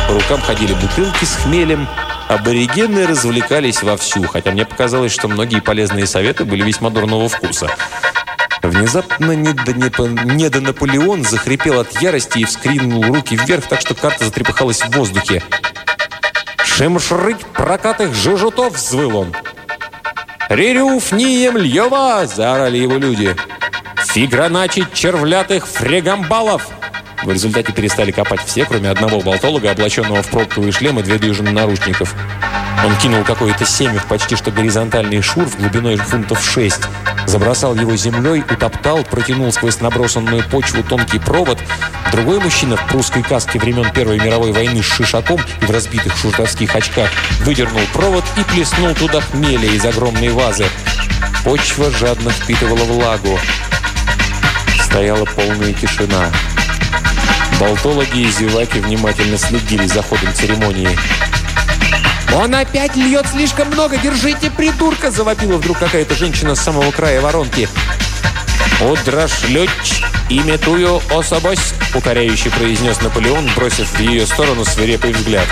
По рукам ходили бутылки с хмелем. Аборигены развлекались вовсю, хотя мне показалось, что многие полезные советы были весьма дурного вкуса. Внезапно недонаполеон захрипел от ярости и вскринул руки вверх, так что карта затрепыхалась в воздухе. «Шимшрыть прокатых жужутов!» – взвыл он. «Рерюф нием льева!» – заорали его люди. «Фиграначить червлятых фрегамбалов!» В результате перестали копать все, кроме одного болтолога, облаченного в пробковые шлемы две дюжины наручников. Он кинул какое-то семя в почти что горизонтальный шурф глубиной фунтов 6, забросал его землей, утоптал, протянул сквозь набросанную почву тонкий провод. Другой мужчина в прусской каске времен Первой мировой войны с шишаком и в разбитых шуртовских очках выдернул провод и плеснул туда хмеля из огромной вазы. Почва жадно впитывала влагу. Стояла полная тишина. Болтологи и зеваки внимательно следили за ходом церемонии. «Он опять льет слишком много! Держите, придурка!» Завопила вдруг какая-то женщина с самого края воронки. «Удрашлють, имитую особось!» Укоряющий произнес Наполеон, бросив в ее сторону свирепый взгляд.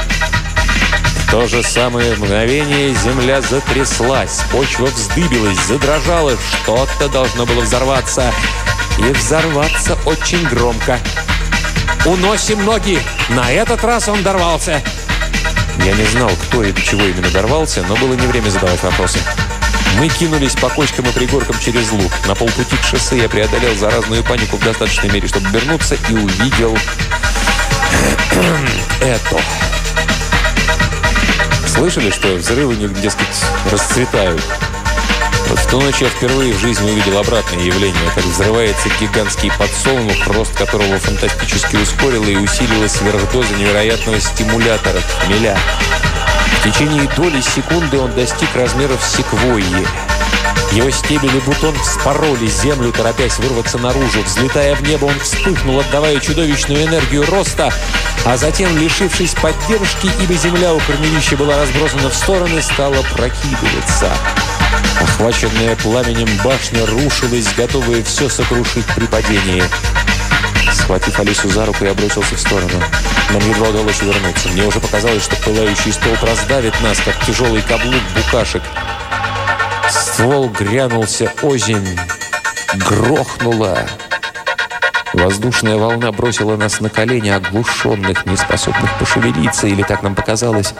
В то же самое мгновение земля затряслась, почва вздыбилась, задрожала, что-то должно было взорваться. И взорваться очень громко. «Уносим ноги!» На этот раз он дорвался. Я не знал, кто и до чего именно дорвался, но было не время задавать вопросы. Мы кинулись по кочкам и пригоркам через луг. На полпути к шоссе я преодолел заразную панику в достаточной мере, чтобы вернуться, и увидел это. Слышали, что взрывы, дескать, расцветают? Ту ночь я впервые в жизни увидел обратное явление, как взрывается гигантский подсолнух, рост которого фантастически ускорило и усилило сверхдоза невероятного стимулятора – хмеля. В течение доли секунды он достиг размеров секвойи. Его стебель и бутон вспороли землю, торопясь вырваться наружу. Взлетая в небо, он вспыхнул, отдавая чудовищную энергию роста, а затем, лишившись поддержки, ибо земля у корневища была разбросана в стороны, стала прокидываться. Охваченная пламенем башня рушилась, готовая все сокрушить при падении. Схватив Алису за руку, я бросился в сторону. Нам едва удалось вернуться. Мне уже показалось, что пылающий столб раздавит нас, как тяжелый каблук букашек. Ствол грянулся озимь. Грохнула. Воздушная волна бросила нас на колени, оглушенных, неспособных пошевелиться, или так нам показалось.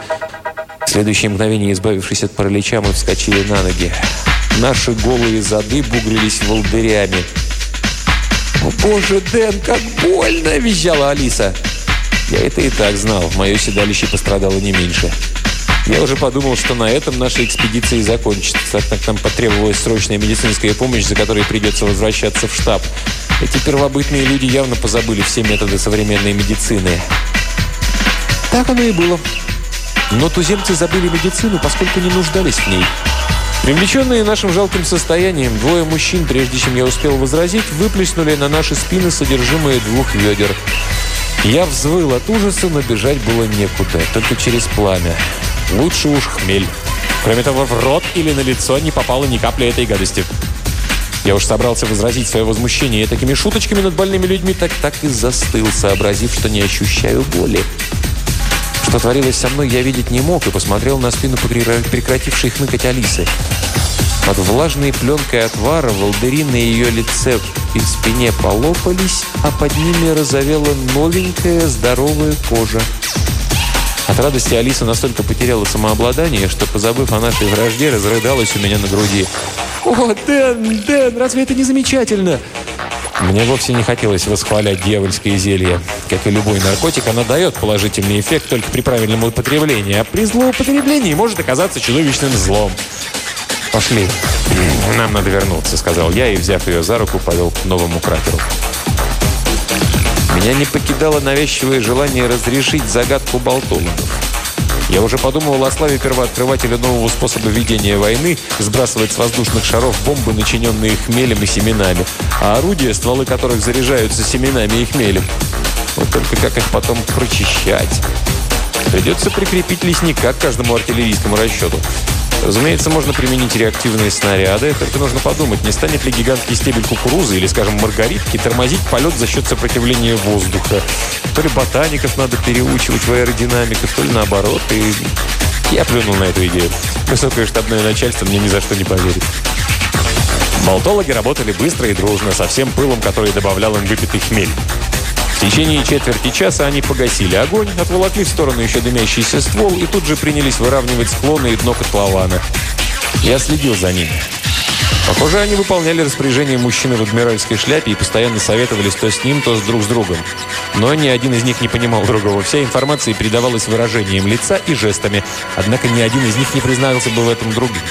В следующее мгновение, избавившись от паралича, мы вскочили на ноги. Наши голые зады бугрились волдырями. «О, боже, Дэн, как больно!» – визжала Алиса. Я это и так знал. Мое седалище пострадало не меньше. Я уже подумал, что на этом наша экспедиция и закончится, так как нам потребовалась срочная медицинская помощь, за которой придется возвращаться в штаб. Эти первобытные люди явно позабыли все методы современной медицины. Так оно и было. Но туземцы забыли медицину, поскольку не нуждались в ней. Привлеченные нашим жалким состоянием, двое мужчин, прежде чем я успел возразить, выплеснули на наши спины содержимое двух ведер. Я взвыл от ужаса, но бежать было некуда, только через пламя. Лучше уж хмель. Кроме того, в рот или на лицо не попало ни капли этой гадости. Я уж собрался возразить свое возмущение такими шуточками над больными людьми, так так и застыл, сообразив, что не ощущаю боли. Что творилось со мной, я видеть не мог и посмотрел на спину прекратившей хныкать Алисы. Под влажной пленкой отвара волдыри на ее лице и спине полопались, а под ними розовела новенькая здоровая кожа. От радости Алиса настолько потеряла самообладание, что, позабыв о нашей вражде, разрыдалась у меня на груди. «О, Дэн, Дэн, разве это не замечательно?» Мне вовсе не хотелось восхвалять дьявольское зелье. Как и любой наркотик, оно дает положительный эффект только при правильном употреблении, а при злоупотреблении может оказаться чудовищным злом. «Пошли. Нам надо вернуться», — сказал я и, взяв ее за руку, повел к новому кратеру. Меня не покидало навязчивое желание разрешить загадку болтологов. Я уже подумывал о славе первооткрывателя нового способа ведения войны, сбрасывать с воздушных шаров бомбы, начиненные хмелем и семенами, а орудия, стволы которых заряжаются семенами и хмелем. Вот только как их потом прочищать? Придется прикрепить лесника к каждому артиллерийскому расчету. Разумеется, можно применить реактивные снаряды, только нужно подумать, не станет ли гигантский стебель кукурузы или, скажем, маргаритки тормозить полет за счет сопротивления воздуха. То ли ботаников надо переучивать в аэродинамику, то ли наоборот. И я плюнул на эту идею. Высокое штабное начальство мне ни за что не поверит. Болтологи работали быстро и дружно, со всем пылом, который добавлял им выпитый хмель. В течение четверти часа они погасили огонь, отволокли в сторону еще дымящийся ствол и тут же принялись выравнивать склоны и дно котлована. Я следил за ними. Похоже, они выполняли распоряжение мужчины в адмиральской шляпе и постоянно советовались то с ним, то с друг с другом. Но ни один из них не понимал другого. Вся информация передавалась выражением лица и жестами. Однако ни один из них не признался бы в этом другим.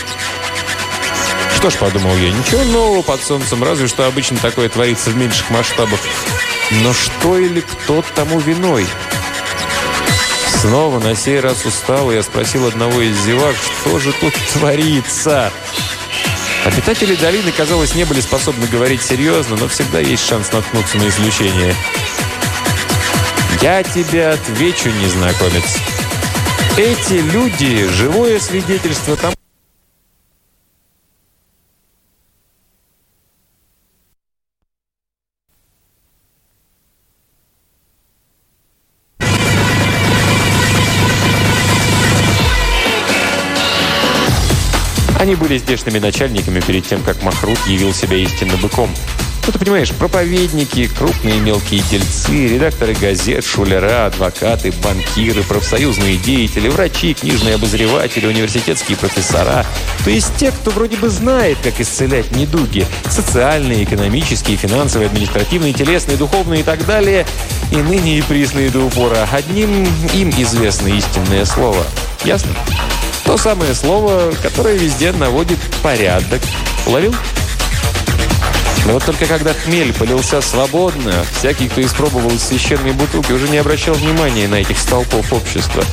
Что ж, подумал я, ничего нового под солнцем, разве что обычно такое творится в меньших масштабах. Но что или кто тому виной? Снова на сей раз устал, я спросил одного из зевак, что же тут творится? Обитатели долины, казалось, не были способны говорить серьезно, но всегда есть шанс наткнуться на исключение. «Я тебе отвечу, незнакомец. Эти люди – живое свидетельство тому, Они были здешними начальниками перед тем, как Махрут явил себя истинно быком. Ну, ты понимаешь, проповедники, крупные мелкие дельцы, редакторы газет, шулера, адвокаты, банкиры, профсоюзные деятели, врачи, книжные обозреватели, университетские профессора. То есть те, кто вроде бы знает, как исцелять недуги. Социальные, экономические, финансовые, административные, телесные, духовные и так далее. И ныне и присные до упора. Одним им известно истинное слово. Ясно? То самое слово, которое везде наводит порядок. Уловил? Но вот только когда хмель полился свободно, всякий, кто испробовал из бутылки, уже не обращал внимания на этих столпов общества.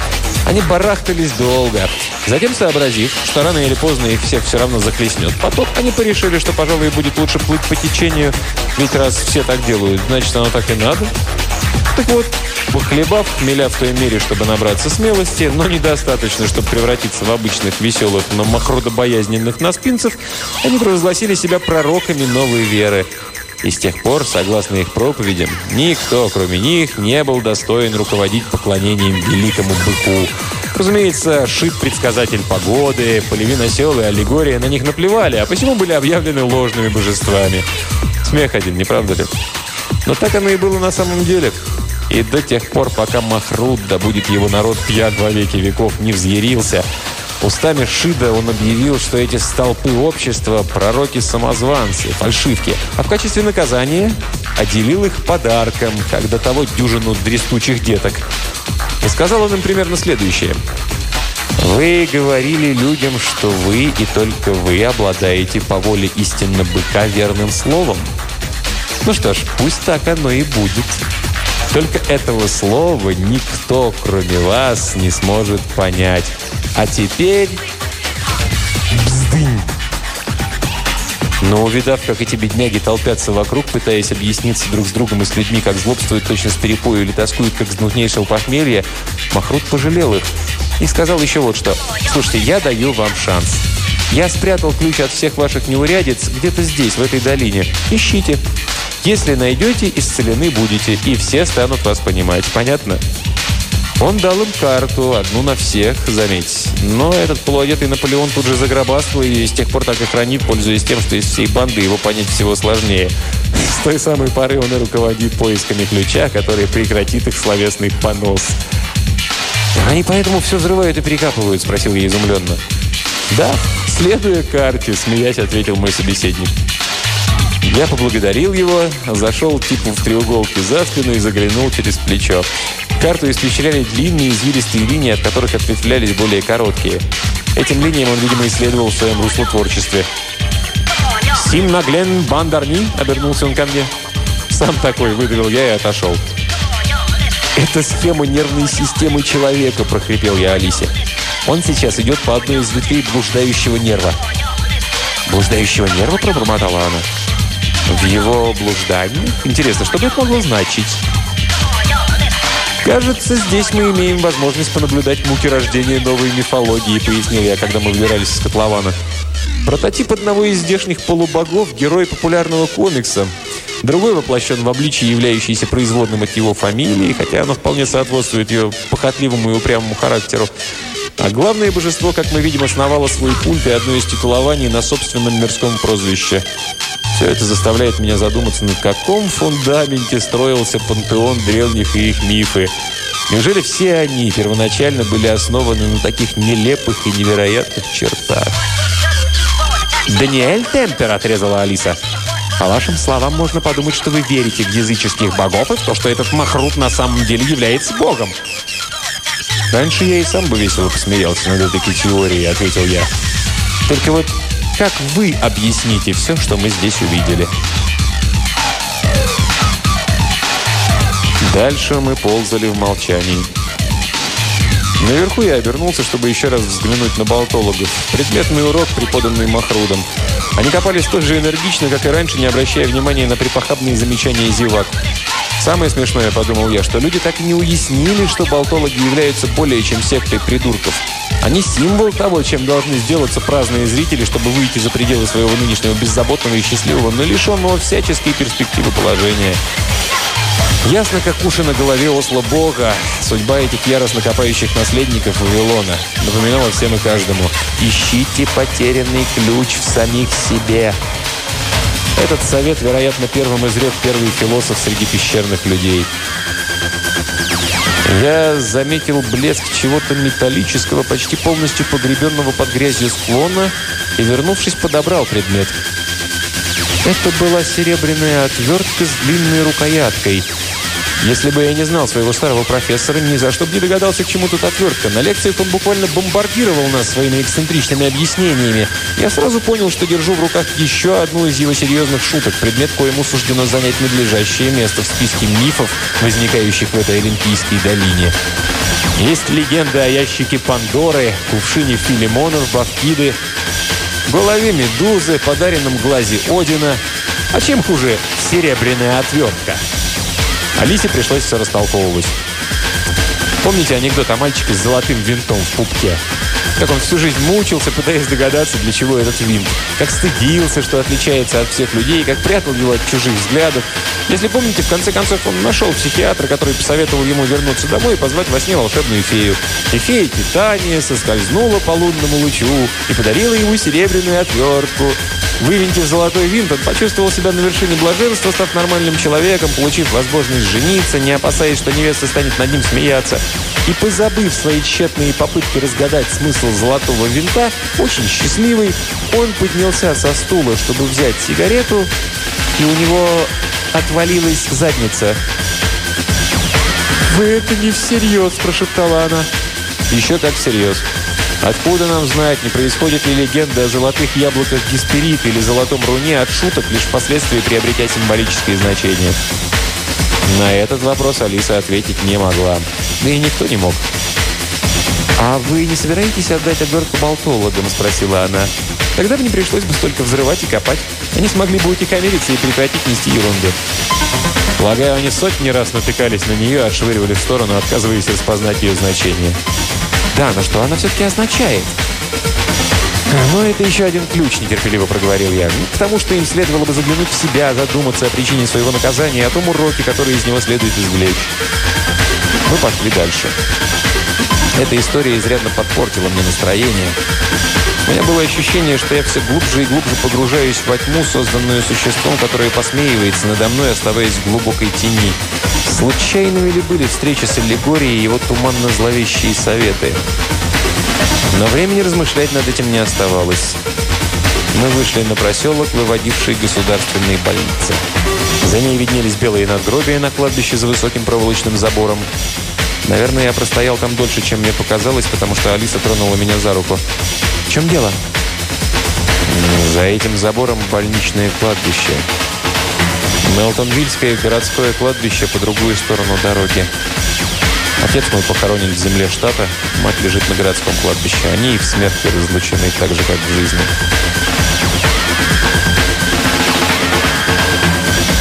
Они барахтались долго. Затем, сообразив, что рано или поздно их всех все равно захлестнет поток, они порешили, что, пожалуй, будет лучше плыть по течению, ведь раз все так делают, значит, оно так и надо. Так вот, похлебав хмеля в той мере, чтобы набраться смелости, но недостаточно, чтобы превратиться в обычных веселых, но махродобоязненных наспинцев, они провозгласили себя пророками новой веры. И с тех пор, согласно их проповедям, никто, кроме них, не был достоин руководить поклонением великому быку. Разумеется, шит предсказатель погоды, полевина сел и аллегория на них наплевали, а посему были объявлены ложными божествами. Смех один, не правда ли? Но так оно и было на самом деле. И до тех пор, пока Махрут, да будет его народ пьян во веки веков, не взъярился, устами Шида он объявил, что эти столпы общества – пророки-самозванцы, фальшивки, а в качестве наказания отделил их подарком, как до того дюжину дрестучих деток. И сказал он им примерно следующее. «Вы говорили людям, что вы и только вы обладаете по воле истинно быка верным словом. Ну что ж, пусть так оно и будет». Только этого слова никто, кроме вас, не сможет понять. А теперь... Бздынь! Но увидав, как эти бедняги толпятся вокруг, пытаясь объясниться друг с другом и с людьми, как злобствуют точно с перепою или тоскуют, как с гнутнейшего похмелья, Махрут пожалел их и сказал еще вот что. «Слушайте, я даю вам шанс. Я спрятал ключ от всех ваших неурядиц где-то здесь, в этой долине. Ищите. Если найдете, исцелены будете, и все станут вас понимать. Понятно? Он дал им карту, одну на всех, заметь. Но этот полуодетый Наполеон тут же загробастал и с тех пор так и хранит, пользуясь тем, что из всей банды его понять всего сложнее. С той самой поры он и руководит поисками ключа, который прекратит их словесный понос. «Они поэтому все взрывают и перекапывают?» – спросил я изумленно. «Да, следуя карте», – смеясь, ответил мой собеседник. Я поблагодарил его, зашел типу в треуголке за спину и заглянул через плечо. Карту испещряли длинные извилистые линии, от которых ответвлялись более короткие. Этим линиям он, видимо, исследовал в своем руслотворчестве. «Сим наглен бандарни?» – обернулся он ко мне. «Сам такой», – выдавил я и отошел. «Это схема нервной системы человека», – прохрипел я Алисе. «Он сейчас идет по одной из ветвей блуждающего нерва». «Блуждающего нерва?» – пробормотала она. «В его блуждании? Интересно, что бы это могло значить?» «Кажется, здесь мы имеем возможность понаблюдать муки рождения новой мифологии», пояснил я, когда мы выбирались из котлована. Прототип одного из здешних полубогов – герой популярного комикса. Другой воплощен в обличии, являющийся производным от его фамилии, хотя оно вполне соответствует ее похотливому и упрямому характеру. А главное божество, как мы видим, основало свой культ и одно из титулований на собственном мирском прозвище. Все это заставляет меня задуматься, на каком фундаменте строился пантеон древних и их мифы. Неужели все они первоначально были основаны на таких нелепых и невероятных чертах? «Даниэль Темпер», — отрезала Алиса. По вашим словам, можно подумать, что вы верите в языческих богов и в то, что этот Махрут на самом деле является богом. Раньше я и сам бы весело посмеялся над этой теорией, ответил я. Только вот как вы объясните все, что мы здесь увидели? Дальше мы ползали в молчании. Наверху я обернулся, чтобы еще раз взглянуть на болтологов. Предметный урок, преподанный Махрудом. Они копали столь же энергично, как и раньше, не обращая внимания на припохабные замечания зевак. Самое смешное, подумал я, что люди так и не уяснили, что болтологи являются более чем сектой придурков. Они символ того, чем должны сделаться праздные зрители, чтобы выйти за пределы своего нынешнего беззаботного и счастливого, но лишенного всяческой перспективы положения. Ясно, как уши на голове осла Бога. Судьба этих яростно копающих наследников Вавилона напоминала всем и каждому. Ищите потерянный ключ в самих себе. Этот совет, вероятно, первым изрек первый философ среди пещерных людей. Я заметил блеск чего-то металлического, почти полностью погребенного под грязью склона, и, вернувшись, подобрал предмет. Это была серебряная отвертка с длинной рукояткой – если бы я не знал своего старого профессора, ни за что бы не догадался, к чему тут отвертка. На лекциях он буквально бомбардировал нас своими эксцентричными объяснениями. Я сразу понял, что держу в руках еще одну из его серьезных шуток, предмет, коему суждено занять надлежащее место в списке мифов, возникающих в этой Олимпийской долине. Есть легенда о ящике Пандоры, кувшине Филимонов, Бавкиды, голове Медузы, подаренном глазе Одина. А чем хуже серебряная отвертка? Алисе пришлось все растолковывать. Помните анекдот о мальчике с золотым винтом в пупке? Как он всю жизнь мучился, пытаясь догадаться, для чего этот винт. Как стыдился, что отличается от всех людей, как прятал его от чужих взглядов. Если помните, в конце концов он нашел психиатра, который посоветовал ему вернуться домой и позвать во сне волшебную фею. И фея Титания соскользнула по лунному лучу и подарила ему серебряную отвертку. Вывинтив золотой винт, он почувствовал себя на вершине блаженства, став нормальным человеком, получив возможность жениться, не опасаясь, что невеста станет над ним смеяться. И позабыв свои тщетные попытки разгадать смысл золотого винта, очень счастливый, он поднялся со стула, чтобы взять сигарету, и у него отвалилась задница. «Вы это не всерьез!» – прошептала она. «Еще как всерьез!» Откуда нам знать, не происходит ли легенда о золотых яблоках Гесперид или золотом руне от шуток, лишь впоследствии приобретя символическое значение? На этот вопрос Алиса ответить не могла. Да и никто не мог. «А вы не собираетесь отдать отвертку болтологам?» – спросила она. «Тогда бы не пришлось бы столько взрывать и копать. Они смогли бы утихомириться и прекратить нести ерунду». Полагаю, они сотни раз натыкались на нее, отшвыривали в сторону, отказываясь распознать ее значение. Да, но что она все-таки означает? «Ну, это еще один ключ», – нетерпеливо проговорил я. «К тому, что им следовало бы заглянуть в себя, задуматься о причине своего наказания, о том уроке, который из него следует извлечь». Мы пошли дальше. Эта история изрядно подпортила мне настроение. У меня было ощущение, что я все глубже и глубже погружаюсь во тьму, созданную существом, которое посмеивается надо мной, оставаясь в глубокой тени. Случайными ли были встречи с аллегорией и его туманно-зловещие советы? Но времени размышлять над этим не оставалось. Мы вышли на проселок, выводивший государственные больницы. За ней виднелись белые надгробия на кладбище за высоким проволочным забором. Наверное, я простоял там дольше, чем мне показалось, потому что Алиса тронула меня за руку. «В чем дело?» «За этим забором больничное кладбище. Мелтонвильское городское кладбище по другую сторону дороги. Отец мой похоронен в земле штата, мать лежит на городском кладбище. Они и в смерти разлучены, так же, как в жизни».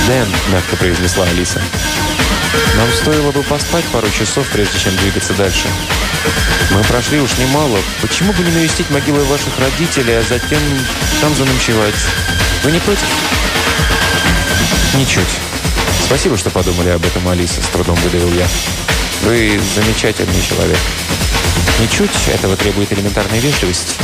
«Дэн», — мягко произнесла Алиса, — «нам стоило бы поспать пару часов, прежде чем двигаться дальше. Мы прошли уж немало. Почему бы не навестить могилы ваших родителей, а затем там заночевать? Вы не против?» «Ничуть. Спасибо, что подумали об этом, Алиса», — с трудом выдавил я. «Вы замечательный человек. Ничуть этого требует элементарной вежливости».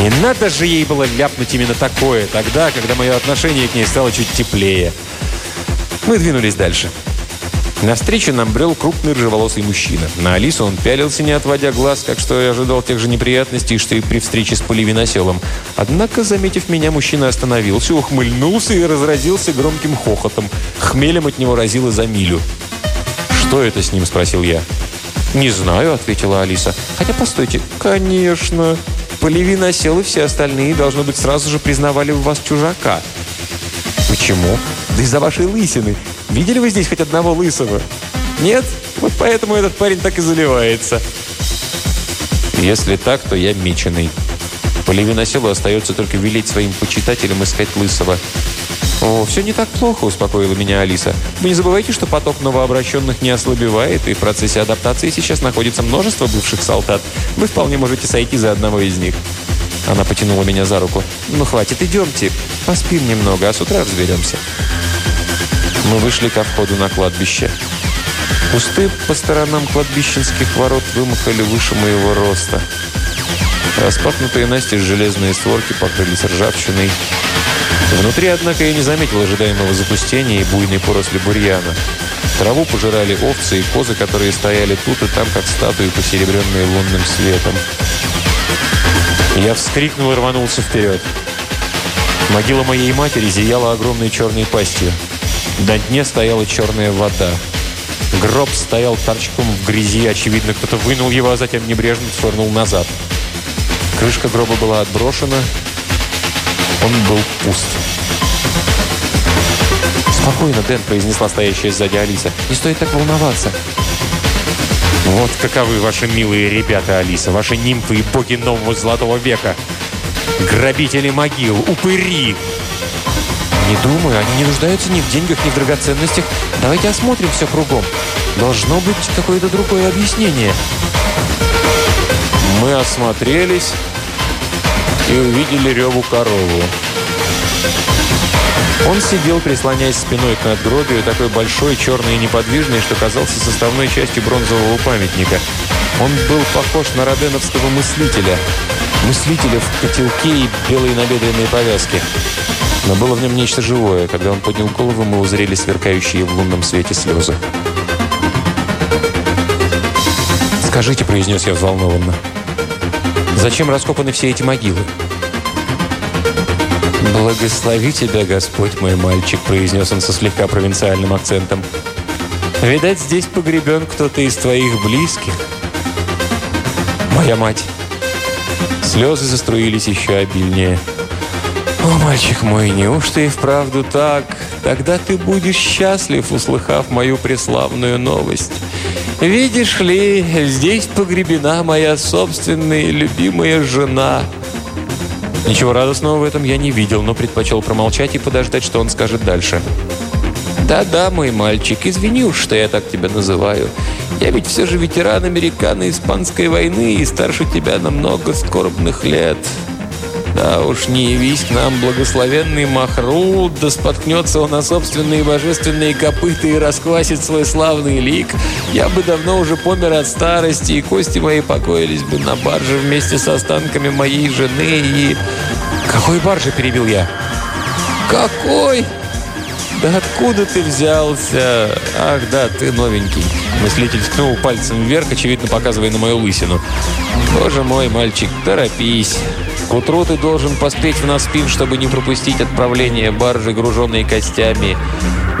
И надо же ей было ляпнуть именно такое, тогда, когда мое отношение к ней стало чуть теплее. Мы двинулись дальше. Навстречу нам брел крупный рыжеволосый мужчина. На Алису он пялился, не отводя глаз, как что я ожидал тех же неприятностей, что и при встрече с Поливиноселом. Однако, заметив меня, мужчина остановился, ухмыльнулся и разразился громким хохотом. Хмелем от него разило за милю. «Что это с ним?» – спросил я. «Не знаю», – ответила Алиса. «Хотя, постойте, конечно, Полевин осел, и все остальные, должно быть, сразу же признавали в вас чужака. Почему? Да из-за вашей лысины. Видели вы здесь хоть одного лысого? Нет? Вот поэтому этот парень так и заливается. Если так, то я меченый. Полевиноселу остается только велеть своим почитателям искать лысого. «О, все не так плохо», – успокоила меня Алиса. «Вы не забывайте, что поток новообращенных не ослабевает, и в процессе адаптации сейчас находится множество бывших солдат. Вы вполне можете сойти за одного из них». Она потянула меня за руку. «Ну, хватит, идемте. Поспим немного, а с утра разберемся». Мы вышли ко входу на кладбище. Кусты по сторонам кладбищенских ворот вымахали выше моего роста. Распахнутые настежь железные створки покрылись ржавчиной. Внутри, однако, я не заметил ожидаемого запустения и буйной поросли бурьяна. Траву пожирали овцы и козы, которые стояли тут и там, как статуи, посеребренные лунным светом. Я вскрикнул и рванулся вперед. Могила моей матери зияла огромной черной пастью. На дне стояла черная вода. Гроб стоял торчком в грязи. Очевидно, кто-то вынул его, а затем небрежно свернул назад. Крышка гроба была отброшена, он был пуст. «Спокойно, Дэн», — произнесла стоящая сзади Алиса. «Не стоит так волноваться». «Вот каковы ваши милые ребята, Алиса, ваши нимфы и боги нового золотого века! Грабители могил, упыри!» «Не думаю, они не нуждаются ни в деньгах, ни в драгоценностях. Давайте осмотрим все кругом. Должно быть какое-то другое объяснение». Мы осмотрелись и увидели Реву корову. Он сидел, прислоняясь спиной к надгробию, такой большой, черный и неподвижный, что казался составной частью бронзового памятника. Он был похож на роденовского мыслителя. Мыслителя в котелке и белой набедренной повязке. Но было в нем нечто живое. Когда он поднял голову, мы узрели сверкающие в лунном свете слезы. «Скажите», — произнес я взволнованно, — «зачем раскопаны все эти могилы?» «Благослови тебя, Господь, мой мальчик», — произнес он со слегка провинциальным акцентом. «Видать, здесь погребен кто-то из твоих близких». «Моя мать». Слезы заструились еще обильнее. «О, мальчик мой, неужто и вправду так? Тогда ты будешь счастлив, услыхав мою преславную новость. Видишь ли, здесь погребена моя собственная любимая жена». Ничего радостного в этом я не видел, но предпочел промолчать и подождать, что он скажет дальше. «Да-да, мой мальчик, извини уж, что я так тебя называю. Я ведь все же ветеран американо-испанской войны и старше тебя на много скорбных лет. Да уж не явись к нам благословенный Махрут, да споткнется он на собственные божественные копыта и расквасит свой славный лик. Я бы давно уже помер от старости, и кости мои покоились бы на барже вместе с останками моей жены и... «Какой барже?» – перебил я. «Какой?» «Да откуда ты взялся? Ах, да, ты новенький». Мыслитель ткнул пальцем вверх, очевидно показывая на мою лысину. «Боже мой, мальчик, торопись. К утру ты должен поспеть в Наспин, чтобы не пропустить отправление баржи, груженной костями.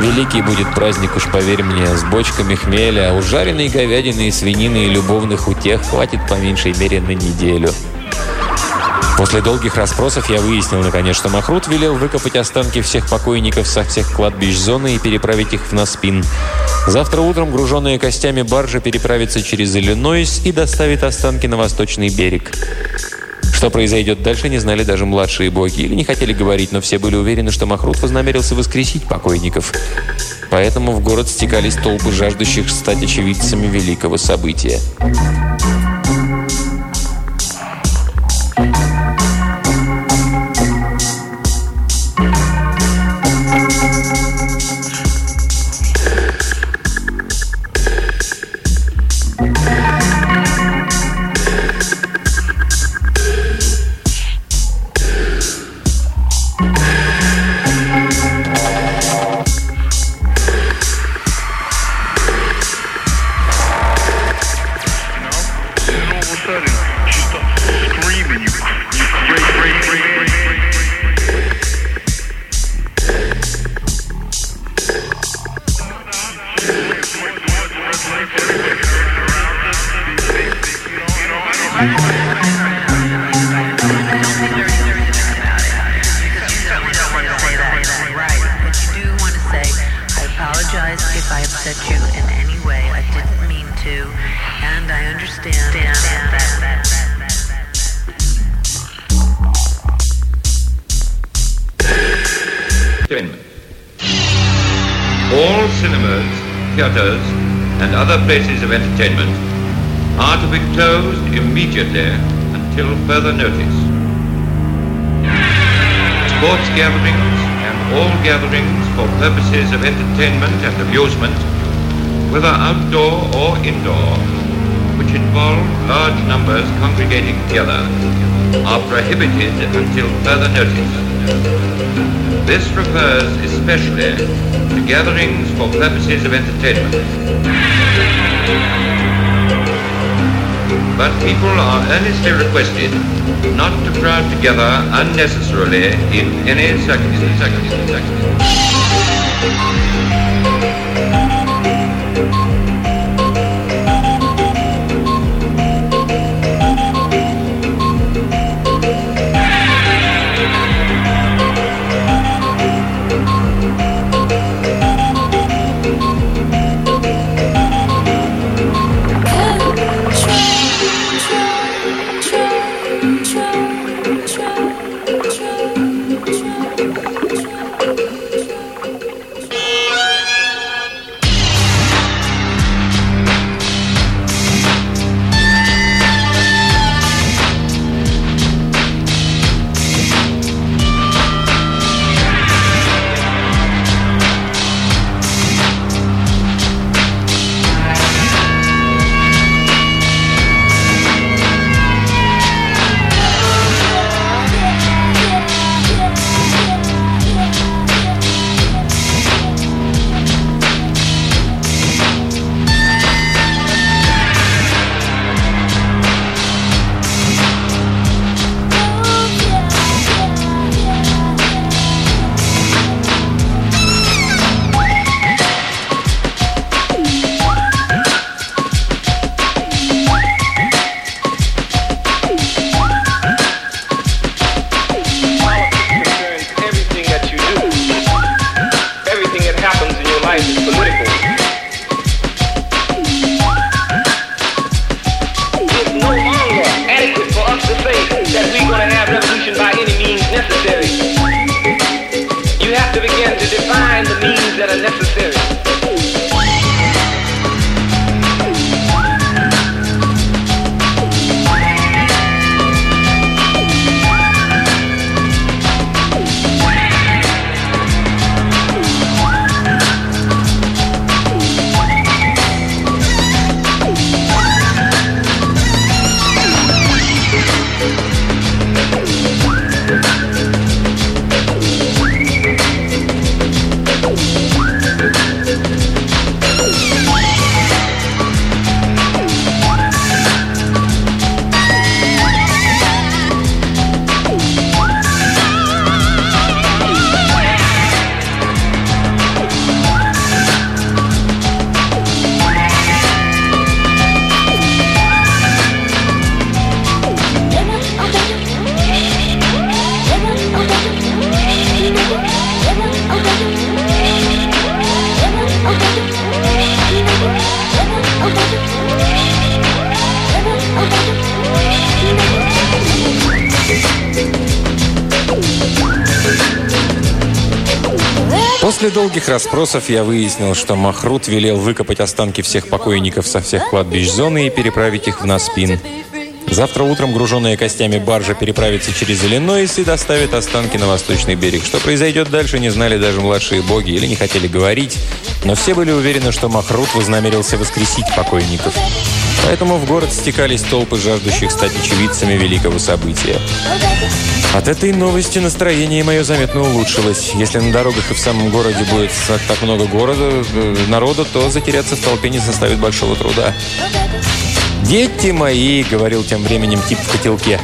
Великий будет праздник, уж поверь мне, с бочками хмеля, ужаренной говядины, свинины и любовных утех хватит по меньшей мере на неделю. После долгих расспросов я выяснил, наконец, что Махрут велел выкопать останки всех покойников со всех кладбищ зоны и переправить их в Наспин. Завтра утром груженная костями баржа переправится через Иллинойс и доставит останки на восточный берег. Что произойдет дальше, не знали даже младшие боги. Или не хотели говорить, но все были уверены, что Махрут вознамерился воскресить покойников. Поэтому в город стекались толпы жаждущих стать очевидцами великого события. Further notice. Sports gatherings and all gatherings for purposes of entertainment and amusement, whether outdoor or indoor, which involve large numbers congregating together, are prohibited until further notice. This refers especially to gatherings for purposes of entertainment. But people are earnestly requested not to crowd together unnecessarily in any circumstance. Расспросов я выяснил, что Махрут велел выкопать останки всех покойников со всех кладбищ зоны и переправить их в Наспин. Завтра утром груженная костями баржа переправится через Иллинойс и доставит останки на восточный берег. Что произойдет дальше, не знали даже младшие боги или не хотели говорить, но все были уверены, что Махрут вознамерился воскресить покойников. Поэтому в город стекались толпы жаждущих стать очевидцами великого события. От этой новости настроение мое заметно улучшилось. Если на дорогах и в самом городе будет так много города, э, народа, то затеряться в толпе не составит большого труда. «Дети мои!» — говорил тем временем тип в котелке.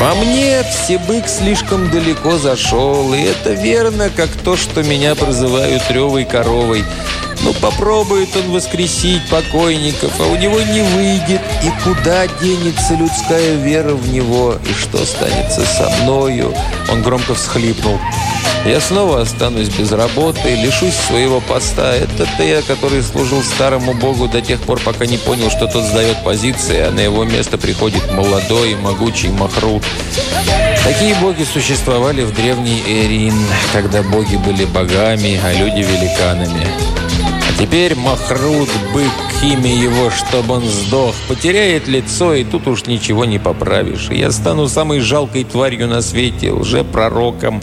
«По мне, всебык слишком далеко зашел, и это верно, как то, что меня прозывают ревой коровой. Ну, попробует он воскресить покойников, а у него не выйдет. И куда денется людская вера в него? И что станется со мною?» Он громко всхлипнул. Я снова останусь без работы, лишусь своего поста. Это я, который служил старому богу до тех пор, пока не понял, что тот сдает позиции, а на его место приходит молодой и могучий Махрут. Такие боги существовали в древней Эрин, когда боги были богами, а люди великанами. А теперь Махрут, бык, имя его, чтобы он сдох, потеряет лицо, и тут уж ничего не поправишь. Я стану самой жалкой тварью на свете, лжепророком, пророком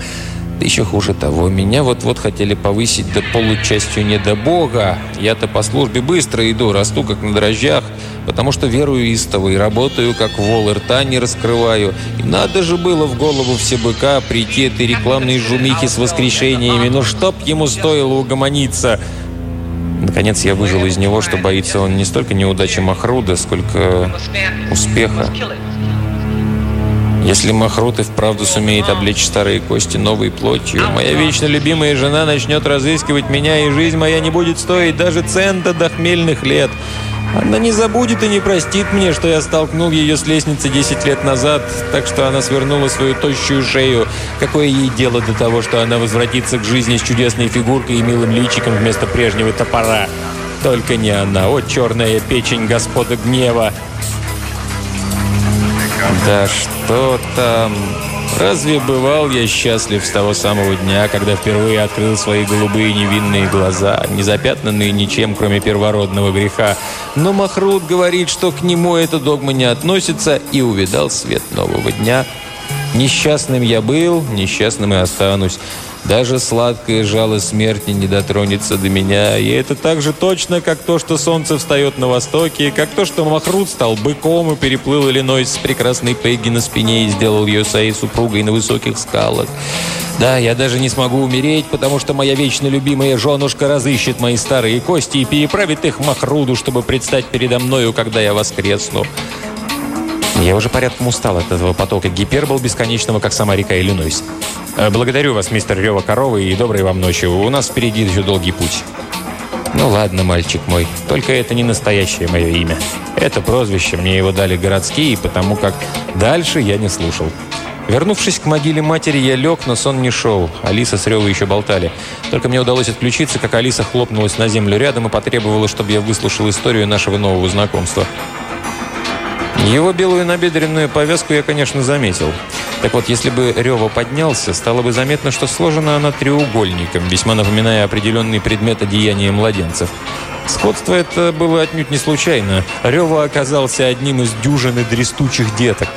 да еще хуже того, меня вот-вот хотели повысить до получастью не до Бога. Я-то по службе быстро иду, расту как на дрожжах, потому что верую истово и работаю как вол, и рта не раскрываю. И надо же было в голову все быка прийти этой рекламной жумихи с воскрешениями. Но чтоб ему стоило угомониться... Наконец я выжил из него, что боится он не столько неудачи Махруда, сколько успеха. Если Махрут и вправду сумеет облечь старые кости новой плотью, моя вечно любимая жена начнет разыскивать меня, и жизнь моя не будет стоить даже цента до хмельных лет. Она не забудет и не простит мне, что я столкнул ее с лестницы 10 лет назад, так что она свернула свою тощую шею. Какое ей дело до того, что она возвратится к жизни с чудесной фигуркой и милым личиком вместо прежнего топора? Только не она. О, черная печень господа гнева! Да что там? Разве бывал я счастлив с того самого дня, когда впервые открыл свои голубые невинные глаза, не запятнанные ничем, кроме первородного греха? Но Махрут говорит, что к нему эта догма не относится, и увидал свет нового дня. Несчастным я был, несчастным и останусь. Даже сладкое жало смерти не дотронется до меня. И это так же точно, как то, что солнце встает на востоке, как то, что Махрут стал быком и переплыл Иллинойс с прекрасной Пегги на спине и сделал ее своей супругой на высоких скалах. Да, я даже не смогу умереть, потому что моя вечно любимая женушка разыщет мои старые кости и переправит их Махруду, чтобы предстать передо мною, когда я воскресну. Я уже порядком устал от этого потока гипербол бесконечного, как сама река Иллинойс. Э, благодарю вас, мистер Рева Коровы, и доброй вам ночи. У нас впереди еще долгий путь. Ну ладно, мальчик мой, только это не настоящее мое имя. Это прозвище, мне его дали городские, потому как дальше я не слушал. Вернувшись к могиле матери, я лег, но сон не шел. Алиса с Ревой еще болтали. Только мне удалось отключиться, как Алиса хлопнулась на землю рядом и потребовала, чтобы я выслушал историю нашего нового знакомства. Его белую набедренную повязку я, конечно, заметил. Так вот, если бы Рева поднялся, стало бы заметно, что сложена она треугольником, весьма напоминая определенный предмет одеяния младенцев. Сходство это было отнюдь не случайно. Рева оказался одним из дюжины дрестучих деток.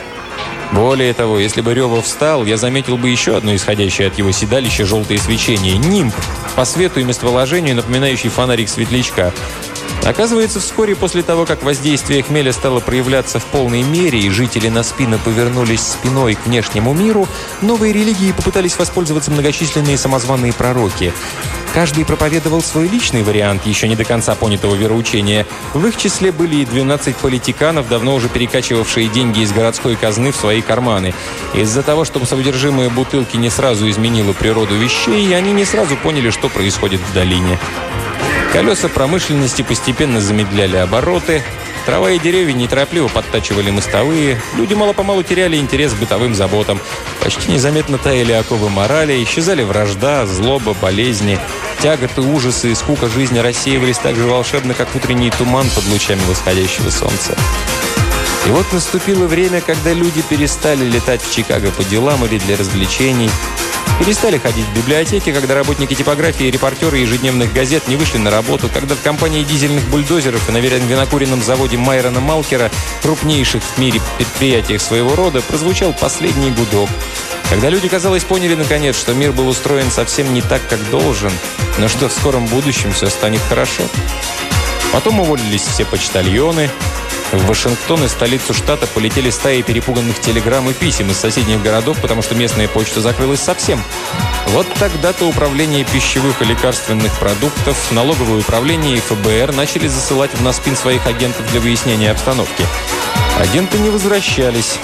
Более того, если бы Рева встал, я заметил бы еще одно исходящее от его седалища желтое свечение – нимб, по свету и местоположению напоминающий фонарик светлячка. Оказывается, вскоре после того, как воздействие хмеля стало проявляться в полной мере, и жители на спину повернулись спиной к внешнему миру, новые религии попытались воспользоваться многочисленные самозваные пророки. Каждый проповедовал свой личный вариант еще не до конца понятого вероучения. В их числе были и 12 политиканов, давно уже перекачивавшие деньги из городской казны в свои карманы. Из-за того, что содержимое бутылки не сразу изменило природу вещей, они не сразу поняли, что происходит в долине. Колеса промышленности постепенно замедляли обороты, трава и деревья неторопливо подтачивали мостовые, люди мало-помалу теряли интерес к бытовым заботам, почти незаметно таяли оковы морали, исчезали вражда, злоба, болезни, тяготы, ужасы и скука жизни рассеивались так же волшебно, как утренний туман под лучами восходящего солнца. И вот наступило время, когда люди перестали летать в Чикаго по делам или для развлечений, Перестали ходить в библиотеки, когда работники типографии и репортеры ежедневных газет не вышли на работу, когда в компании дизельных бульдозеров и на винокуренном заводе Майрона Малкера, крупнейших в мире предприятиях своего рода, прозвучал последний гудок. Когда люди, казалось, поняли наконец, что мир был устроен совсем не так, как должен, но что в скором будущем все станет хорошо. Потом уволились все почтальоны, в Вашингтон и столицу штата полетели стаи перепуганных телеграмм и писем из соседних городов, потому что местная почта закрылась совсем. Вот тогда-то Управление пищевых и лекарственных продуктов, налоговое управление и ФБР начали засылать в Наспин своих агентов для выяснения обстановки. Агенты не возвращались.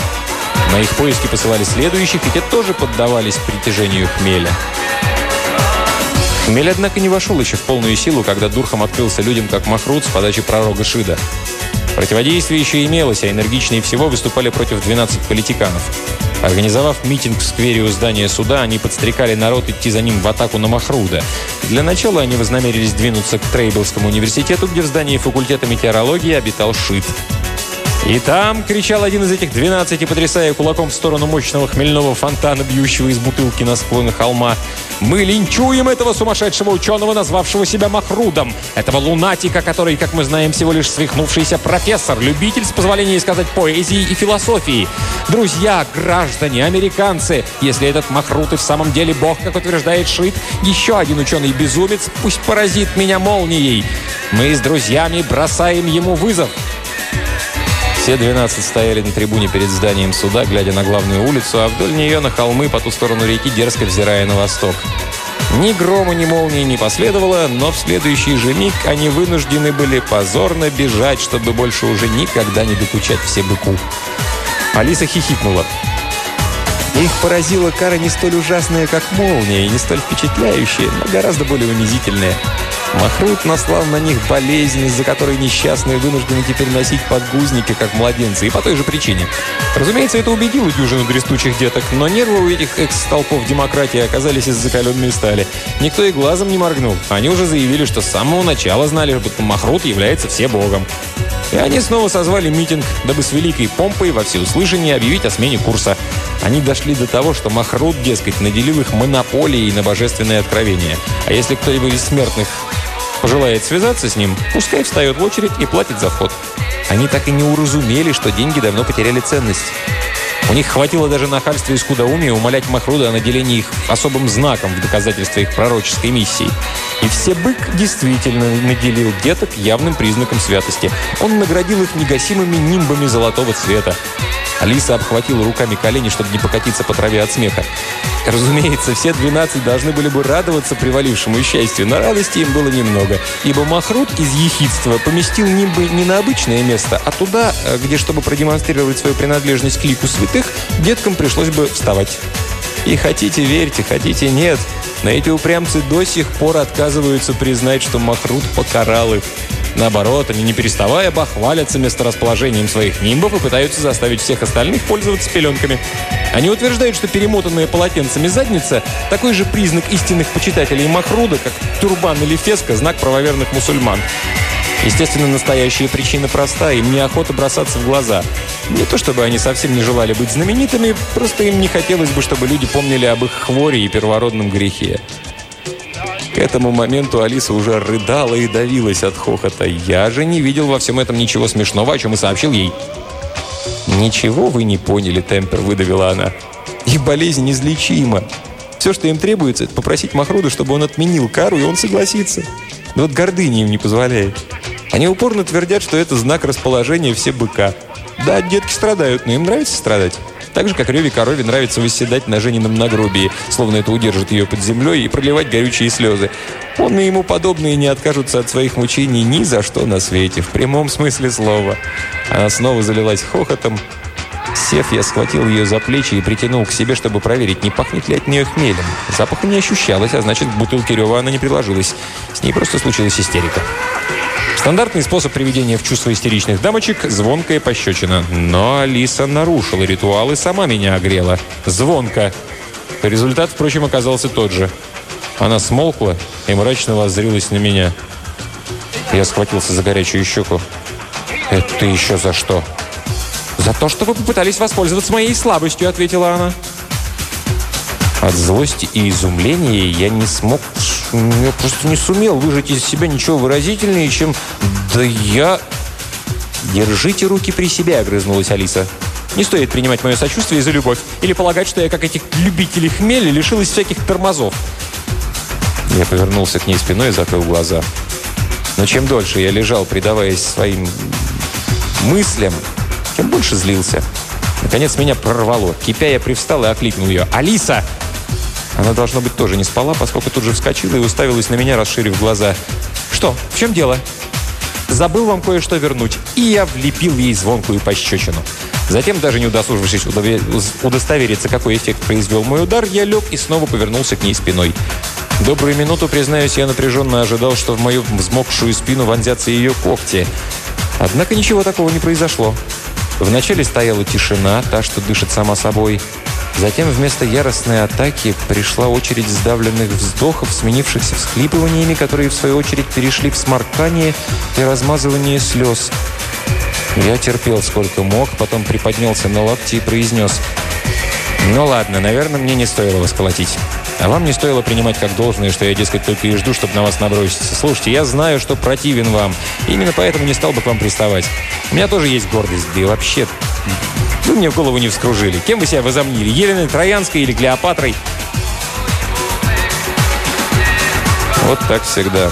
На их поиски посылали следующих, и те тоже поддавались притяжению хмеля. Хмель, однако, не вошел еще в полную силу, когда Дурхам открылся людям как Махрут с подачи пророка Шида. Противодействие еще имелось, а энергичнее всего выступали против 12 политиканов. Организовав митинг в сквере у здания суда, они подстрекали народ идти за ним в атаку на Махруда. Для начала они вознамерились двинуться к Трейблскому университету, где в здании факультета метеорологии обитал Шит. И там, кричал один из этих двенадцати, потрясая кулаком в сторону мощного хмельного фонтана, бьющего из бутылки на склоне холма, «Мы линчуем этого сумасшедшего ученого, назвавшего себя Махрудом, этого лунатика, который, как мы знаем, всего лишь свихнувшийся профессор, любитель, с позволения сказать, поэзии и философии. Друзья, граждане, американцы, если этот Махрут и в самом деле бог, как утверждает Шит, еще один ученый-безумец, пусть поразит меня молнией. Мы с друзьями бросаем ему вызов». Все 12 стояли на трибуне перед зданием суда, глядя на главную улицу, а вдоль нее на холмы по ту сторону реки, дерзко взирая на восток. Ни грома, ни молнии не последовало, но в следующий же миг они вынуждены были позорно бежать, чтобы больше уже никогда не докучать все быку. Алиса хихикнула. Их поразила кара не столь ужасная, как молния, и не столь впечатляющая, но гораздо более унизительная. Махрут наслал на них болезнь, из-за которой несчастные вынуждены теперь носить подгузники, как младенцы, и по той же причине. Разумеется, это убедило дюжину дрестучих деток, но нервы у этих экс-столпов демократии оказались из закаленной стали. Никто и глазом не моргнул. Они уже заявили, что с самого начала знали, что Махрут является все богом. И они снова созвали митинг, дабы с великой помпой во всеуслышание объявить о смене курса. Они дошли до того, что Махрут, дескать, наделил их монополией на божественное откровение. А если кто-либо из смертных пожелает связаться с ним, пускай встает в очередь и платит за вход. Они так и не уразумели, что деньги давно потеряли ценность. У них хватило даже нахальства и скудоумия умолять Махруда о наделении их особым знаком в доказательство их пророческой миссии. И все бык действительно наделил деток явным признаком святости. Он наградил их негасимыми нимбами золотого цвета. Алиса обхватила руками колени, чтобы не покатиться по траве от смеха. Разумеется, все 12 должны были бы радоваться привалившему счастью, но радости им было немного, ибо Махрут из ехидства поместил нимбы не на обычное место, а туда, где, чтобы продемонстрировать свою принадлежность к лику святых, деткам пришлось бы вставать. И хотите верьте, хотите нет, но эти упрямцы до сих пор отказываются признать, что Махрут покарал их. Наоборот, они не переставая бахвалятся месторасположением своих нимбов и пытаются заставить всех остальных пользоваться пеленками. Они утверждают, что перемотанная полотенцами задница – такой же признак истинных почитателей Махруда, как тюрбан или феска – знак правоверных мусульман. Естественно, настоящая причина проста. Им неохота бросаться в глаза. Не то, чтобы они совсем не желали быть знаменитыми, просто им не хотелось бы, чтобы люди помнили об их хворе и первородном грехе. К этому моменту Алиса уже рыдала и давилась от хохота. Я же не видел во всем этом ничего смешного, о чем и сообщил ей. «Ничего вы не поняли, Темпер», — выдавила она. «Их болезнь излечима. Все, что им требуется, это попросить Махруда, чтобы он отменил кару, и он согласится. Но вот гордыня им не позволяет. Они упорно твердят, что это знак расположения все быка. Да, детки страдают, но им нравится страдать. Так же, как Реве корове нравится восседать на Женином нагробии, словно это удержит ее под землей и проливать горючие слезы. Он и ему подобные не откажутся от своих мучений ни за что на свете, в прямом смысле слова. Она снова залилась хохотом. Сев, я схватил ее за плечи и притянул к себе, чтобы проверить, не пахнет ли от нее хмелем. Запаха не ощущалось, а значит, к бутылке Рева она не приложилась. С ней просто случилась истерика. Стандартный способ приведения в чувство истеричных дамочек – звонкая пощечина. Но Алиса нарушила ритуал и сама меня огрела. Звонко. Результат, впрочем, оказался тот же. Она смолкла и мрачно воззрилась на меня. Я схватился за горячую щеку. «Это еще за что?» «За то, что вы попытались воспользоваться моей слабостью», — ответила она. От злости и изумления я не смог, я просто не сумел выжать из себя ничего выразительнее, чем «Да я...» «Держите руки при себе», — огрызнулась Алиса. «Не стоит принимать мое сочувствие за любовь или полагать, что я, как этих любителей хмеля, лишилась всяких тормозов». Я повернулся к ней спиной и закрыл глаза. Но чем дольше я лежал, предаваясь своим мыслям, тем больше злился. Наконец меня прорвало. Кипя, я привстал и окликнул ее. «Алиса!» Она, должно быть, тоже не спала, поскольку тут же вскочила и уставилась на меня, расширив глаза. «Что? В чем дело?» «Забыл вам кое-что вернуть». И я влепил ей звонкую пощечину. Затем, даже не удосужившись удостовериться, какой эффект произвел мой удар, я лег и снова повернулся к ней спиной. Добрую минуту, признаюсь, я напряженно ожидал, что в мою взмокшую спину вонзятся ее когти. Однако ничего такого не произошло. Вначале стояла тишина, та, что дышит сама собой. Затем вместо яростной атаки пришла очередь сдавленных вздохов, сменившихся всхлипываниями, которые в свою очередь перешли в сморкание и размазывание слез. Я терпел сколько мог, потом приподнялся на локти и произнес «Ну ладно, наверное, мне не стоило вас колотить». А вам не стоило принимать как должное, что я, дескать, только и жду, чтобы на вас наброситься. Слушайте, я знаю, что противен вам. Именно поэтому не стал бы к вам приставать. У меня тоже есть гордость. Да и вообще, вы мне голову не вскружили. Кем вы себя возомнили? Еленой Троянской или Клеопатрой? Вот так всегда.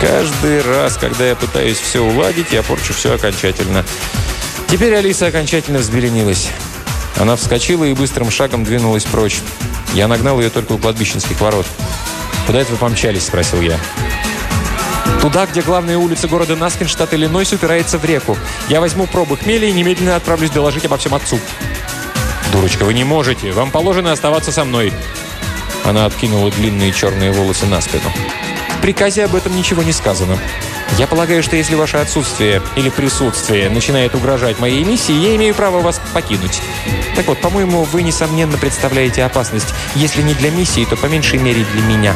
Каждый раз, когда я пытаюсь все уладить, я порчу все окончательно. Теперь Алиса окончательно взбеленилась. Она вскочила и быстрым шагом двинулась прочь. Я нагнал ее только у кладбищенских ворот. «Куда это вы помчались?» – спросил я. «Туда, где главная улица города Наскин, штат Иллинойс, упирается в реку. Я возьму пробы хмеля и немедленно отправлюсь доложить обо всем отцу». «Дурочка, вы не можете. Вам положено оставаться со мной». Она откинула длинные черные волосы на спину. В приказе об этом ничего не сказано. Я полагаю, что если ваше отсутствие или присутствие начинает угрожать моей миссии, я имею право вас покинуть. Так вот, по-моему, вы, несомненно, представляете опасность. Если не для миссии, то по меньшей мере для меня.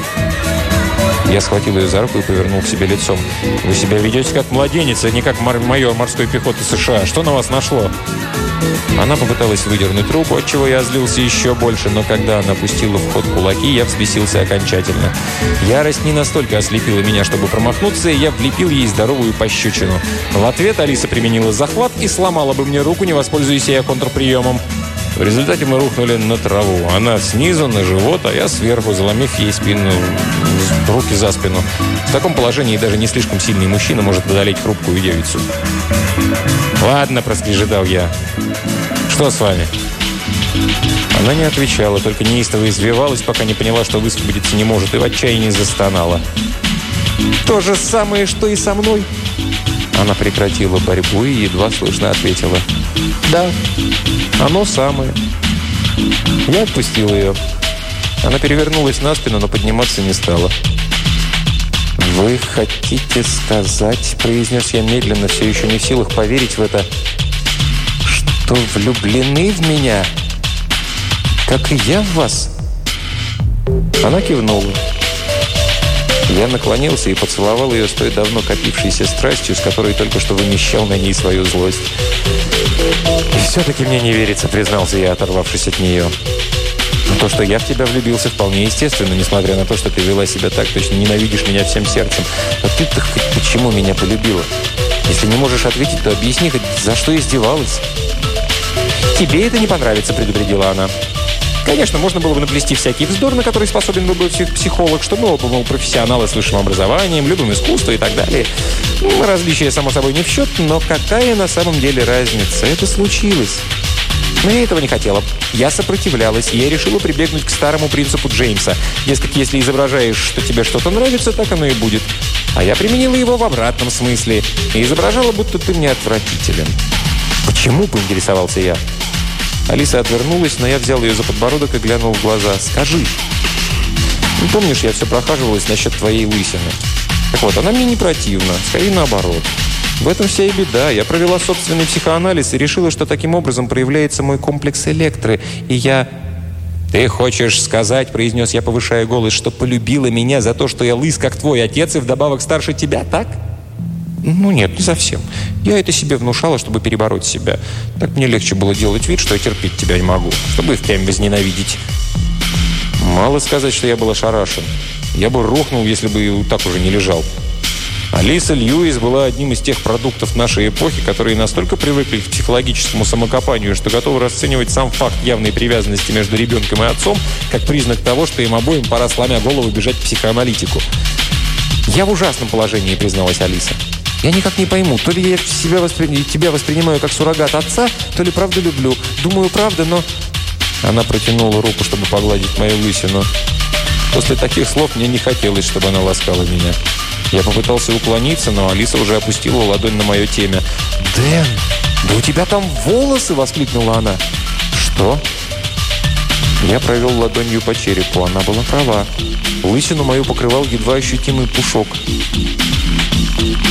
Я схватил ее за руку и повернул к себе лицом. «Вы себя ведете как младенец, а не как майор морской пехоты США. Что на вас нашло?» Она попыталась выдернуть руку, от чего я злился еще больше, но когда она пустила в ход кулаки, я взбесился окончательно. Ярость не настолько ослепила меня, чтобы промахнуться, и я влепил ей здоровую пощечину. В ответ Алиса применила захват и сломала бы мне руку, не воспользуясь я контрприемом. В результате мы рухнули на траву. Она снизу, на живот, а я сверху, заломив ей спину, руки за спину. В таком положении даже не слишком сильный мужчина может одолеть хрупкую девицу. «Ладно», – проскрежетал я. «Что с вами?» Она не отвечала, только неистово извивалась, пока не поняла, что высвободиться не может, и в отчаянии застонала. «То же самое, что и со мной!» Она прекратила борьбу и едва слышно ответила. «Да, оно самое». Я отпустил ее. Она перевернулась на спину, но подниматься не стала. «Вы хотите сказать, — произнес я медленно, все еще не в силах поверить в это, — что влюблены в меня, как и я в вас?» Она кивнула. Я наклонился и поцеловал ее с той давно копившейся страстью, с которой только что вымещал на ней свою злость. «И все-таки мне не верится», — признался я, оторвавшись от нее. То, что я в тебя влюбился, вполне естественно, несмотря на то, что ты вела себя так, точно ненавидишь меня всем сердцем. Но ты-то хоть почему меня полюбила? Если не можешь ответить, то объясни хоть, за что издевалась. «Тебе это не понравится», — предупредила она. Конечно, можно было бы наплести всякий вздор, на который способен был бы психолог, что мы оба, мол, профессионалы с высшим образованием, любим искусство и так далее. Ну, различия, само собой, не в счет, но какая на самом деле разница? Это случилось. Но я этого не хотела. Я сопротивлялась, и я решила прибегнуть к старому принципу Джеймса. Дескать, если изображаешь, что тебе что-то нравится, так оно и будет. А я применила его в обратном смысле и изображала, будто ты мне отвратителен. «Почему?» – поинтересовался я. Алиса отвернулась, но я взял ее за подбородок и глянул в глаза. «Скажи!» «Ну, помнишь, я все прохаживалась насчет твоей лысины?» «Так вот, она мне не противна, скорее наоборот». В этом вся и беда. Я провела собственный психоанализ и решила, что таким образом проявляется мой комплекс электры. И я... «Ты хочешь сказать, — произнес я, повышая голос, — что полюбила меня за то, что я лыс, как твой отец, и вдобавок старше тебя, так?» Ну нет, не совсем. Я это себе внушала, чтобы перебороть себя. Так мне легче было делать вид, что я терпеть тебя не могу, чтобы и впрямь возненавидеть. Мало сказать, что я был ошарашен. Я бы рухнул, если бы так уже не лежал. Алиса Льюис была одним из тех продуктов нашей эпохи, которые настолько привыкли к психологическому самокопанию, что готовы расценивать сам факт явной привязанности между ребенком и отцом как признак того, что им обоим пора, сломя голову, бежать в психоаналитику. «Я в ужасном положении», — призналась Алиса. «Я никак не пойму, то ли я себя воспри... тебя воспринимаю как суррогат отца, то ли правда люблю. Думаю, правда, но...» Она протянула руку, чтобы погладить мою лысину. После таких слов мне не хотелось, чтобы она ласкала меня. Я попытался уклониться, но Алиса уже опустила ладонь на мое темя. «Дэн, да у тебя там волосы!» – воскликнула она. «Что?» Я провел ладонью по черепу. Она была права. Лысину мою покрывал едва ощутимый пушок.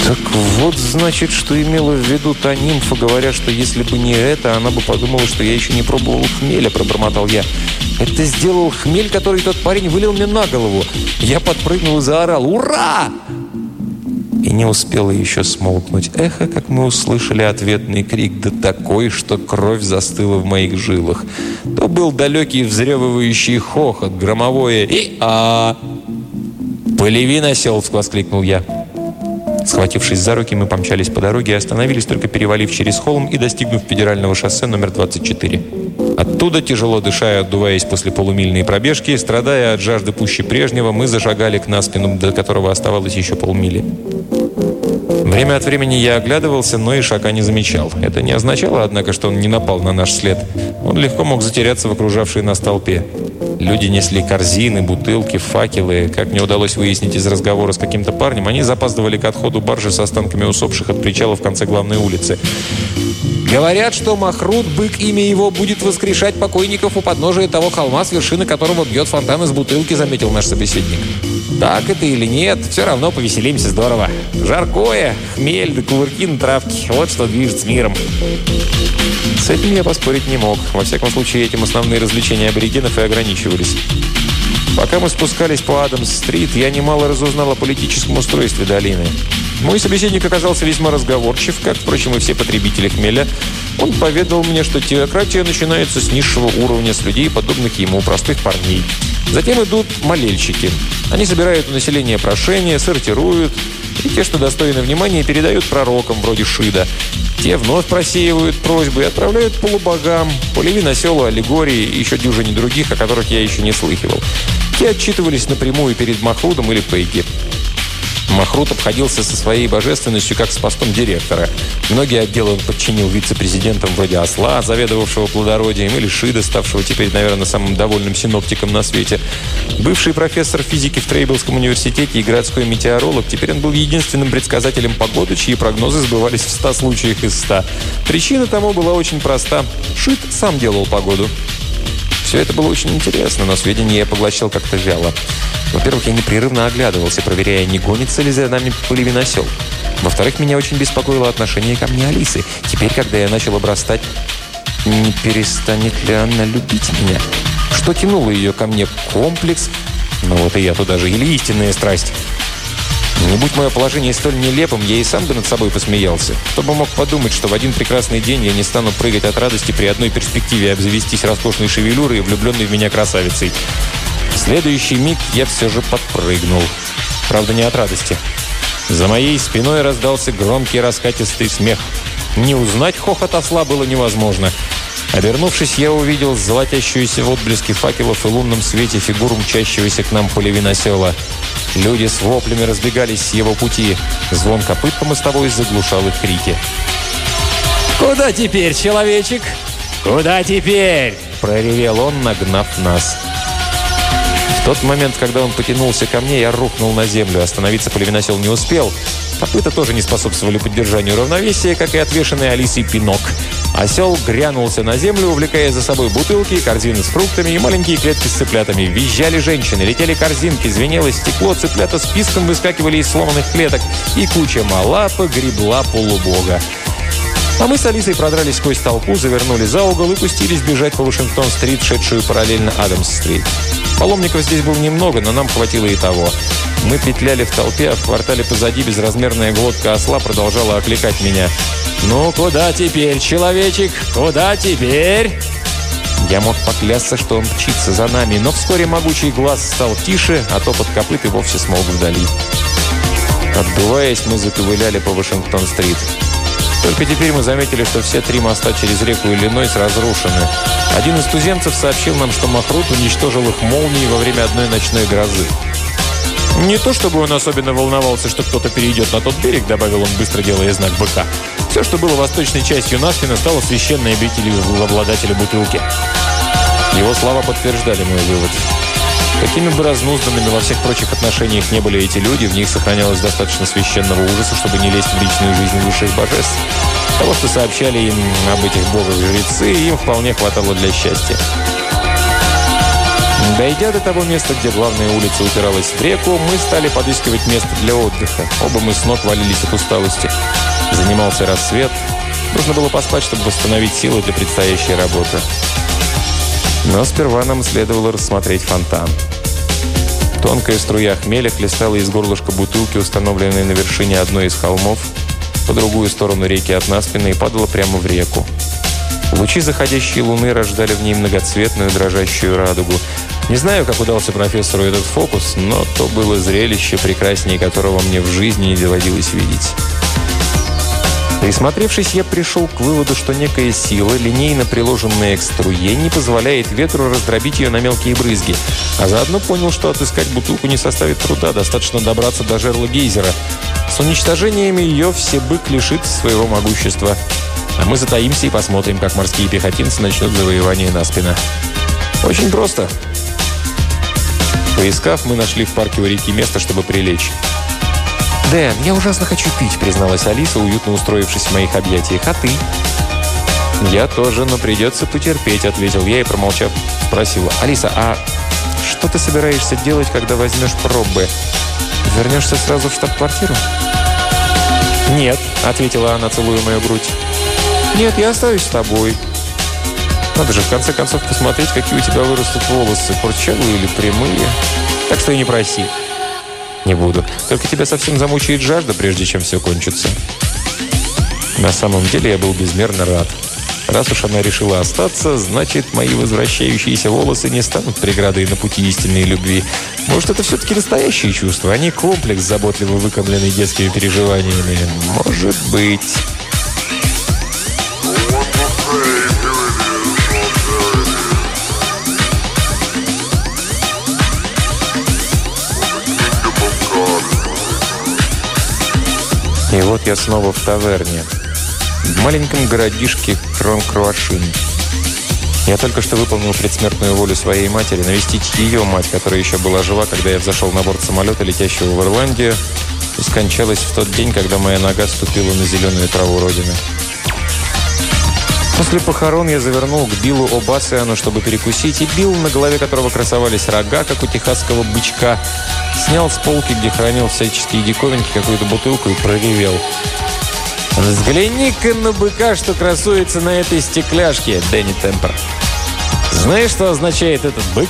Так вот, значит, что имела в виду та нимфа, говоря, что если бы не это, она бы подумала, что я еще не пробовал хмеля, пробормотал я. Это сделал хмель, который тот парень вылил мне на голову. Я подпрыгнул и заорал «Ура!» И не успела еще смолкнуть эхо, как мы услышали ответный крик, да такой, что кровь застыла в моих жилах. То был далекий взрёвывающий хохот, громовое и а «Полевин осел!» — воскликнул я. Схватившись за руки, мы помчались по дороге и остановились, только перевалив через холм и достигнув федерального шоссе номер 24. Оттуда, тяжело дыша и отдуваясь после полумильной пробежки, страдая от жажды пуще прежнего, мы зашагали к наспину, до которого оставалось еще полмили. Время от времени я оглядывался, но и шака не замечал. Это не означало, однако, что он не напал на наш след. Он легко мог затеряться в окружавшей нас толпе. Люди несли корзины, бутылки, факелы. Как мне удалось выяснить из разговора с каким-то парнем, они запаздывали к отходу баржи с останками усопших от причала в конце главной улицы. Говорят, что Махрут, бык, имя его, будет воскрешать покойников у подножия того холма, с вершины которого бьет фонтан из бутылки, заметил наш собеседник. Так это или нет, все равно повеселимся здорово. Жаркое, хмель да кувырки на травке. Вот что движет с миром. С этим я поспорить не мог. Во всяком случае, этим основные развлечения аборигенов и ограничивались. Пока мы спускались по Адамс-стрит, я немало разузнал о политическом устройстве долины. Мой собеседник оказался весьма разговорчив, как, впрочем, и все потребители хмеля. Он поведал мне, что теократия начинается с низшего уровня, с людей, подобных ему, простых парней. Затем идут молельщики. Они собирают у населения прошения, сортируют, и те, что достойны внимания, передают пророкам, вроде Шида. Те вновь просеивают просьбы и отправляют полубогам, полевин оселу, аллегории и еще дюжине других, о которых я еще не слыхивал. Те отчитывались напрямую перед Махрудом или Пейки. Махрут обходился со своей божественностью как с постом директора. Многие отделы он подчинил вице-президентам вроде Осла, заведовавшего плодородием, или Шида, ставшего теперь, наверное, самым довольным синоптиком на свете. Бывший профессор физики в Трейблском университете и городской метеоролог, теперь он был единственным предсказателем погоды, чьи прогнозы сбывались в 100 случаях из 100. Причина тому была очень проста. Шид сам делал погоду. Все это было очень интересно, но сведения я поглощал как-то вяло. Во-первых, я непрерывно оглядывался, проверяя, не гонится ли за нами пылевин осел. Во-вторых, меня очень беспокоило отношение ко мне Алисы. Теперь, когда я начал обрастать, не перестанет ли она любить меня? Что тянуло ее ко мне? Комплекс? Ну вот и я туда же. Или истинная страсть? Не будь мое положение столь нелепым, я и сам бы над собой посмеялся. Кто бы мог подумать, что в один прекрасный день я не стану прыгать от радости при одной перспективе обзавестись роскошной шевелюрой и влюбленной в меня красавицей. В следующий миг я все же подпрыгнул. Правда, не от радости. За моей спиной раздался громкий раскатистый смех. Не узнать хохот осла было невозможно. Обернувшись, я увидел золотящуюся в отблеске факелов и лунном свете фигуру мчащегося к нам полевиносела. Люди с воплями разбегались с его пути. Звон копыт по мостовой заглушал их крики. «Куда теперь, человечек? Куда теперь?» – проревел он, нагнав нас. В тот момент, когда он потянулся ко мне, я рухнул на землю. Остановиться полевиносел не успел. Копыта тоже не способствовали поддержанию равновесия, как и отвешенный Алисой пинок. Осел грянулся на землю, увлекая за собой бутылки, корзины с фруктами и маленькие клетки с цыплятами. Визжали женщины, летели корзинки, звенело стекло, цыплята с писком выскакивали из сломанных клеток, и куча мала погребла полубога. А мы с Алисой продрались сквозь толпу, завернули за угол и пустились бежать по Вашингтон-стрит, шедшую параллельно Адамс-стрит. Паломников здесь было немного, но нам хватило и того. Мы петляли в толпе, а в квартале позади безразмерная глотка осла продолжала окликать меня. «Ну, куда теперь, человечек? Куда теперь?» Я мог поклясться, что он мчится за нами, но вскоре могучий глаз стал тише, а топот копыт и вовсе смолк вдали. Отдуваясь, мы заковыляли по Вашингтон-стрит. Только теперь мы заметили, что все три моста через реку Иллинойс разрушены. Один из туземцев сообщил нам, что Махрут уничтожил их молнией во время одной ночной грозы. «Не то чтобы он особенно волновался, что кто-то перейдет на тот берег», добавил он, быстро делая знак быка. «Все, что было восточной частью Наспина, стало священной обителью обладателя бутылки». Его слова подтверждали мой вывод. Какими бы разнузданными во всех прочих отношениях не были эти люди, в них сохранялось достаточно священного ужаса, чтобы не лезть в личную жизнь высших божеств. Того, что сообщали им об этих богах жрецы, им вполне хватало для счастья. Дойдя до того места, где главная улица упиралась в реку, мы стали подыскивать место для отдыха. Оба мы с ног валились от усталости. Занимался рассвет. Нужно было поспать, чтобы восстановить силы для предстоящей работы. Но сперва нам следовало рассмотреть фонтан. Тонкая струя хмеля хлестала из горлышка бутылки, установленной на вершине одной из холмов, по другую сторону реки от Наспина и падала прямо в реку. Лучи заходящей луны рождали в ней многоцветную дрожащую радугу. Не знаю, как удался профессору этот фокус, но то было зрелище, прекраснее которого мне в жизни не доводилось видеть. Присмотревшись, я пришел к выводу, что некая сила, линейно приложенная к струе, не позволяет ветру раздробить ее на мелкие брызги. А заодно понял, что отыскать бутылку не составит труда, достаточно добраться до жерла гейзера. С уничтожением ее все бык лишится своего могущества. А мы затаимся и посмотрим, как морские пехотинцы начнут завоевание на спина. Очень просто. Поискав, мы нашли в парке у реки место, чтобы прилечь. «Дэн, я ужасно хочу пить», призналась Алиса, уютно устроившись в моих объятиях. «А ты?» «Я тоже, но придется потерпеть», — ответил я и, промолчав, спросила. «Алиса, а что ты собираешься делать, когда возьмешь пробы? Вернешься сразу в штаб-квартиру?» «Нет», — ответила она, целуя мою грудь. «Нет, я остаюсь с тобой». Надо же, в конце концов, посмотреть, какие у тебя вырастут волосы, курчавые или прямые. Так что и не проси. Не буду. Только тебя совсем замучает жажда, прежде чем все кончится. На самом деле я был безмерно рад. Раз уж она решила остаться, значит, мои возвращающиеся волосы не станут преградой на пути истинной любви. Может, это все-таки настоящие чувства, а не комплекс, заботливо выкомленный детскими переживаниями. Может быть... И вот я снова в таверне. В маленьком городишке Крон-Круашин. Я только что выполнил предсмертную волю своей матери навестить ее мать, которая еще была жива, когда я взошел на борт самолета, летящего в Ирландию, и скончалась в тот день, когда моя нога ступила на зеленую траву Родины. После похорон я завернул к Биллу Обасиану, чтобы перекусить, и Билл, на голове которого красовались рога, как у техасского бычка, снял с полки, где хранил всяческие диковинки, какую-то бутылку и проревел. «Взгляни-ка на быка, что красуется на этой стекляшке, Дэнни Темпер. Знаешь, что означает этот бык?»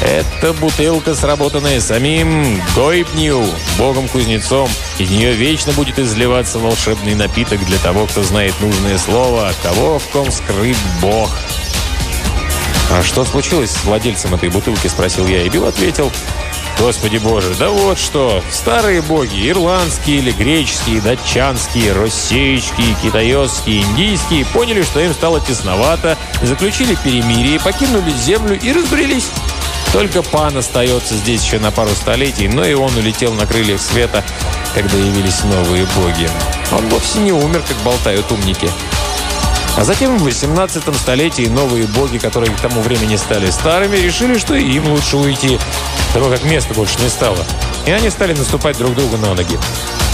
Это бутылка, сработанная самим Гойпню, богом-кузнецом. Из нее вечно будет изливаться волшебный напиток для того, кто знает нужное слово, того, в ком скрыт бог. «А что случилось с владельцем этой бутылки?» – спросил я. И Билл ответил – Господи Боже, да вот что, старые боги, ирландские или греческие, датчанские, российские, китайские, индийские, поняли, что им стало тесновато, заключили перемирие, покинули землю и разбрелись. Только пан остается здесь еще на пару столетий, но и он улетел на крыльях света, когда явились новые боги. Он вовсе не умер, как болтают умники. А затем в 18 столетии новые боги, которые к тому времени стали старыми, решили, что им лучше уйти, того как места больше не стало. И они стали наступать друг другу на ноги.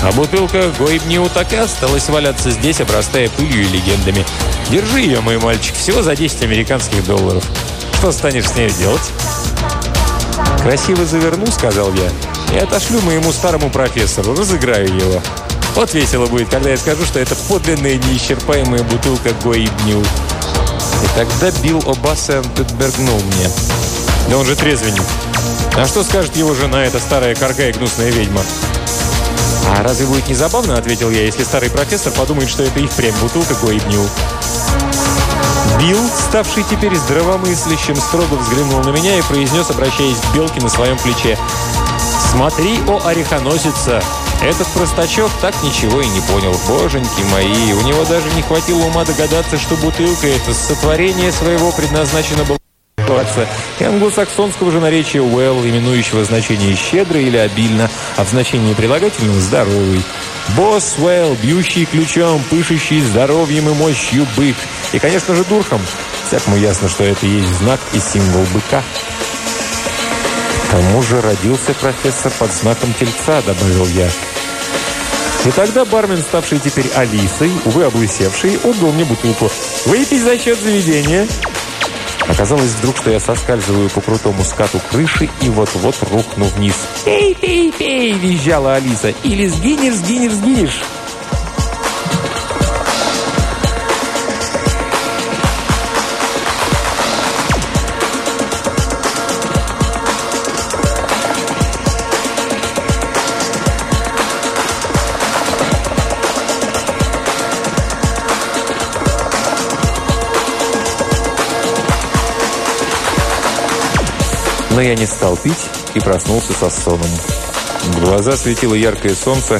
А бутылка Гойбниу так и осталась валяться здесь, обрастая пылью и легендами. Держи ее, мой мальчик, всего за 10 американских долларов. Что станешь с ней делать? «Красиво заверну», — сказал я, — «и отошлю моему старому профессору, разыграю его. Вот весело будет, когда я скажу, что это подлинная неисчерпаемая бутылка Гоибню. И тогда Билл О'Бассен подбергнул мне. Да он же трезвенник. А что скажет его жена, эта старая корга и гнусная ведьма? «А разве будет не забавно, — ответил я, — если старый профессор подумает, что это их прям бутылка Гоибню?» Билл, ставший теперь здравомыслящим, строго взглянул на меня и произнес, обращаясь к Белке на своем плече. «Смотри, о орехоносица! Этот простачок так ничего и не понял. Боженьки мои, у него даже не хватило ума догадаться, что бутылка это сотворение своего предназначено было и англосаксонского же наречия «well», именующего значение «щедро» или «обильно», а в значении прилагательного «здоровый». Босвелл, бьющий ключом, пышущий здоровьем и мощью бык. И, конечно же, дурхом. Всякому ясно, что это есть знак и символ быка. К тому же родился профессор под знаком тельца, добавил я. И тогда бармен, ставший теперь Алисой, увы, облысевший, отдал мне бутылку. «Выпить за счет заведения!» Оказалось вдруг, что я соскальзываю по крутому скату крыши и вот-вот рухну вниз. «Пей, пей, пей!» – визжала Алиса. «Или сгинешь, сгинешь, сгинешь!» Но я не стал пить и проснулся со соном. В глаза светило яркое солнце.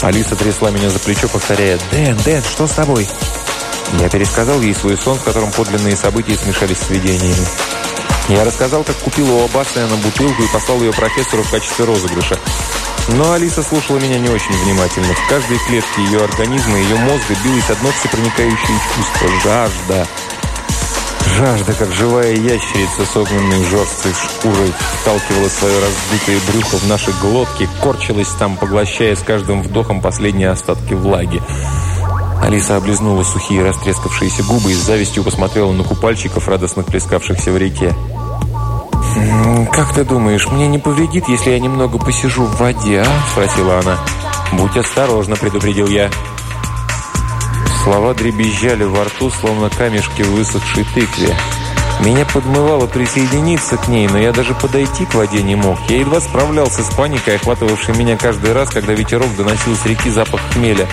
Алиса трясла меня за плечо, повторяя «Дэн, Дэн, что с тобой?» Я пересказал ей свой сон, в котором подлинные события смешались с видениями. Я рассказал, как купил у Абасана бутылку и послал ее профессору в качестве розыгрыша. Но Алиса слушала меня не очень внимательно. В каждой клетке ее организма, ее мозга билось одно всепроникающее чувство – жажда – Жажда, как живая ящерица, согнанной жесткой шкурой, вталкивала свое раздутое брюхо в наши глотки, корчилась там, поглощая с каждым вдохом последние остатки влаги. Алиса облизнула сухие растрескавшиеся губы и с завистью посмотрела на купальщиков, радостно плескавшихся в реке. «Как ты думаешь, мне не повредит, если я немного посижу в воде, а?» – спросила она. «Будь осторожна», – предупредил я. Слова дребезжали во рту, словно камешки в высохшей тыкве. Меня подмывало присоединиться к ней, но я даже подойти к воде не мог. Я едва справлялся с паникой, охватывавшей меня каждый раз, когда ветерок доносил с реки запах хмеля.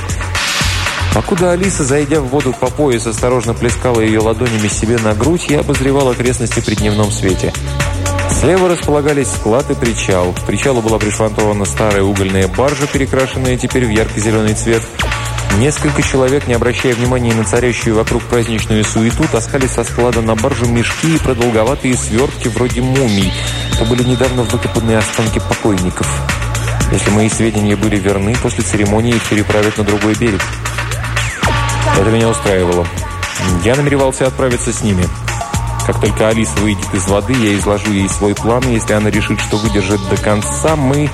Покуда Алиса, зайдя в воду по пояс, осторожно плескала ее ладонями себе на грудь, я обозревал окрестности при дневном свете. Слева располагались склад и причал. К причалу была пришвартована старая угольная баржа, перекрашенная теперь в ярко-зеленый цвет – Несколько человек, не обращая внимания на царящую вокруг праздничную суету, таскали со склада на баржу мешки и продолговатые свертки вроде мумий. Это были недавно выкопанные останки покойников. Если мои сведения были верны, после церемонии их переправят на другой берег. Это меня устраивало. Я намеревался отправиться с ними. Как только Алиса выйдет из воды, я изложу ей свой план, и если она решит, что выдержит до конца, мы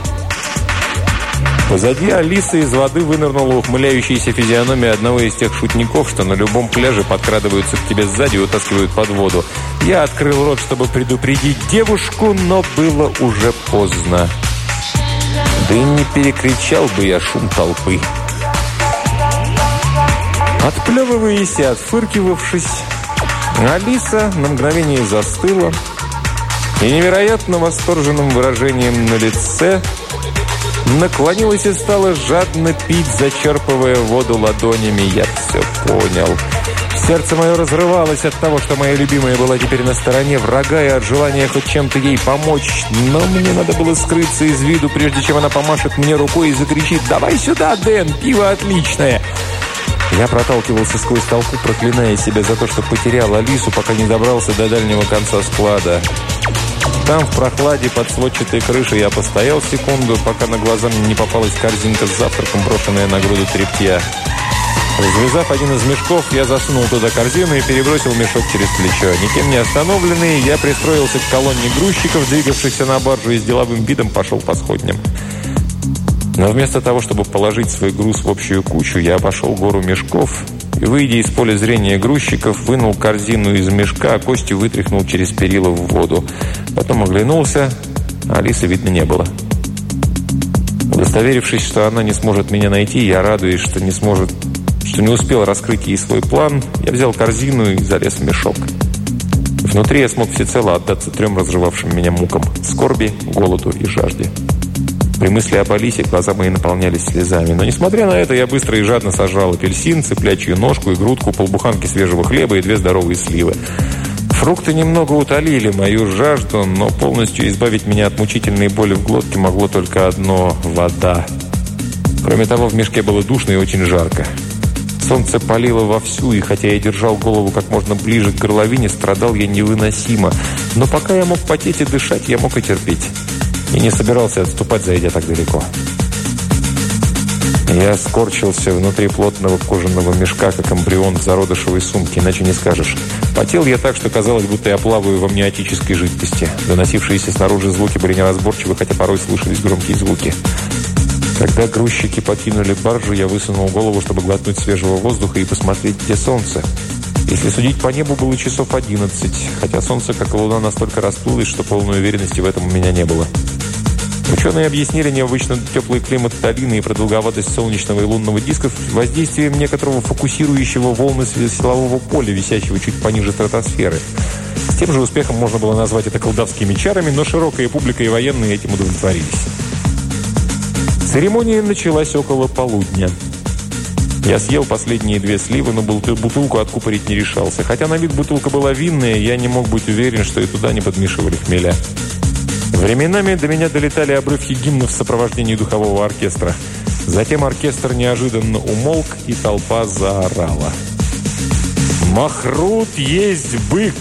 Позади Алисы из воды вынырнула ухмыляющаяся физиономия одного из тех шутников, что на любом пляже подкрадываются к тебе сзади и утаскивают под воду. Я открыл рот, чтобы предупредить девушку, но было уже поздно. Да и не перекричал бы я шум толпы. Отплевываясь и отфыркивавшись, Алиса на мгновение застыла и невероятно восторженным выражением на лице – Наклонилась и стала жадно пить, зачерпывая воду ладонями. Я все понял. Сердце мое разрывалось от того, что моя любимая была теперь на стороне врага и от желания хоть чем-то ей помочь. Но мне надо было скрыться из виду, прежде чем она помашет мне рукой и закричит «Давай сюда, Дэн, пиво отличное!» Я проталкивался сквозь толпу, проклиная себя за то, что потерял Алису, пока не добрался до дальнего конца склада. Там, в прохладе, под сводчатой крышей, я постоял секунду, пока на глаза мне не попалась корзинка с завтраком, брошенная на груду тряпья. Развязав один из мешков, я засунул туда корзину и перебросил мешок через плечо. Никем не остановленный, я пристроился к колонне грузчиков, двигавшихся на баржу, и с деловым видом пошел по сходням. Но вместо того, чтобы положить свой груз в общую кучу, я обошел гору мешков и, выйдя из поля зрения грузчиков, вынул корзину из мешка, а кости вытряхнул через перила в воду. Потом оглянулся, а Алисы видно не было. Удостоверившись, что она не сможет меня найти, я радуюсь, что не сможет, что не успел раскрыть ей свой план, я взял корзину и залез в мешок. Внутри я смог всецело отдаться трем разжевавшим меня мукам – скорби, голоду и жажде. При мысли об Алисе глаза мои наполнялись слезами. Но, несмотря на это, я быстро и жадно сожрал апельсин, цыплячью ножку и грудку, полбуханки свежего хлеба и две здоровые сливы. Фрукты немного утолили мою жажду, но полностью избавить меня от мучительной боли в глотке могло только одно – вода. Кроме того, в мешке было душно и очень жарко. Солнце палило вовсю, и хотя я держал голову как можно ближе к горловине, страдал я невыносимо. Но пока я мог потеть и дышать, я мог и терпеть и не собирался отступать, зайдя так далеко. Я скорчился внутри плотного кожаного мешка, как эмбрион в зародышевой сумке, иначе не скажешь. Потел я так, что казалось, будто я плаваю в амниотической жидкости. Доносившиеся снаружи звуки были неразборчивы, хотя порой слышались громкие звуки. Когда грузчики покинули баржу, я высунул голову, чтобы глотнуть свежего воздуха и посмотреть, где солнце. Если судить по небу, было часов 11, хотя солнце, как и луна, настолько расплылось, что полной уверенности в этом у меня не было. Ученые объяснили необычно теплый климат долины и продолговатость солнечного и лунного дисков воздействием некоторого фокусирующего волны силового поля, висящего чуть пониже стратосферы. С тем же успехом можно было назвать это колдовскими чарами, но широкая публика и военные этим удовлетворились. Церемония началась около полудня. Я съел последние две сливы, но бутылку откупорить не решался. Хотя на вид бутылка была винная, я не мог быть уверен, что и туда не подмешивали хмеля. Временами до меня долетали обрывки гимнов в сопровождении духового оркестра. Затем оркестр неожиданно умолк, и толпа заорала. «Махрут есть бык!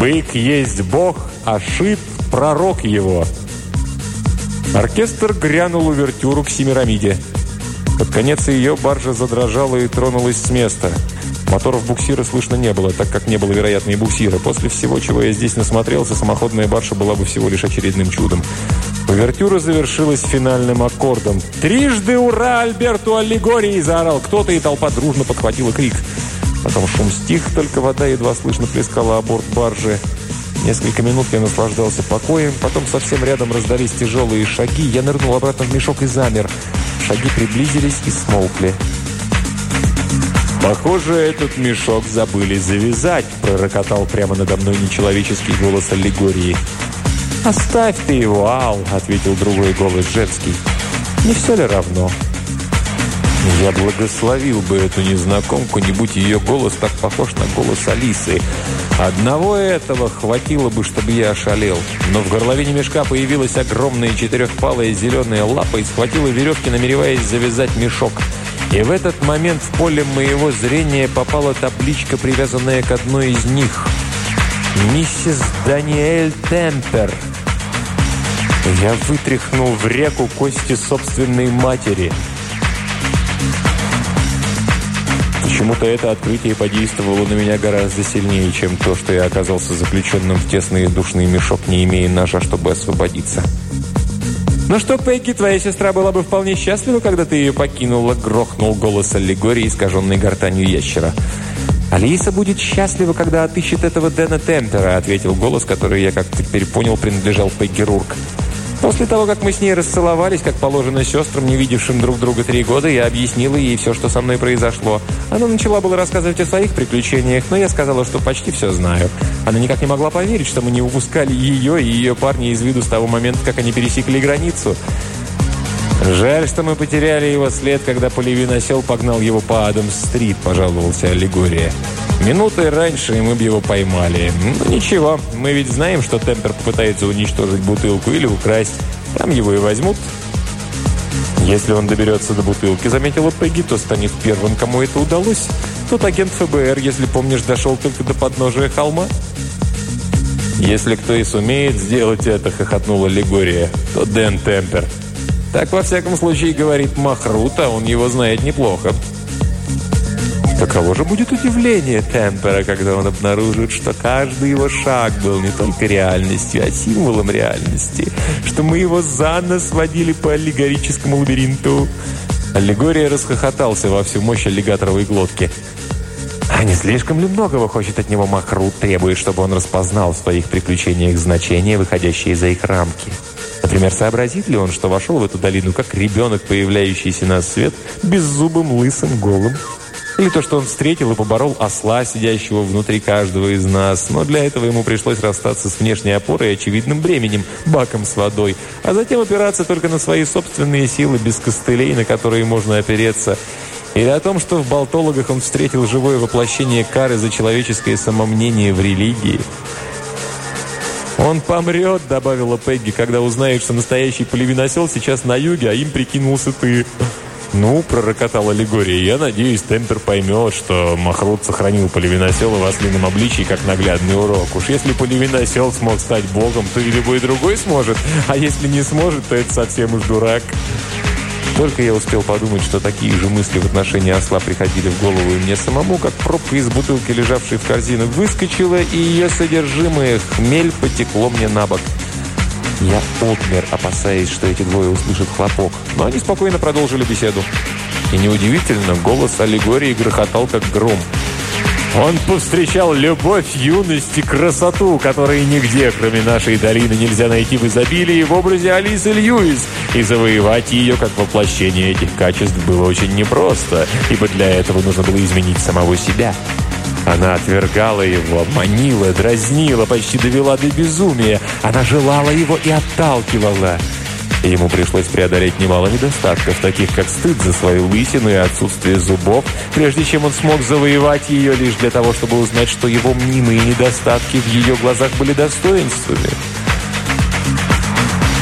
Бык есть бог, а пророк его!» Оркестр грянул увертюру к Семирамиде. Под конец ее баржа задрожала и тронулась с места – Моторов буксира слышно не было, так как не было, вероятно, и буксира. После всего, чего я здесь насмотрелся, самоходная барша была бы всего лишь очередным чудом. Увертюра завершилась финальным аккордом. «Трижды ура Альберту Аллегории!» – заорал кто-то, и толпа дружно подхватила крик. Потом шум стих, только вода едва слышно плескала о борт баржи. Несколько минут я наслаждался покоем, потом совсем рядом раздались тяжелые шаги. Я нырнул обратно в мешок и замер. Шаги приблизились и смолкли. «Похоже, этот мешок забыли завязать», – пророкотал прямо надо мной нечеловеческий голос аллегории. «Оставь ты его, Ал», – ответил другой голос женский. «Не все ли равно?» Я благословил бы эту незнакомку, не будь ее голос так похож на голос Алисы. Одного этого хватило бы, чтобы я ошалел. Но в горловине мешка появилась огромная четырехпалая зеленая лапа и схватила веревки, намереваясь завязать мешок. И в этот момент в поле моего зрения попала табличка, привязанная к одной из них. «Миссис Даниэль Темпер». Я вытряхнул в реку кости собственной матери. Почему-то это открытие подействовало на меня гораздо сильнее, чем то, что я оказался заключенным в тесный и душный мешок, не имея ножа, чтобы освободиться. «Ну что, Пегги, твоя сестра была бы вполне счастлива, когда ты ее покинула», грохнул голос аллегории, искаженной гортанью ящера. «Алиса будет счастлива, когда отыщет этого Дэна Темпера», ответил голос, который я, как теперь понял, принадлежал Пегги Рурк. После того, как мы с ней расцеловались, как положено сестрам, не видевшим друг друга три года, я объяснила ей все, что со мной произошло. Она начала было рассказывать о своих приключениях, но я сказала, что почти все знаю. Она никак не могла поверить, что мы не упускали ее и ее парня из виду с того момента, как они пересекли границу. «Жаль, что мы потеряли его след, когда полевин осел погнал его по Адамс-стрит», – пожаловался Аллегория. «Минутой раньше, мы бы его поймали. Ну ничего, мы ведь знаем, что Темпер попытается уничтожить бутылку или украсть. Там его и возьмут». «Если он доберется до бутылки», – заметила Пегги, – «то станет первым, кому это удалось. Тот агент ФБР, если помнишь, дошел только до подножия холма». «Если кто и сумеет сделать это», – хохотнула Легория, – «то Дэн Темпер». Так, во всяком случае, говорит Махрута, он его знает неплохо. Каково же будет удивление Темпера, когда он обнаружит, что каждый его шаг был не только реальностью, а символом реальности, что мы его за нос водили по аллегорическому лабиринту. Аллегория расхохотался во всю мощь аллигаторовой глотки. А не слишком ли многого хочет от него Махрут, требует, чтобы он распознал в своих приключениях значения, выходящие за их рамки? Например, сообразит ли он, что вошел в эту долину как ребенок, появляющийся на свет, беззубым, лысым, голым? Или то, что он встретил и поборол осла, сидящего внутри каждого из нас. Но для этого ему пришлось расстаться с внешней опорой и очевидным бременем, баком с водой, а затем опираться только на свои собственные силы, без костылей, на которые можно опереться. Или о том, что в болтологах он встретил живое воплощение кары за человеческое самомнение в религии. «Он помрет», — добавила Пегги, «когда узнает, что настоящий полевиносел сейчас на юге, а им прикинулся ты». «Ну», — пророкотал Аллегория, — «я надеюсь, Темпер поймет, что Махрут сохранил Поливиносела в ослином обличии как наглядный урок. Уж если Поливиносел смог стать богом, то и любой другой сможет, а если не сможет, то это совсем уж дурак». Только я успел подумать, что такие же мысли в отношении осла приходили в голову и мне самому, как пробка из бутылки, лежавшей в корзину, выскочила, и ее содержимое хмель потекло мне на бок. Я обмер, опасаясь, что эти двое услышат хлопок. Но они спокойно продолжили беседу. И неудивительно, голос аллегории грохотал, как гром. Он повстречал любовь, юность и красоту, которые нигде, кроме нашей долины, нельзя найти в изобилии в образе Алисы Льюис. И завоевать ее как воплощение этих качеств было очень непросто, ибо для этого нужно было изменить самого себя. Она отвергала его, манила, дразнила, почти довела до безумия. Она желала его и отталкивала. Ему пришлось преодолеть немало недостатков, таких как стыд за свою лысину и отсутствие зубов, прежде чем он смог завоевать ее лишь для того, чтобы узнать, что его мнимые недостатки в ее глазах были достоинствами.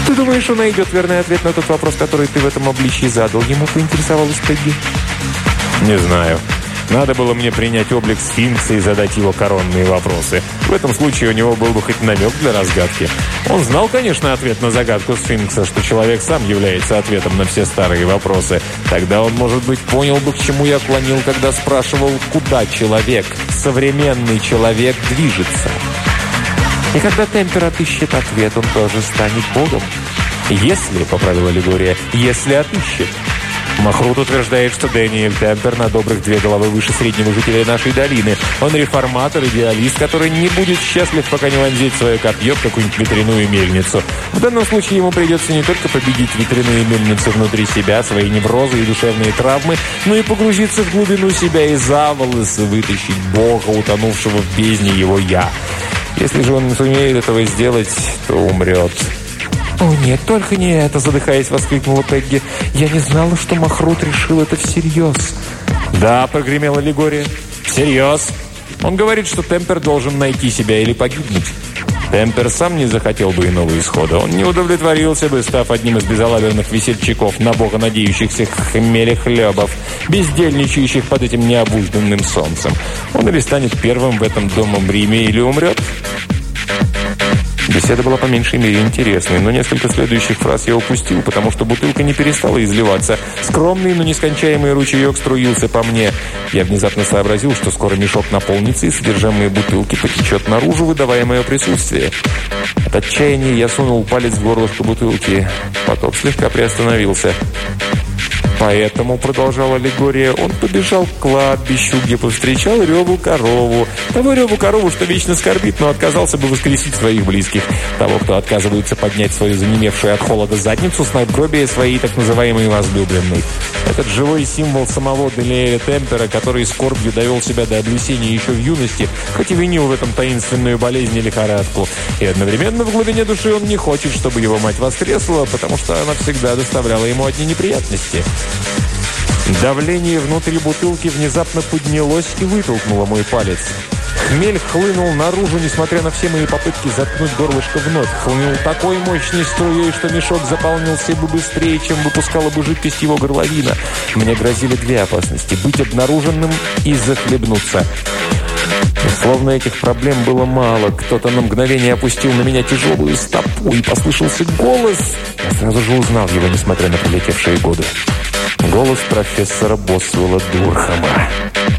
«Ты думаешь, он найдет верный ответ на тот вопрос, который ты в этом обличии задал?» Ему поинтересовалась Пегги. «Не знаю. Надо было мне принять облик сфинкса и задать его коронные вопросы. В этом случае у него был бы хоть намек для разгадки. Он знал, конечно, ответ на загадку сфинкса, что человек сам является ответом на все старые вопросы. Тогда он, может быть, понял бы, к чему я клонил, когда спрашивал, куда человек, современный человек, движется. И когда Темпер отыщет ответ, он тоже станет Богом. Если, поправила Лигория, если отыщет. Махрут утверждает, что Дэниэль Темпер на добрых две головы выше среднего жителя нашей долины. Он реформатор, идеалист, который не будет счастлив, пока не вонзит свое копье в какую-нибудь ветряную мельницу. В данном случае ему придется не только победить ветряные мельницы внутри себя, свои неврозы и душевные травмы, но и погрузиться в глубину себя и за волосы вытащить Бога, утонувшего в бездне его «я». Если же он не сумеет этого сделать, то умрет. «О, нет, только не это!» – задыхаясь, воскликнула Пегги. «Я не знала, что Махрут решил это всерьез». «Да», – прогремела Лигория. «Всерьез. Он говорит, что Темпер должен найти себя или погибнуть». Темпер сам не захотел бы иного исхода. Он не удовлетворился бы, став одним из безалаберных весельчаков, на бога надеющихся хмелехлебов, бездельничающих под этим необузданным солнцем. Он или станет первым в этом домом Риме, или умрет. Беседа была по меньшей мере интересной, но несколько следующих фраз я упустил, потому что бутылка не перестала изливаться. Скромный, но нескончаемый ручеек струился по мне. Я внезапно сообразил, что скоро мешок наполнится, и содержимое бутылки потечет наружу, выдавая мое присутствие. От отчаяния я сунул палец в горлышко бутылки. Поток слегка приостановился. Поэтому, продолжала аллегория, он побежал к кладбищу, где повстречал Реву корову. Того Реву корову, что вечно скорбит, но отказался бы воскресить своих близких. Того, кто отказывается поднять свою занемевшую от холода задницу с надгробия своей так называемой возлюбленной. Этот живой символ самого Делиэля Темпера, который скорбью довел себя до облесения еще в юности, хоть и винил в этом таинственную болезнь и лихорадку. И одновременно в глубине души он не хочет, чтобы его мать воскресла, потому что она всегда доставляла ему одни неприятности. Давление внутри бутылки внезапно поднялось и вытолкнуло мой палец. Хмель хлынул наружу, несмотря на все мои попытки заткнуть горлышко вновь. Хлынул такой мощной струей, что мешок заполнился бы быстрее, чем выпускала бы жидкость его горловина. Мне грозили две опасности – быть обнаруженным и захлебнуться. Словно этих проблем было мало. Кто-то на мгновение опустил на меня тяжелую стопу, и послышался голос. Я сразу же узнал его, несмотря на пролетевшие годы. Голос профессора Босвелла Дурхама.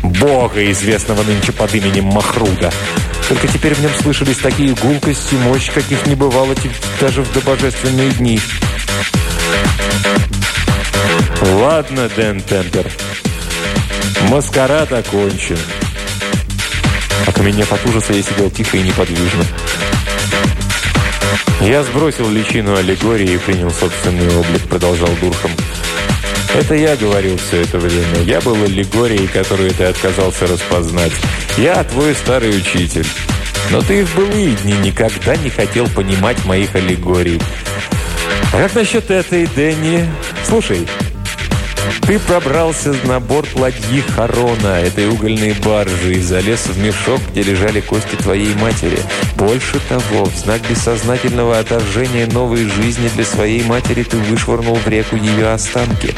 Бога, известного нынче под именем Махруда. Только теперь в нем слышались такие гулкости мощь, каких не бывало даже в добожественные дни. Ладно, Дэн Темпер. Маскарад окончен. Окаменев от ужаса, я сидел тихо и неподвижно. «Я сбросил личину аллегории и принял собственный облик», — продолжал Дурхам. «Это я говорил все это время. Я был аллегорией, которую ты отказался распознать. Я твой старый учитель. Но ты в былые дни никогда не хотел понимать моих аллегорий. А как насчет этой, Дэнни? Слушай, ты пробрался на борт ладьи Харона, этой угольной баржи, и залез в мешок, где лежали кости твоей матери. Больше того, в знак бессознательного отторжения новой жизни для своей матери ты вышвырнул в реку ее останки.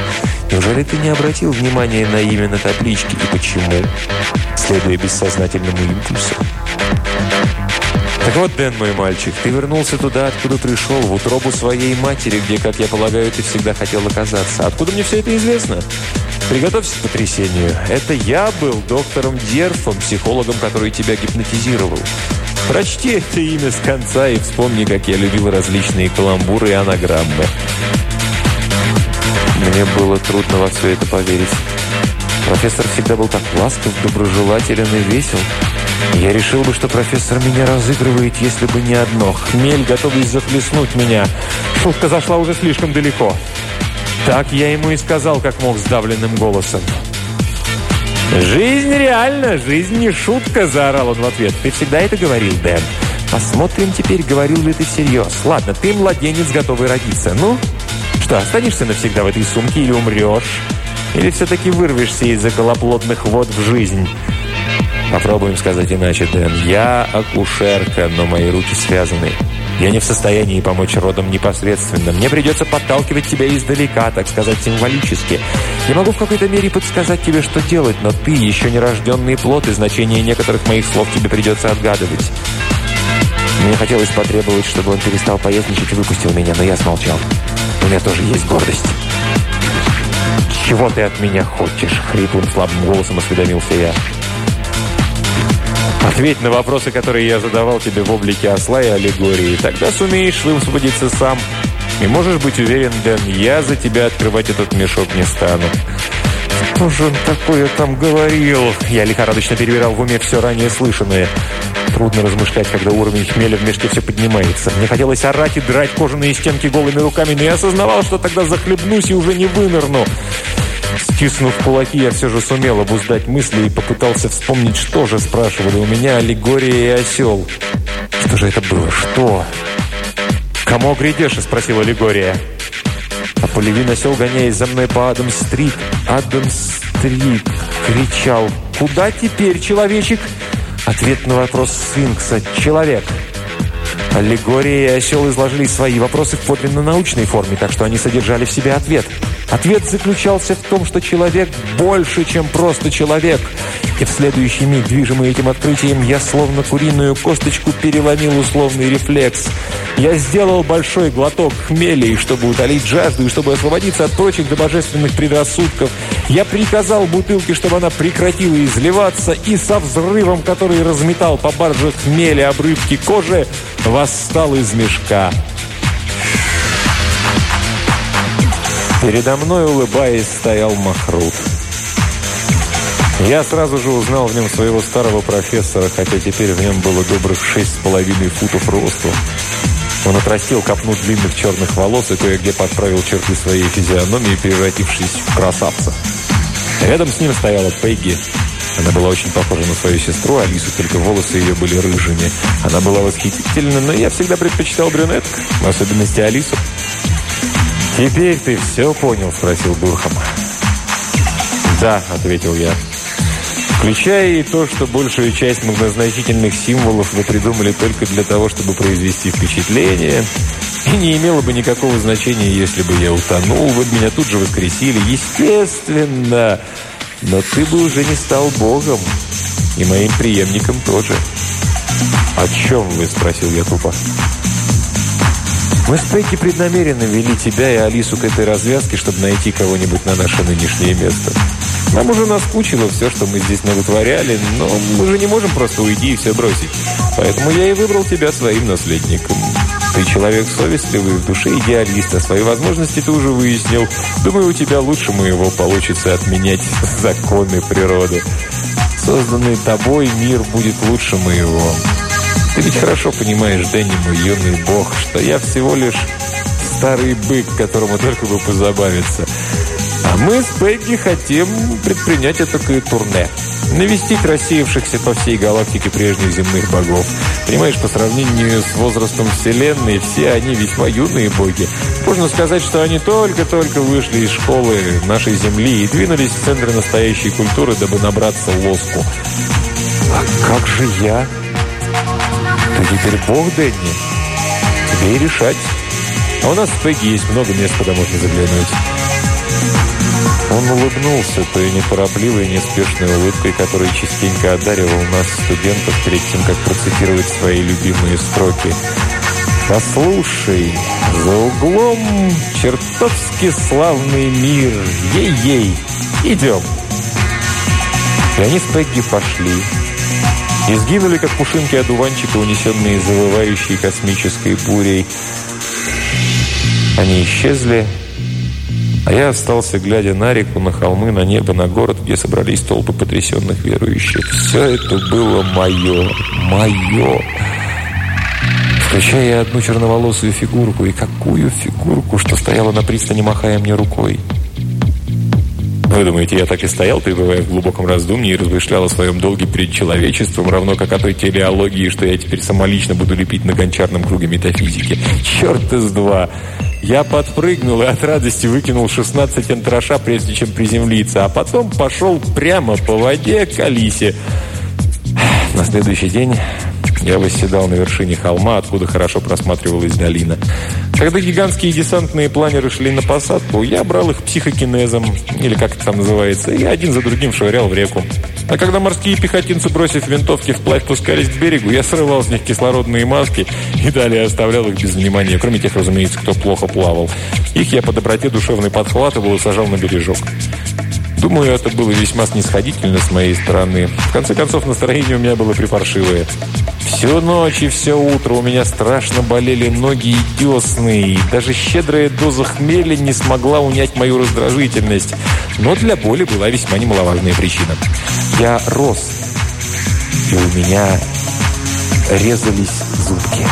Неужели ты не обратил внимания на имя на табличке и почему? Следуя бессознательному импульсу. Так вот, Дэн, мой мальчик, ты вернулся туда, откуда пришел, в утробу своей матери, где, как я полагаю, ты всегда хотел оказаться. Откуда мне все это известно? Приготовься к потрясению. Это я был доктором Дерфом, психологом, который тебя гипнотизировал. Прочти это имя с конца и вспомни, как я любил различные каламбуры и анаграммы. Мне было трудно во все это поверить. Профессор всегда был так ласков, доброжелателен и весел. Я решил бы, что профессор меня разыгрывает, если бы не одно. Хмель, готовый захлестнуть меня. Шутка зашла уже слишком далеко. Так я ему и сказал, как мог, сдавленным голосом. «Жизнь реальна, жизнь не шутка!» – заорал он в ответ. «Ты всегда это говорил, Дэн. Посмотрим теперь, говорил ли ты всерьез. Ладно, ты младенец, готовый родиться. Ну, что, останешься навсегда в этой сумке или умрешь? Или все-таки вырвешься из околоплотных вод в жизнь?» Попробуем сказать иначе, Дэн. Я акушерка, но мои руки связаны. Я не в состоянии помочь родам непосредственно. Мне придется подталкивать тебя издалека, так сказать, символически. Я могу в какой-то мере подсказать тебе, что делать, но ты еще не рожденный плод, и значение некоторых моих слов тебе придется отгадывать. Мне хотелось потребовать, чтобы он перестал поездничать и выпустил меня, но я смолчал. У меня тоже есть гордость. «Чего ты от меня хочешь?» — хриплым слабым голосом осведомился я. Ответь на вопросы, которые я задавал тебе в облике осла и аллегории. Тогда сумеешь высвободиться сам. И можешь быть уверен, Дэн, я за тебя открывать этот мешок не стану. Что же он такое там говорил? Я лихорадочно перебирал в уме все ранее слышанное. Трудно размышлять, когда уровень хмеля в мешке все поднимается. Мне хотелось орать и драть кожаные стенки голыми руками, но я осознавал, что тогда захлебнусь и уже не вынырну. Стиснув кулаки, я все же сумел обуздать мысли и попытался вспомнить, что же спрашивали у меня аллегория и осел. Что же это было? Что? «Кому грядешь?» – спросила аллегория. А Полевин осел, гоняясь за мной по Адам-стрит. «Адам-стрит!» – кричал. «Куда теперь, человечек?» Ответ на вопрос сфинкса. «Человек!» Аллегория и осел изложили свои вопросы в подлинно научной форме, так что они содержали в себе ответ – Ответ заключался в том, что человек больше, чем просто человек. И в следующий миг, движимый этим открытием, я словно куриную косточку переломил условный рефлекс. Я сделал большой глоток хмелей, чтобы утолить жажду и чтобы освободиться от прочих добожественных предрассудков. Я приказал бутылке, чтобы она прекратила изливаться, и со взрывом, который разметал по барже хмели обрывки кожи, восстал из мешка. Передо мной, улыбаясь, стоял Махрут. Я сразу же узнал в нем своего старого профессора, хотя теперь в нем было добрых шесть с половиной футов росту. Он отрастил копну длинных черных волос и кое-где подправил черты своей физиономии, превратившись в красавца. Рядом с ним стояла Пегги. Она была очень похожа на свою сестру Алису, только волосы ее были рыжими. Она была восхитительна, но я всегда предпочитал брюнеток, в особенности Алису. «Теперь ты все понял?» – спросил Бурхам. «Да», – ответил я. «Включая и то, что большую часть многозначительных символов вы придумали только для того, чтобы произвести впечатление, и не имело бы никакого значения, если бы я утонул, вы бы меня тут же воскресили. Естественно! Но ты бы уже не стал богом, и моим преемником тоже». «О чем вы?» – спросил я тупо. Мы с Пегги преднамеренно вели тебя и Алису к этой развязке, чтобы найти кого-нибудь на наше нынешнее место. Нам уже наскучило все, что мы здесь навытворяли, но мы же не можем просто уйти и все бросить. Поэтому я и выбрал тебя своим наследником. Ты человек совестливый, в душе идеалист, а свои возможности ты уже выяснил. Думаю, у тебя лучше моего получится отменять законы природы. Созданный тобой мир будет лучше моего. Ты ведь хорошо понимаешь, Дэнни, мой юный бог, что я всего лишь старый бык, которому только бы позабавиться. А мы с Пегги хотим предпринять этакое турне. Навести рассеявшихся по всей галактике прежних земных богов. Понимаешь, по сравнению с возрастом Вселенной, все они весьма юные боги. Можно сказать, что они только-только вышли из школы нашей Земли и двинулись в центр настоящей культуры, дабы набраться лоску. А как же я? Ты теперь бог, Дэнни? Тебе и решать. А у нас в Пегги есть много мест, куда можно заглянуть. Он улыбнулся той неторопливой, неспешной улыбкой, которой частенько одаривал нас, студентов, перед тем, как процитировать свои любимые строки. «Послушай, за углом чертовски славный мир, ей-ей, идем!» И они с Пегги пошли. И сгинули, как пушинки одуванчика, унесенные завывающей космической бурей. Они исчезли, а я остался, глядя на реку, на холмы, на небо, на город, где собрались толпы потрясенных верующих. Все это было мое, мое. Включая одну черноволосую фигурку. И какую фигурку, что стояла на пристани, махая мне рукой. Вы думаете, я так и стоял, пребывая в глубоком раздумье и размышлял о своем долге перед человечеством, равно как о той телеологии, что я теперь самолично буду лепить на гончарном круге метафизики? Черт из два! Я подпрыгнул и от радости выкинул 16 антраша, прежде чем приземлиться, а потом пошел прямо по воде к Алисе. На следующий день я восседал на вершине холма, откуда хорошо просматривалась долина. Когда гигантские десантные планеры шли на посадку, я брал их психокинезом, или как это там называется, и один за другим швырял в реку. А когда морские пехотинцы, бросив винтовки вплавь, пускались к берегу, я срывал с них кислородные маски и далее оставлял их без внимания, кроме тех, разумеется, кто плохо плавал. Их я по доброте душевной подхватывал и сажал на бережок. Думаю, это было весьма снисходительно с моей стороны. В конце концов, настроение у меня было припаршивое. Всю ночь и все утро у меня страшно болели ноги и десны, и даже щедрая доза хмеля не смогла унять мою раздражительность. Но для боли была весьма немаловажная причина. Я рос, и у меня резались зубки.